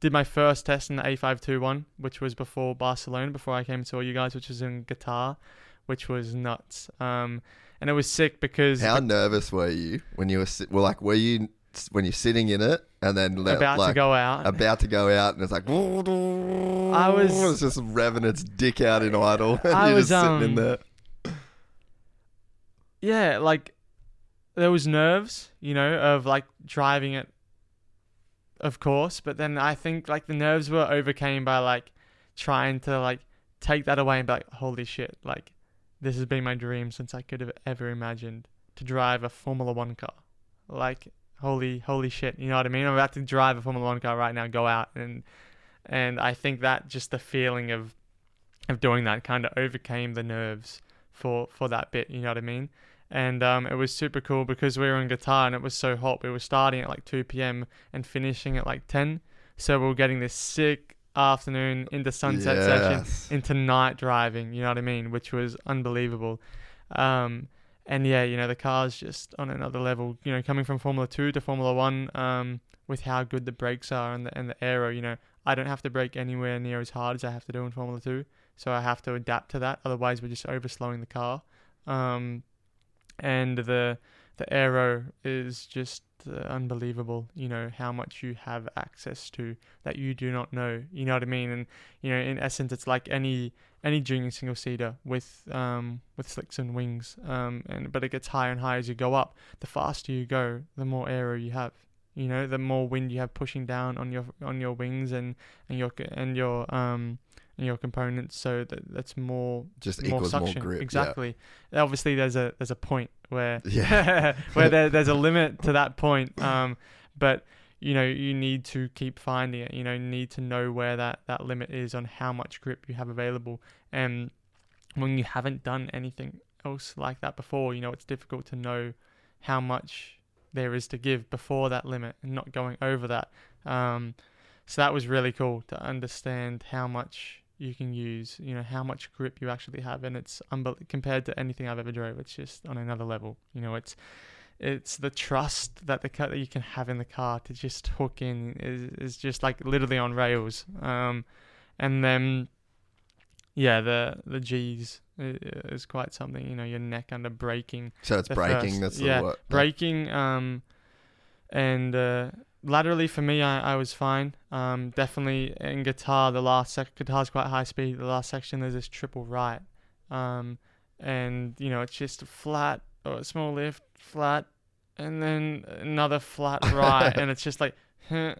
did my first test in the A521, which was before Barcelona, before I came to all you guys, which was in Qatar, which was nuts. Um, and it was sick because How nervous were you when you were si- well, like were you when you're sitting in it and then let, about like, to go out. about to go out and it's like I was- it's just revving its dick out in idle. I was, just sitting in um, there. yeah, like there was nerves, you know, of like driving it, of course. But then I think like the nerves were overcame by like trying to like take that away and be like, holy shit, like this has been my dream since I could have ever imagined to drive a Formula One car. Like holy holy shit, you know what I mean? I'm about to drive a Formula One car right now, go out and and I think that just the feeling of of doing that kind of overcame the nerves for for that bit. You know what I mean? And um, it was super cool because we were in Qatar and it was so hot. We were starting at like 2 p.m. and finishing at like 10. So we were getting this sick afternoon into sunset session Yes. into night driving. You know what I mean? Which was unbelievable. Um, and yeah, you know the car's just on another level. You know, coming from Formula Two to Formula One, um, with how good the brakes are and the and the aero. You know, I don't have to brake anywhere near as hard as I have to do in Formula Two, so I have to adapt to that. Otherwise, we're just overslowing the car. Um, and the the aero is just uh, unbelievable. You know how much you have access to that you do not know. You know what I mean? And you know, in essence, it's like any any junior single seater with um with slicks and wings. Um, and but it gets higher and higher as you go up. The faster you go, the more aero you have. You know, the more wind you have pushing down on your on your wings and and your and your um and your components. So that that's more Just more equals more suction. grip. yeah. Exactly. Obviously, there's a there's a point where Yeah. where there, there's a limit to that point. Um, but you know you need to keep finding it. You know, you need to know where that that limit is on how much grip you have available. And when you haven't done anything else like that before, you know it's difficult to know how much there is to give before that limit and not going over that. Um, so that was really cool to understand how much you can use, you know, how much grip you actually have, and it's unbel- compared to anything I've ever drove. It's just on another level. You know, it's it's the trust that the car that you can have in the car to just hook in is is just like literally on rails. Um, and then yeah, the the G's is quite something. You know, your neck under braking So it's the breaking. first- That's yeah, the word. braking um and uh laterally for me I, I was fine. Um definitely in Qatar the last sec Qatar's quite high speed the last section there's this triple right. Um and you know it's just a flat or a small lift flat and then another flat right and it's just like huh,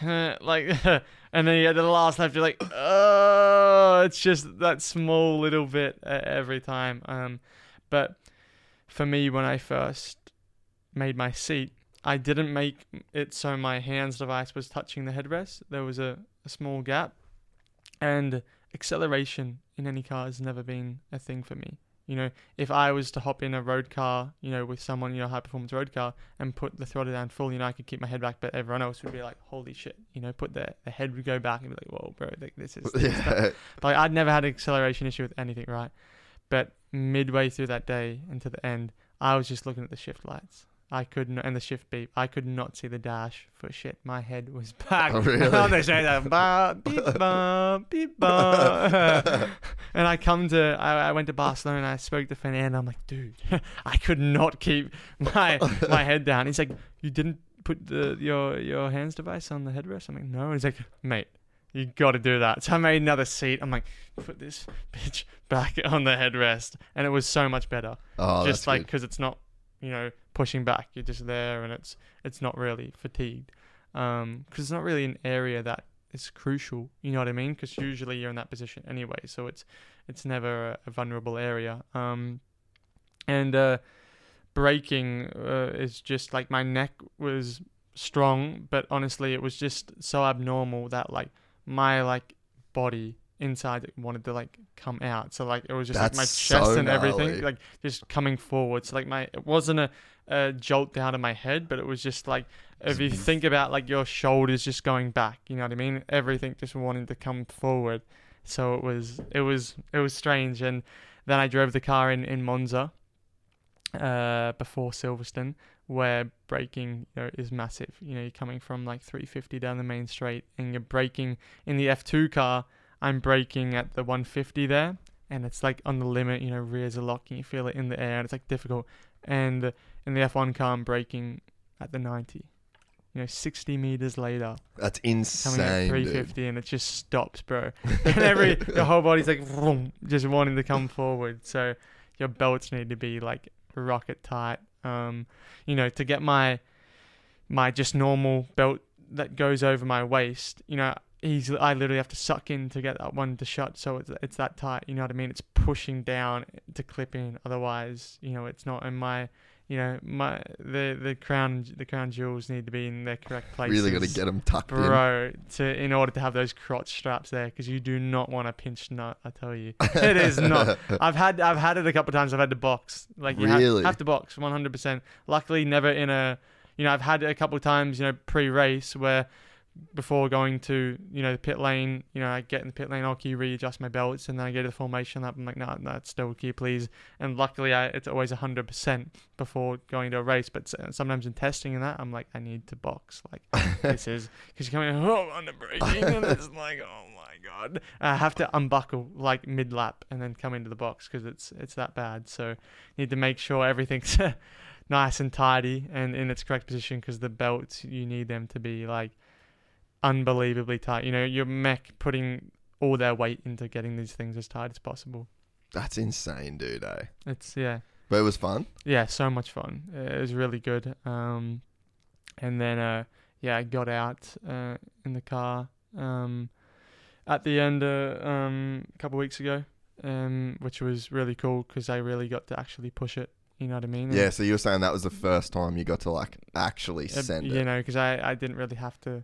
huh, like and then you get to the last left you're like oh it's just that small little bit uh, every time. Um but for me when I first made my seat, I didn't make it so my HANS device was touching the headrest. There was a, a small gap. And acceleration in any car has never been a thing for me. You know, if I was to hop in a road car, you know, with someone, you know, high performance road car and put the throttle down full, you know, I could keep my head back, but everyone else would be like, holy shit, you know, put the, the head would go back and be like, whoa, bro, like, this is, this is yeah. like I'd never had an acceleration issue with anything, right? But midway through that day and to the end, I was just looking at the shift lights. I could not, and the shift beep. I could not see the dash for shit. My head was oh, back Oh, really? on the straight like, ba, beep, beep, ba. and I come to, I, I went to Barcelona and I spoke to Fernando. I'm like, dude, I could not keep my my head down. He's like, you didn't put the your your HANS device on the headrest. I'm like, no. He's like, mate, you got to do that. So I made another seat. I'm like, put this bitch back on the headrest, and it was so much better. Oh, just like because it's not, you know, pushing back. You're just there, and it's it's not really fatigued. Um, because it's not really an area that is crucial. You know what I mean? Because usually you're in that position anyway, so it's it's never a, a vulnerable area. Um, and uh, braking uh, is just like my neck was strong, but honestly, it was just so abnormal that like my like body inside it wanted to like come out. So like it was just like my chest so and everything gnarly. like just coming forward. So like my it wasn't a, a jolt down in my head, but it was just like if you think about like your shoulders just going back, you know what I mean? Everything just wanting to come forward. So it was it was it was strange and then I drove the car in in Monza uh before Silverstone where braking you know is massive. You know, you're coming from like 350 down the main straight and you're braking in the F2 car. I'm braking at the 150 there and it's like on the limit, you know, rears are locking, you feel it in the air and it's like difficult. And in the F1 car I'm braking at the 90. You know, 60 meters later, That's insane. coming at dude. 350 and it just stops, bro. and every the whole body's like vroom, just wanting to come forward. So your belts need to be like rocket tight. Um, you know, to get my my just normal belt that goes over my waist, you know, he's I literally have to suck in to get that one to shut. So it's it's that tight. You know what I mean? It's pushing down to clip in. Otherwise, you know, it's not in my. You know, my the the crown the crown jewels need to be in their correct places Really got to get them tucked in. bro to in order to have those crotch straps there because you do not want a pinched nut i tell you it is not i've had i've had it a couple of times i've had to box like you have- Really? have, to box 100% luckily never in a you know i've had it a couple of times you know pre-race where before going to you know the pit lane you know i get in the pit lane i'll readjust my belts and then i go to the formation lap i'm like no no it's still key please. And luckily I, it's always 100% before going to a race but sometimes in testing and that i'm like i need to box like this is because you're coming oh under braking and it's like oh my god. I have to unbuckle like mid lap and then come into the box because it's it's that bad. So need to make sure everything's nice and tidy and in its correct position because the belts you need them to be like unbelievably tight you know your mech putting all their weight into getting these things as tight as possible That's insane, dude. Eh? it's yeah But it was fun. yeah, so much fun. It was really good. Um, and then uh, yeah, I got out uh, in the car um, at the end uh, um, a couple of weeks ago, um, which was really cool because I really got to actually push it. You know what I mean? And, Yeah, so you were saying that was the first time you got to like actually send you it. You know, because I I didn't really have to.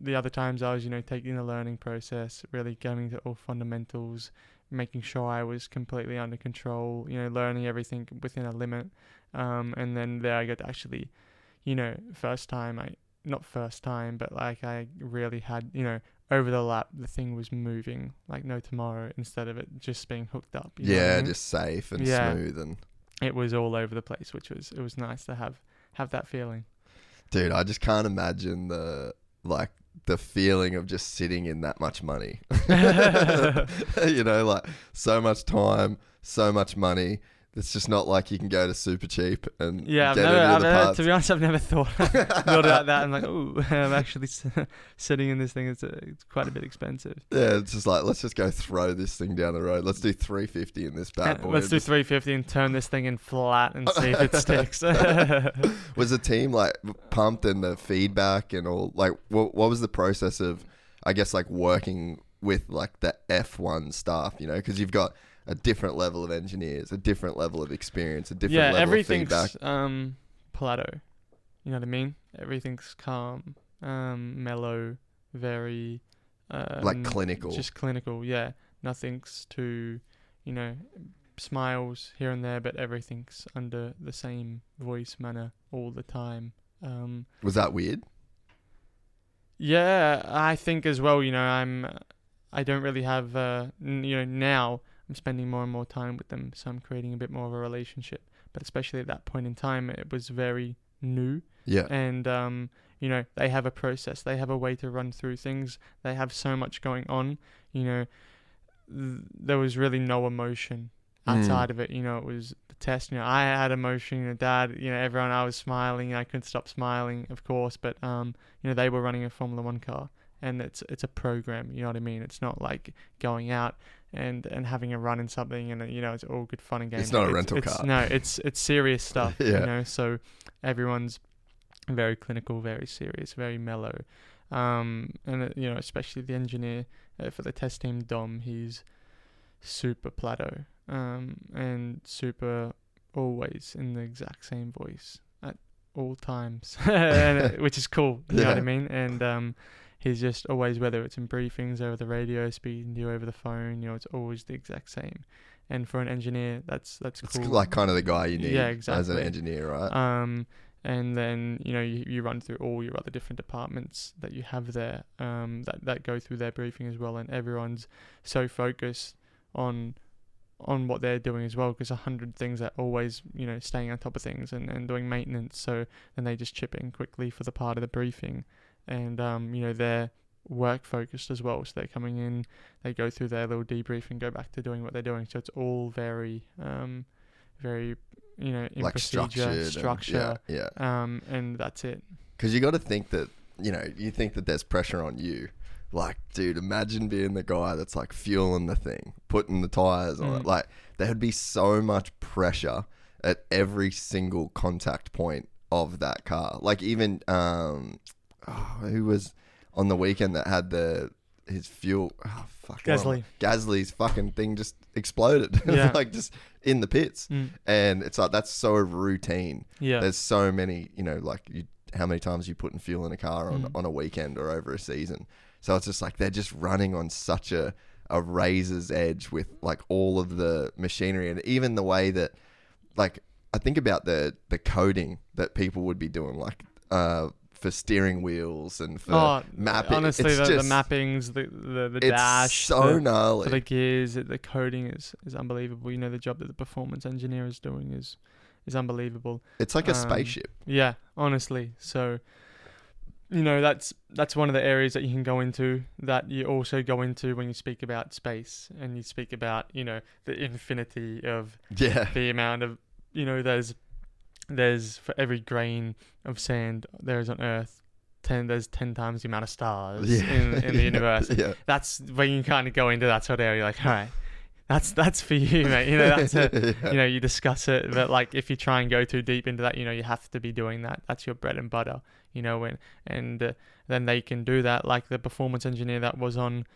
The other times I was, you know, taking the learning process, really going to all fundamentals, making sure I was completely under control, you know, learning everything within a limit. Um, and then there I got to actually, you know, first time I, not first time, but like I really had, you know, over the lap, the thing was moving like no tomorrow instead of it just being hooked up. you know I yeah, mean? just safe and Yeah. smooth and it was all over the place, which was, it was nice to have, have that feeling. dude, I just can't imagine the like the feeling of just sitting in that much money. you know, like so much time, so much money. It's just not like you can go to Supercheap and Yeah, I've never, any of I've never, to be honest, I've never thought, thought about that. I'm like, oh, I'm actually sitting in this thing. It's, uh, it's quite a bit expensive. Yeah, it's just like let's just go throw this thing down the road. Let's do three fifty in this bad boy. Let's do Just- 350 and turn this thing in flat and see if it sticks. was the team like pumped and the feedback and all like what, what was the process of i guess like working with like the f1 staff you know because you've got a different level of engineers a different level of experience a different yeah, level of everything's feedback um, Plato. You know what I mean? Everything's calm, um, mellow, very uh, like clinical Just clinical, yeah. Nothing's too, you know, smiles here and there, but everything's under the same voice manner all the time. Um, was that weird yeah, I think as well. You know, I'm, I don't really have, uh, n- you know, now I'm spending more and more time with them, so I'm creating a bit more of a relationship. But especially at that point in time, it was very new. Yeah. And um, you know they have a process. They have a way to run through things. They have so much going on. You know th- there was really no emotion Mm. outside of it. You know it was the test. You know i had emotion. You know dad you know everyone i was smiling. I couldn't stop smiling of course. But um you know they were running a formula 1 car. And it's it's a program. You know what i mean? It's not like going out and and having a run in something and you know it's all good fun and games It's not a rental it's- car. no it's it's serious stuff Yeah. you know so everyone's very clinical, very serious, very mellow. Um, and uh, you know, especially the engineer uh, for the test team, Dom, he's super plateau, um, and super always in the exact same voice at all times, and, uh, which is cool. You know what I mean? And um, he's just always, whether it's in briefings over the radio, speaking to you over the phone, you know, it's always the exact same. And for an engineer, that's that's it's cool. like kind of the guy you need Yeah, exactly. as an engineer right Um, and then you know you, you run through all your other different departments that you have there um, that that go through their briefing as well, and everyone's so focused on on what they're doing as well because a hundred things are always you know staying on top of things and, and doing maintenance so then they just chip in quickly for the part of the briefing and um, you know they're work focused as well so they're coming in they go through their little debrief and go back to doing what they're doing so it's all very um, very you know in like procedure structured and- structure yeah yeah um, and that's it. Because you got to think that, you know, you think that there's pressure on you. Like, dude, imagine being the guy that's like fueling the thing, putting the tires on it. Mm. Like, there would be so much pressure at every single contact point of that car. Like, even, um, oh, who was on the weekend that had the, his fuel, oh, fuck. what am I- Gasly. Gasly's fucking thing just exploded. Yeah. like, just in the pits. Mm. And it's like, that's so routine Yeah. there's so many, you know, like you, how many times you putting fuel in a car on, Mm. on a weekend or over a season. So it's just like they're just running on such a, a razor's edge with like all of the machinery and even the way that, like, I think about the the coding that people would be doing, like, uh, for steering wheels and for oh, mapping. Honestly, It's the, just- the mappings, the the, the It's dash, so the, gnarly. for the gears, the coding is, is unbelievable. You know, the job that the performance engineer is doing is is unbelievable. it's like a um, spaceship. Yeah, honestly. So, you know, that's that's one of the areas that you can go into that you also go into when you speak about space and you speak about, you know, the infinity of Yeah. the amount of, you know, there's there's for every grain of sand there is on Earth, ten there's ten times the amount of stars Yeah. in in the universe. Yeah. That's when you kind of go into that sort of area. Like, all right, that's that's for you, mate. You know, that's a, Yeah. you know, you discuss it, but like if you try and go too deep into that, you know, you have to be doing that. That's your bread and butter, you know, when and uh, then they can do that. Like the performance engineer that was on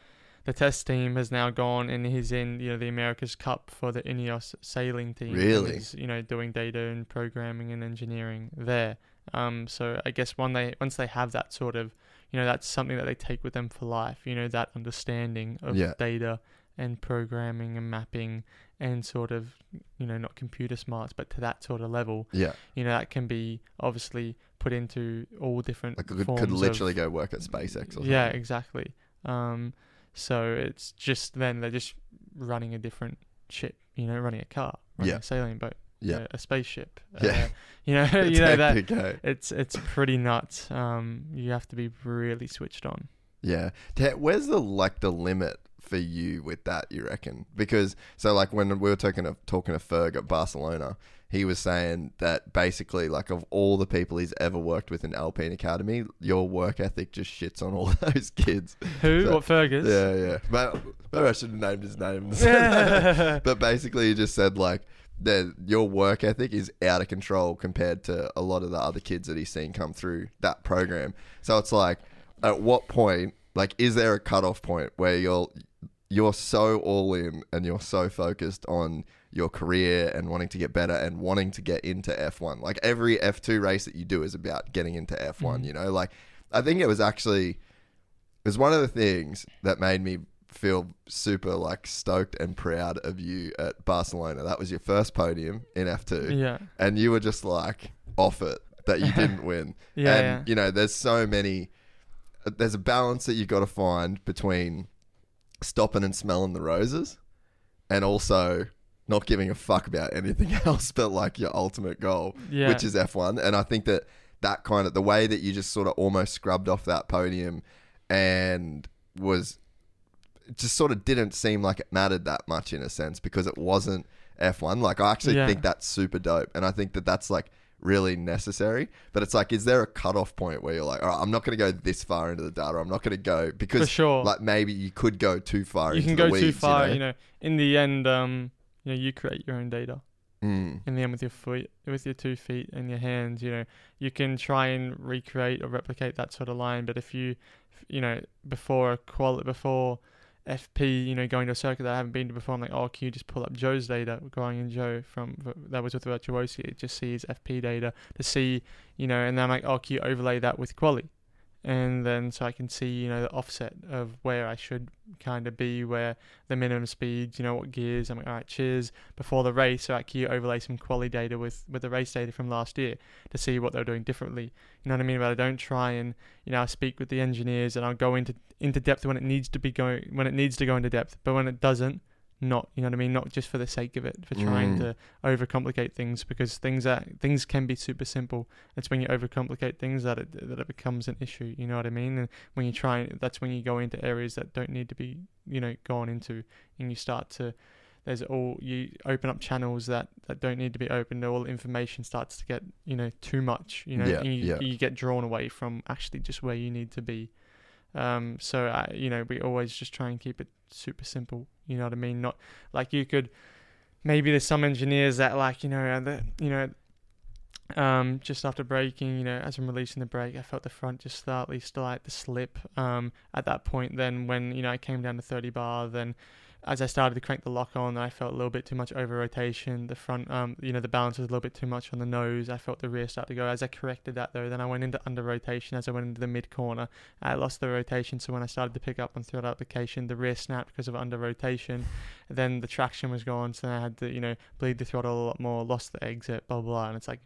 the test team has now gone and he's in you know the America's Cup for the Ineos sailing team. Really? is, you know, doing data and programming and engineering there. Um, so I guess when they once they have that sort of, you know, that's something that they take with them for life. You know, that understanding of Yeah. data and programming and mapping and sort of, you know, not computer smarts, but to that sort of level. Yeah, You know, that can be obviously put into all different like could, could of- literally go work at SpaceX. Or something. yeah, exactly. Um, so it's just then they're just running a different ship, you know, running a car, running Yeah. a sailing boat, yeah, a, a spaceship. Yeah. Uh, you know, you know that eh? it's it's pretty nuts. Um, you have to be really switched on. Yeah. Where's the like the limit for you with that? You reckon? Because so like when we were talking to talking to Ferg at Barcelona, he was saying that basically like of all the people he's ever worked with in Alpine Academy, your work ethic just shits on all those kids. Who? So- what Fergus? Yeah, yeah. But maybe I should have named his name. but basically, he just said like that your work ethic is out of control compared to a lot of the other kids that he's seen come through that program. So it's like, at what point, like, is there a cutoff point where you're you're so all in and you're so focused on your career and wanting to get better and wanting to get into F1. Like every F2 race that you do is about getting into F1, mm. you know? Like I think it was actually it was one of the things that made me feel super like stoked and proud of you at Barcelona. That was your first podium in F2 Yeah. and you were just like off it that you didn't win. Yeah, and yeah. you know, there's so many. There's a balance that you got to find between stopping and smelling the roses, and also not giving a fuck about anything else but like your ultimate goal, Yeah. which is F1. And I think that that kind of the way that you just sort of almost scrubbed off that podium and was just sort of didn't seem like it mattered that much in a sense because it wasn't F1. Like I actually Yeah. think that's super dope, and I think that that's like really necessary. But it's like, is there a cutoff point where you're like, all right, I'm not going to go this far into the data. I'm not going to go because For sure. like maybe you could go too far. You can go too weeds, far. You know? in the end, um, you know, you create your own data. Mm. in the end with your foot with your two feet and your hands you know you can try and recreate or replicate that sort of line but if you you know before a quali before FP you know going to a circuit that I haven't been to before I'm like oh can you just pull up Zhou's data going in Joe from that was with Virtuosi it just sees FP data to see you know and then I'm like oh can you overlay that with quali and then so I can see you know the offset of where I should kind of be where the minimum speeds you know what gears I'm like all right cheers before the race so I can overlay some quality data with with the race data from last year to see what they're doing differently. You know what I mean? But I don't try and you know I speak with the engineers and I'll go into into depth when it needs to be going when it needs to go into depth but when it doesn't not you know what I mean not just for the sake of it for trying Mm. to overcomplicate things because things are things can be super simple it's when you overcomplicate things that it that it becomes an issue you know what I mean and when you try that's when you go into areas that don't need to be you know gone into and you start to there's all you open up channels that that don't need to be opened all information starts to get you know too much you know Yeah, and you, yeah. you get drawn away from actually just where you need to be um so I, you know we always just try and keep it super simple you know what I mean not like you could maybe there's some engineers that like you know the, you know um, just after braking, you know, as I'm releasing the brake, I felt the front just slightly start to slip. Um, at that point, then when you know I came down to 30 bar, then as I started to crank the lock on, I felt a little bit too much over rotation. The front, um, you know, the balance was a little bit too much on the nose. I felt the rear start to go. As I corrected that though, then I went into under rotation. As I went into the mid corner, I lost the rotation. So when I started to pick up on throttle application, the rear snapped because of under rotation. Then the traction was gone, so I had to, you know, bleed the throttle a lot more, lost the exit, blah blah. blah. And it's like,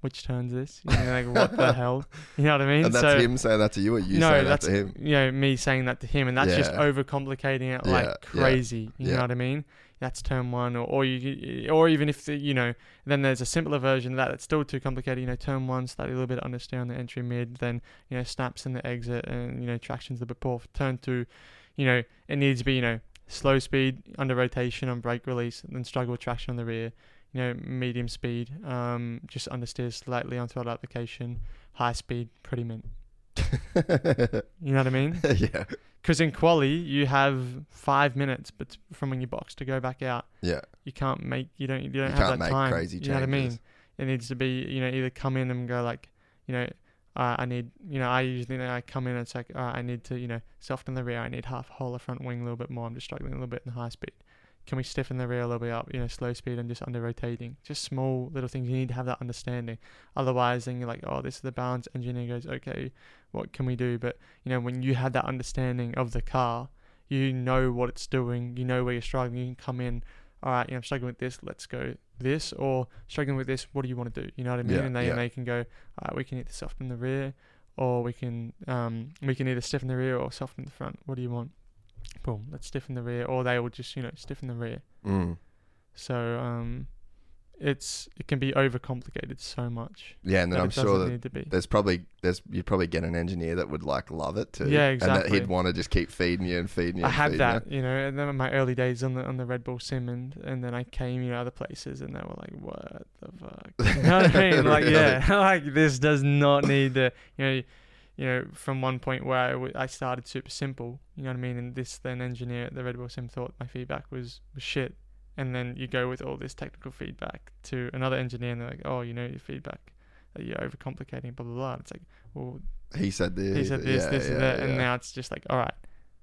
which turns this? You know, like what the hell? You know what I mean? And that's so, him saying that to you, or you no, saying that to him? you know me saying that to him, and that's just overcomplicating it like Yeah, yeah, crazy. You yeah. know what I mean? That's turn one, or, or you, or even if the, you know, then there's a simpler version of that that's still too complicated. You know, turn one slightly a little bit understeer on the entry mid, then you know snaps in the exit, and you know traction's a bit poor. Turn two, you know, it needs to be you know slow speed under rotation on brake release, and then struggle with traction on the rear. You know, medium speed, um, just understeer slightly on throttle application. High speed, pretty mint. You know what I mean? yeah, Because in quali, you have five minutes, but from when you box to go back out, yeah, you can't make you don't you don't You have can't that make time. crazy you know what I mean? It needs to be you know either come in and go like you know uh, I need, you know, I usually I come in and it's like, uh, I need to, you know, soften the rear. I need half whole the front wing a little bit more. I'm just struggling a little bit in the high speed. Can we stiffen the rear a little bit up, you know, slow speed and just under rotating? Just small little things. You need to have that understanding. Otherwise, then you're like, oh, this is the balance. Engineer goes, okay, what can we do? But, you know, when you have that understanding of the car, you know what it's doing. You know where you're struggling. You can come in, all right, you know, I'm struggling with this. Let's go this. Or struggling with this. What do you want to do? You know what I mean? Yeah, and they, yeah. and they can go, all right, we can either soften the rear or we can um we can either stiffen the rear or soften the front. What do you want? Boom, let's stiffen the rear, or they will just you know stiffen the rear. Mm. So um, it's it can be overcomplicated so much. Yeah, and then I'm sure that need to be. there's probably there's you'd probably get an engineer that would like love it too. Yeah, exactly. And that he'd want to just keep feeding you and feeding you. I had that, you know, and then in my early days on the on the Red Bull sim, and, and then I came, you know, other places, and they were like, "What the fuck?" You know what I mean? Like, yeah, like this does not need the, you know, you know, from one point where I, w- I started super simple, you know what I mean, and this then engineer at the Red Bull sim thought my feedback was was shit, and then you go with all this technical feedback to another engineer, and they're like, "Oh, you know, your feedback." that You're overcomplicating, blah blah blah. And it's like, well. He said this. he said this, yeah, this, yeah, and that, and now it's just like, all right,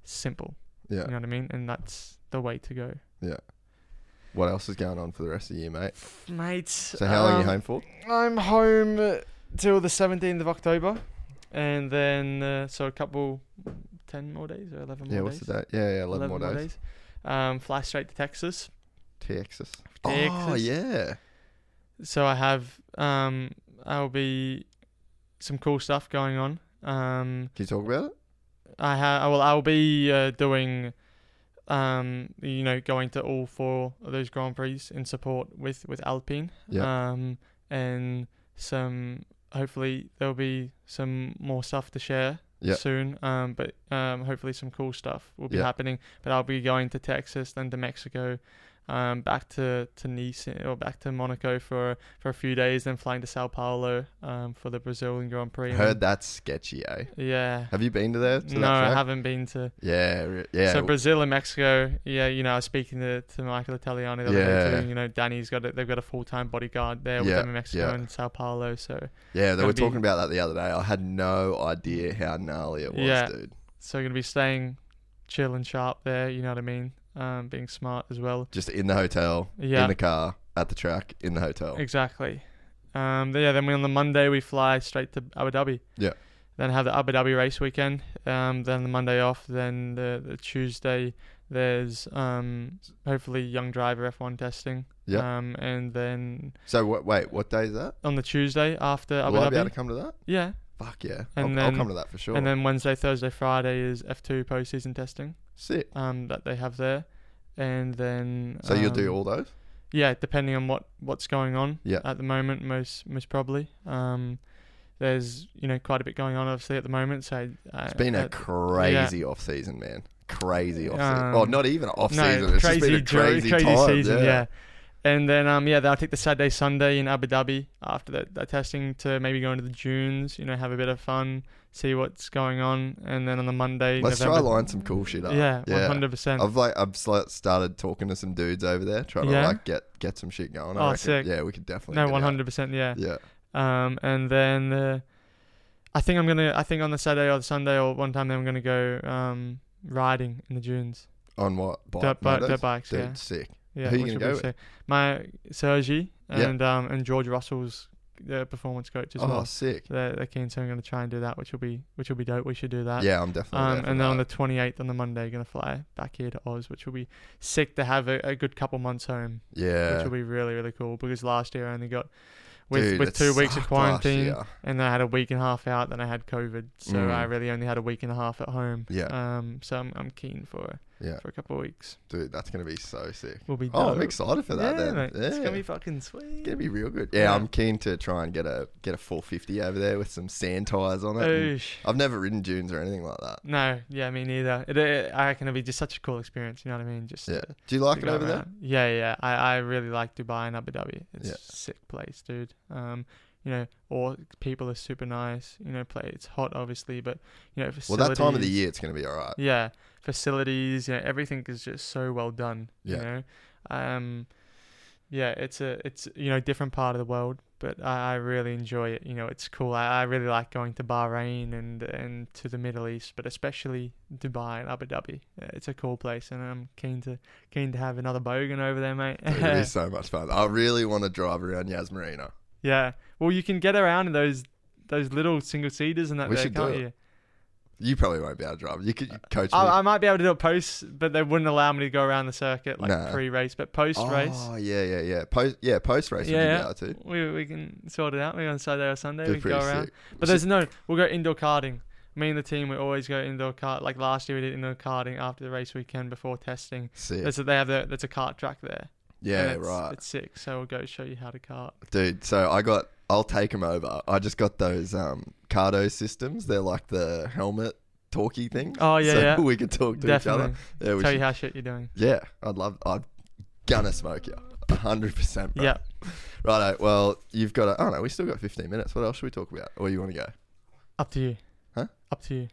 simple. yeah. You know what I mean? And that's the way to go. Yeah. What else is going on for the rest of the year, mate? Mate. So how long are you um, home for? I'm home till the 17th of October. And then, uh, so a couple, 10 more days or 11 Yeah, more what's days? the date? Yeah, yeah, eleven, more days. Um, fly straight to Texas. Texas. Oh Texas. yeah. So I have, um, I'll be some cool stuff going on. Um, Can you talk about it? I have. Well, I'll be uh, doing, um, you know, going to all four of those Grand Prix in support with with Alpine. Yeah. Um, and some. Hopefully, there'll be some more stuff to share Yeah. soon. Um, but um, hopefully, some cool stuff will be Yeah. happening. But I'll be going to Texas, then to Mexico. Um, back to, to Nice or back to Monaco for for a few days, then flying to Sao Paulo um, for the Brazilian Grand Prix. Heard that's sketchy, eh? Yeah. Have you been to there? To No, I haven't been to. Yeah, yeah. So Brazil and Mexico, yeah, you know, I was speaking to, to Michael Italiano the other Yeah. day too. You know, Danny's got a, they've got a full time bodyguard there with Yeah, them in Mexico yeah. and Sao Paulo. So yeah, they were be- talking about that the other day. I had no idea how gnarly it was, Yeah. dude. so you're gonna be staying chill and sharp there. You know what I mean? Um, being smart as well. Just in the hotel, Yeah. in the car, at the track, in the hotel. Exactly. Um, yeah. Then we on the Monday we fly straight to Abu Dhabi. Yeah. Then have the Abu Dhabi race weekend. Um, then the Monday off. Then the, the Tuesday there's um hopefully young driver F1 testing. Yeah. Um, and then So what? Wait, what day is that? on the Tuesday after Abu Will I Dhabi. be able to come to that? yeah. Fuck yeah! And I'll, I'll come to that for sure. And then Wednesday, Thursday, Friday is F2 postseason testing Sick. um, that they have there. And then. So you'll do um, all those? Yeah, depending on what, what's going on Yeah. at the moment, most most probably. Um, there's you know quite a bit going on obviously at the moment. So uh, It's been a uh, crazy off season, man. Crazy off season. Um, Oh, not even off no, season. It's crazy, just been a crazy, crazy time. season, yeah. yeah. And then um yeah, they'll take the Saturday, Sunday in Abu Dhabi after that, that testing to maybe go into the dunes, you know, have a bit of fun, see what's going on, and then on the Monday, Let's try November, line some cool shit up. Yeah, yeah. hundred percent. I've like I've started talking to some dudes over there, trying to like get get some shit going. I Oh, reckon. sick. Yeah, we could definitely. No, one hundred percent, yeah. Yeah. Um, and then uh, I think I'm gonna. I think on the Saturday or the Sunday or one time, then I'm gonna go um riding in the dunes. On what? Bike, dirt, bi- dirt bikes, Dude, yeah. sick. Yeah, Who you which gonna will go be with? sick. My Sergi Yeah. and um and George Russell's uh, performance coach as oh, well. sick. They're, they're keen, so I'm gonna try and do that, which will be which will be dope. We should do that. Yeah, I'm definitely. Um, and then on the 28th on the Monday, gonna fly back here to Oz, which will be sick to have a, a good couple months home, yeah, which will be really really cool. Because last year I only got with Dude, with two weeks of quarantine, and then I had a week and a half out. Then I had COVID, so Mm. I really only had a week and a half at home. Yeah. Um. So I'm I'm keen for Yeah, for a couple of weeks. dude, that's gonna be so sick. We'll be. Oh, I'm excited for that. yeah, then. mate, It's gonna be fucking sweet. It's gonna be real good. Yeah, Yeah. I'm keen to try and get a get a 450 over there with some sand tires on it. Oosh. I've never ridden dunes or anything like that. No, yeah, me neither. It, it, I reckon it'll be just such a cool experience. You know what I mean? Just Yeah. to- Do you like it over there? Yeah, yeah. I, I really like Dubai and Abu Dhabi. It's Yeah. a sick place, dude. Um, you know, or people are super nice. You know, play. It's hot, obviously, but you know, Well, that time of the year, it's gonna be all right. Yeah, facilities. You know, everything is just so well done. Yeah. You know, um, yeah, it's a it's you know different part of the world, but I, I really enjoy it. You know, it's cool. I, I really like going to Bahrain and and to the Middle East, but especially Dubai and Abu Dhabi. It's a cool place, and I'm keen to keen to have another bogan over there, mate. Dude, so much fun. I really want to drive around Yas Marina. yeah. Well, you can get around in those those little single seaters and that We there, should do can't it. you? You probably won't be able to drive. You could uh, coach me. I, I might be able to do a post, but they wouldn't allow me to go around the circuit like pre-race, but post-race. Oh yeah, yeah, yeah. Post yeah, post race Yeah, would yeah. be able to. We we can sort it out. Maybe on Saturday or Sunday Be we can go pretty around. sick. But there's no. We'll go indoor karting. Me and the team we always go indoor kart. Like last year we did indoor karting after the race weekend before testing. Sick. There's they have the, there's a kart track there. Yeah, it's, right. It's sick. So we'll go show you how to kart. Dude, so I got I'll take them over. I just got those um Cardo systems. They're like the helmet talkie thing. Oh, yeah, so yeah. we could talk to Definitely. each other. Yeah, we Tell should- you how shit you're doing. yeah, I'd love I'd gonna smoke you. A hundred percent, bro. Yeah. Righto. Well, you've got. A, oh no, we still got fifteen minutes. What else should we talk about? Or you want to go? Up to you. Huh? Up to you.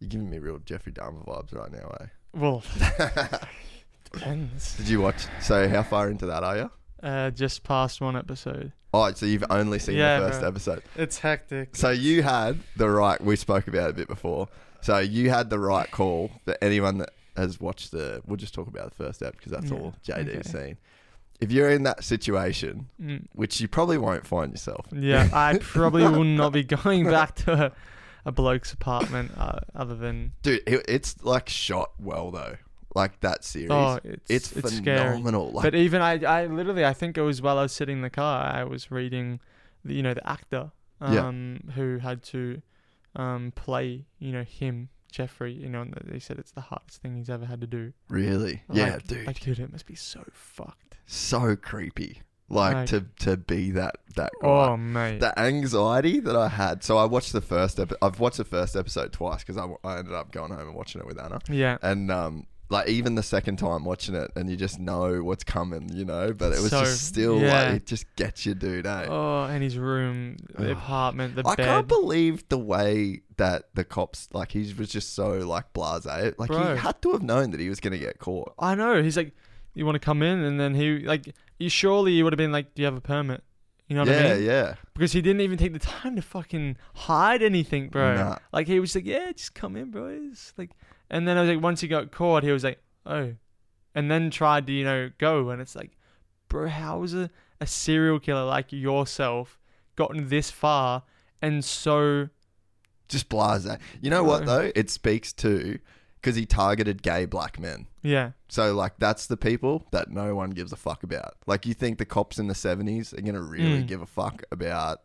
You're giving me real Jeffrey Dahmer vibes right now, eh? Well, depends. Did you watch? So how far into that are you? Uh, just past one episode. Oh, so you've only seen Yeah, the first bro. episode. It's hectic. So you had the right. We spoke about it a bit before. So you had the right call that anyone that has watched the. We'll just talk about the first ep because that's Yeah, all JD's seen. If you're in that situation, Mm, which you probably won't find yourself, yeah, I probably will not be going back to a, a bloke's apartment uh, other than. dude, it, it's like shot well though. Like that series, Oh, it's it's, it's, phenomenal. Like, But even I, I literally, I think it was while I was sitting in the car, I was reading, the, you know, the actor, Yeah. um, who had to, um, play, you know, him, Jeffrey. You know, and they said it's the hardest thing he's ever had to do. really, yeah, dude, Like, dude, it must be so fucked. so creepy. Like Like- to to be that that guy. Oh mate. the anxiety that I had. So I watched the first episode. I've watched the first episode twice because I, I ended up going home and watching it with Anna. yeah. And um, like even the second time watching it, and you just know what's coming, you know. But it was So, just still yeah. like it just gets you, dude. Eh? Oh, and his room, the apartment, the I bed. can't believe the way that the cops like he was just so like blasé. Like Bro. he had to have known that he was gonna get caught. I know. He's like, you want to come in, and then he like, you surely you would have been like, do you have a permit? You know what yeah, I mean? yeah. Yeah. Because he didn't even take the time to fucking hide anything, bro. Nah. Like he was like, yeah, just come in, boys. Like, and then I was like, once he got caught, he was like, oh, and then tried to you know go, and it's like, bro, how is a a serial killer like yourself gotten this far and so Just blasé. You know what though? It speaks to because he targeted gay black men. yeah, So like that's the people that no one gives a fuck about. Like you think the cops in the seventies are gonna really Mm. give a fuck about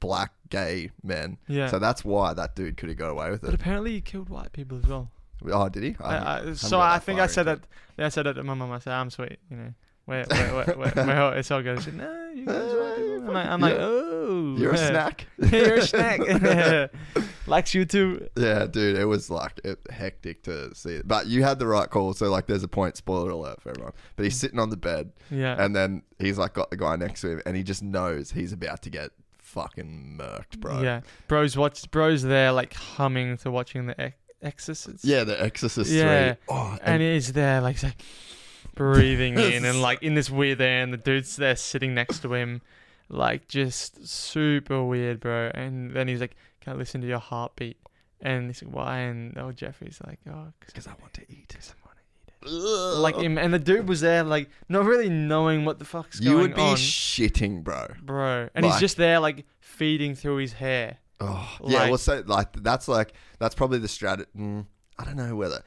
black gay men? yeah. So that's why that dude could have got away with it. but apparently he killed white people as well. Oh, did he? Uh, I, uh, haven't- I, so I think I said that. Yeah, I said that to my mum. I said, "I'm sweet," you know. Where, where, where, where, where it's all good. She said, "No, you guys. I'm like, I'm like, oh. You're a snack. You're a snack. Likes you too. Yeah, dude, it was like it, hectic to see it. But you had the right call. So like, there's a point. Spoiler alert for everyone. But he's mm. sitting on the bed, Yeah. and then he's like got the guy next to him, and he just knows he's about to get fucking murked, bro. Yeah. Bro's watch. Bro's there, like humming to watching the Exorcist. Yeah, The Exorcist Yeah. Three. Oh, And he's there, like, he's like breathing in, and like in this weird air, and the dude's there sitting next to him, like just super weird, bro. And then he's like, "Can I listen to your heartbeat?" And he's like, "Why?" And oh, Jeffrey's like, "Oh, because I want to eat. because I want to eat it." Like him, and the dude was there, like not really knowing what the fuck's you going on. You would be shitting, bro. bro. And like- he's just there, like feeding through his hair. Oh, yeah. Like- Well, so like that's like that's probably the strategy. Mm, I don't know whether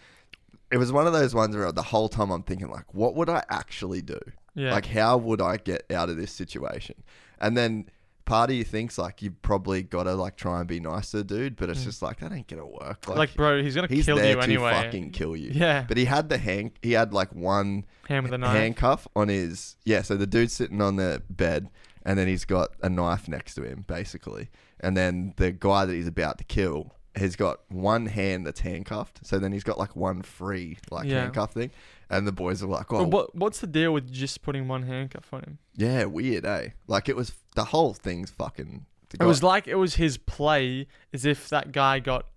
it was one of those ones where the whole time I'm thinking like, what would I actually do? Yeah. Like, how would I get out of this situation? And then part of you thinks like you probably gotta like try and be nice to the dude, but it's just like that ain't gonna work. Mm. Like, bro, he's gonna he's kill there you to anyway. fucking kill you. Yeah. But he had the hand. He had like one Hand with a knife. handcuff on his yeah. So the dude's sitting on the bed, and then he's got a knife next to him, basically. And then the guy that he's about to kill has got one hand that's handcuffed. So then he's got like one free like Yeah. handcuff thing. And the boys are like, But "Oh, what what's the deal with just putting one handcuff on him? yeah, weird, eh?" Like it was the whole thing's fucking. the It guy- was like it was his play, as if that guy got,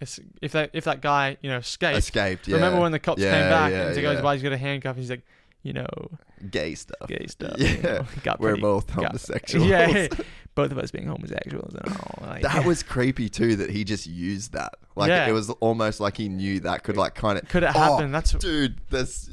if that if that guy you know escaped. escaped. Yeah. Remember when the cops Yeah, came back yeah, and he yeah. goes, "Why he's got a handcuff?" He's like, you know, Gay stuff. gay stuff. you Yeah. know, got We're pretty- both got- homosexuals. Yeah, both of us being homosexuals and all. Like, That was creepy too. That he just used that. Like Yeah. it was almost like he knew that could like kind of Could it happen? Oh, That's- dude. This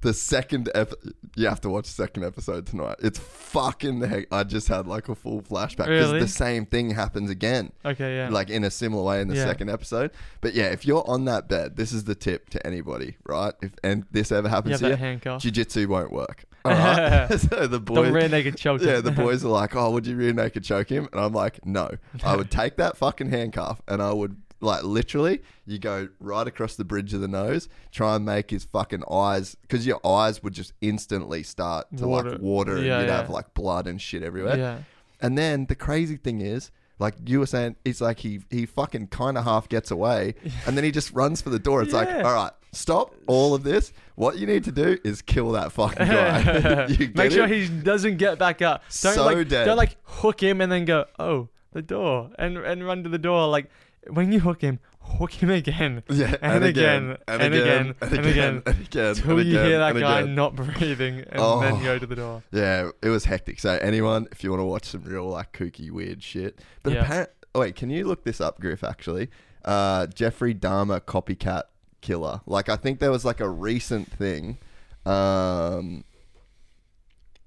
the second ep- you have to watch the second episode tonight. It's fucking heck. I just had like a full flashback because Really? the same thing happens again. okay. Yeah. Like in a similar way in the Yeah. second episode. But yeah, if you're on that bed, this is the tip to anybody, right? If and this ever happens to you, jiu-jitsu won't work. Uh-huh. All right. so the Don't boys, rear naked choke. yeah, him. the boys are like, "Oh, would you rear naked choke him?" And I'm like, "No." I would take that fucking handcuff and I would like literally, you go right across the bridge of the nose, try and make his fucking eyes, because your eyes would just instantly start to Water. like water, and Yeah, you'd have like blood and shit everywhere. yeah. And then the crazy thing is. Like you were saying, it's like he he fucking kind of half gets away, and then he just runs for the door. It's like, Yeah. all right, stop all of this. What you need to do is kill that fucking guy. You Make sure it? he doesn't get back up. Don't So like dead. don't like hook him and then go, oh, the door and and run to the door. Like when you hook him, hook him again. Yeah, and, again, and, again, and again, and again, till and you hear that guy not breathing, and Oh. then go to the door. Yeah, it was hectic. So anyone, if you want to watch some real like kooky weird shit, but Yeah. apparent. Oh wait, can you look this up, Griff? Actually, uh, Jeffrey Dahmer copycat killer. Like I think there was like a recent thing, um,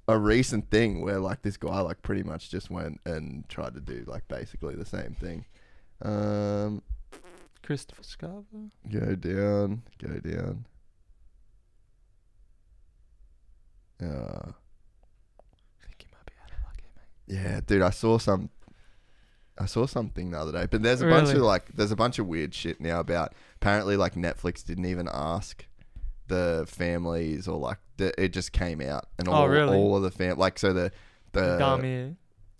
a recent thing where like this guy like pretty much just went and tried to do like basically the same thing. Um, Christopher Scarver. Go down, go down. Uh, I think he might be out of luck here, mate. yeah, dude, I saw some. I saw something the other day, but there's a bunch of like, there's a bunch of weird shit now about. Apparently, like Netflix didn't even ask the families, or like the, it just came out, and Oh, all, really? all of the fam, like so the the.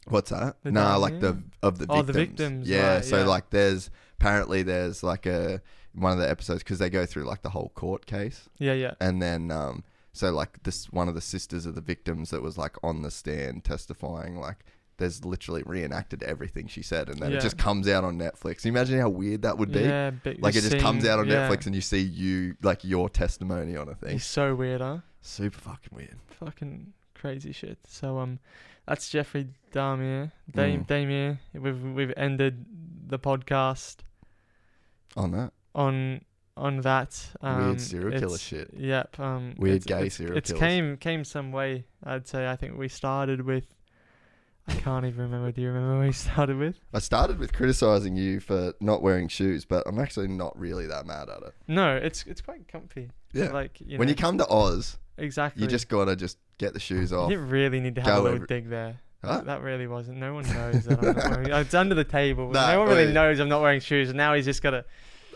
What's that? The nah, like the of the victims. Oh, the victims, Yeah. right, so yeah. like, there's apparently there's like a one of the episodes because they go through like the whole court case, Yeah, yeah. and then um, so like this one of the sisters of the victims that was like on the stand testifying, like there's literally reenacted everything she said, and then Yeah. it just comes out on Netflix. Imagine how weird that would be? Yeah, but Like it just just comes out on yeah. Netflix and you see you like your testimony on a thing. He's so weird, huh? Super fucking weird. Fucking crazy shit. So um, that's Jeffrey Dahmer. Dame Mm. Damien. We've we've ended the podcast On that. on on that. Um, Weird serial killer shit. Yep. Um, Weird it's, gay it's- serial It's killers. came came some way. I'd say. I think we started with. I can't even remember. Do you remember where we started with? I started with criticizing you for not wearing shoes, but I'm actually not really that mad at it. No, it's it's quite comfy. Yeah. Like you when know, you come to Oz, exactly. you just gotta just get the shoes You off. didn't really need to have a little every- dig there. Huh? That, really wasn't. No one knows that I'm not wearing. It's under the table. Nah, no one really wait. knows I'm not wearing shoes. And now he's just got to.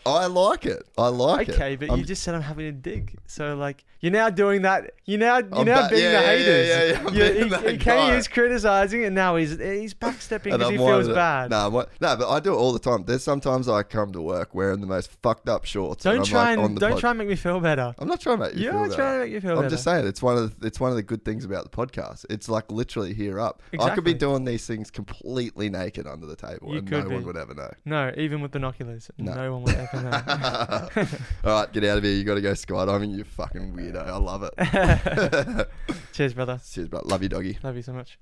I like it. I like it. Okay, but I'm- you just said I'm having a dig. So like you're now doing that. You're now you're I'm now back- being yeah, the yeah, yeah, haters. yeah, yeah, I'm being he, that he guy. came, he's criticizing, and now he's he's backstepping and because he I'm one feels of the- bad. Nah, nah, but I do it all the time. There's sometimes I come to work wearing the most fucked up shorts. and don't I'm try like on and the don't pod- try and make me feel better. I'm not trying to make you You're feel trying that. to make you feel I'm better. just saying it's one of the, it's one of the good things about the podcast. It's like literally here up. I could Exactly. be doing these things completely naked under the table, You and could no be. one would ever know. No, even with binoculars, No. no, one would ever. All right, get out of here. You got to go skydiving. You fucking weirdo. I love it. Cheers, brother. Cheers, brother. Love you, doggy. Love you so much.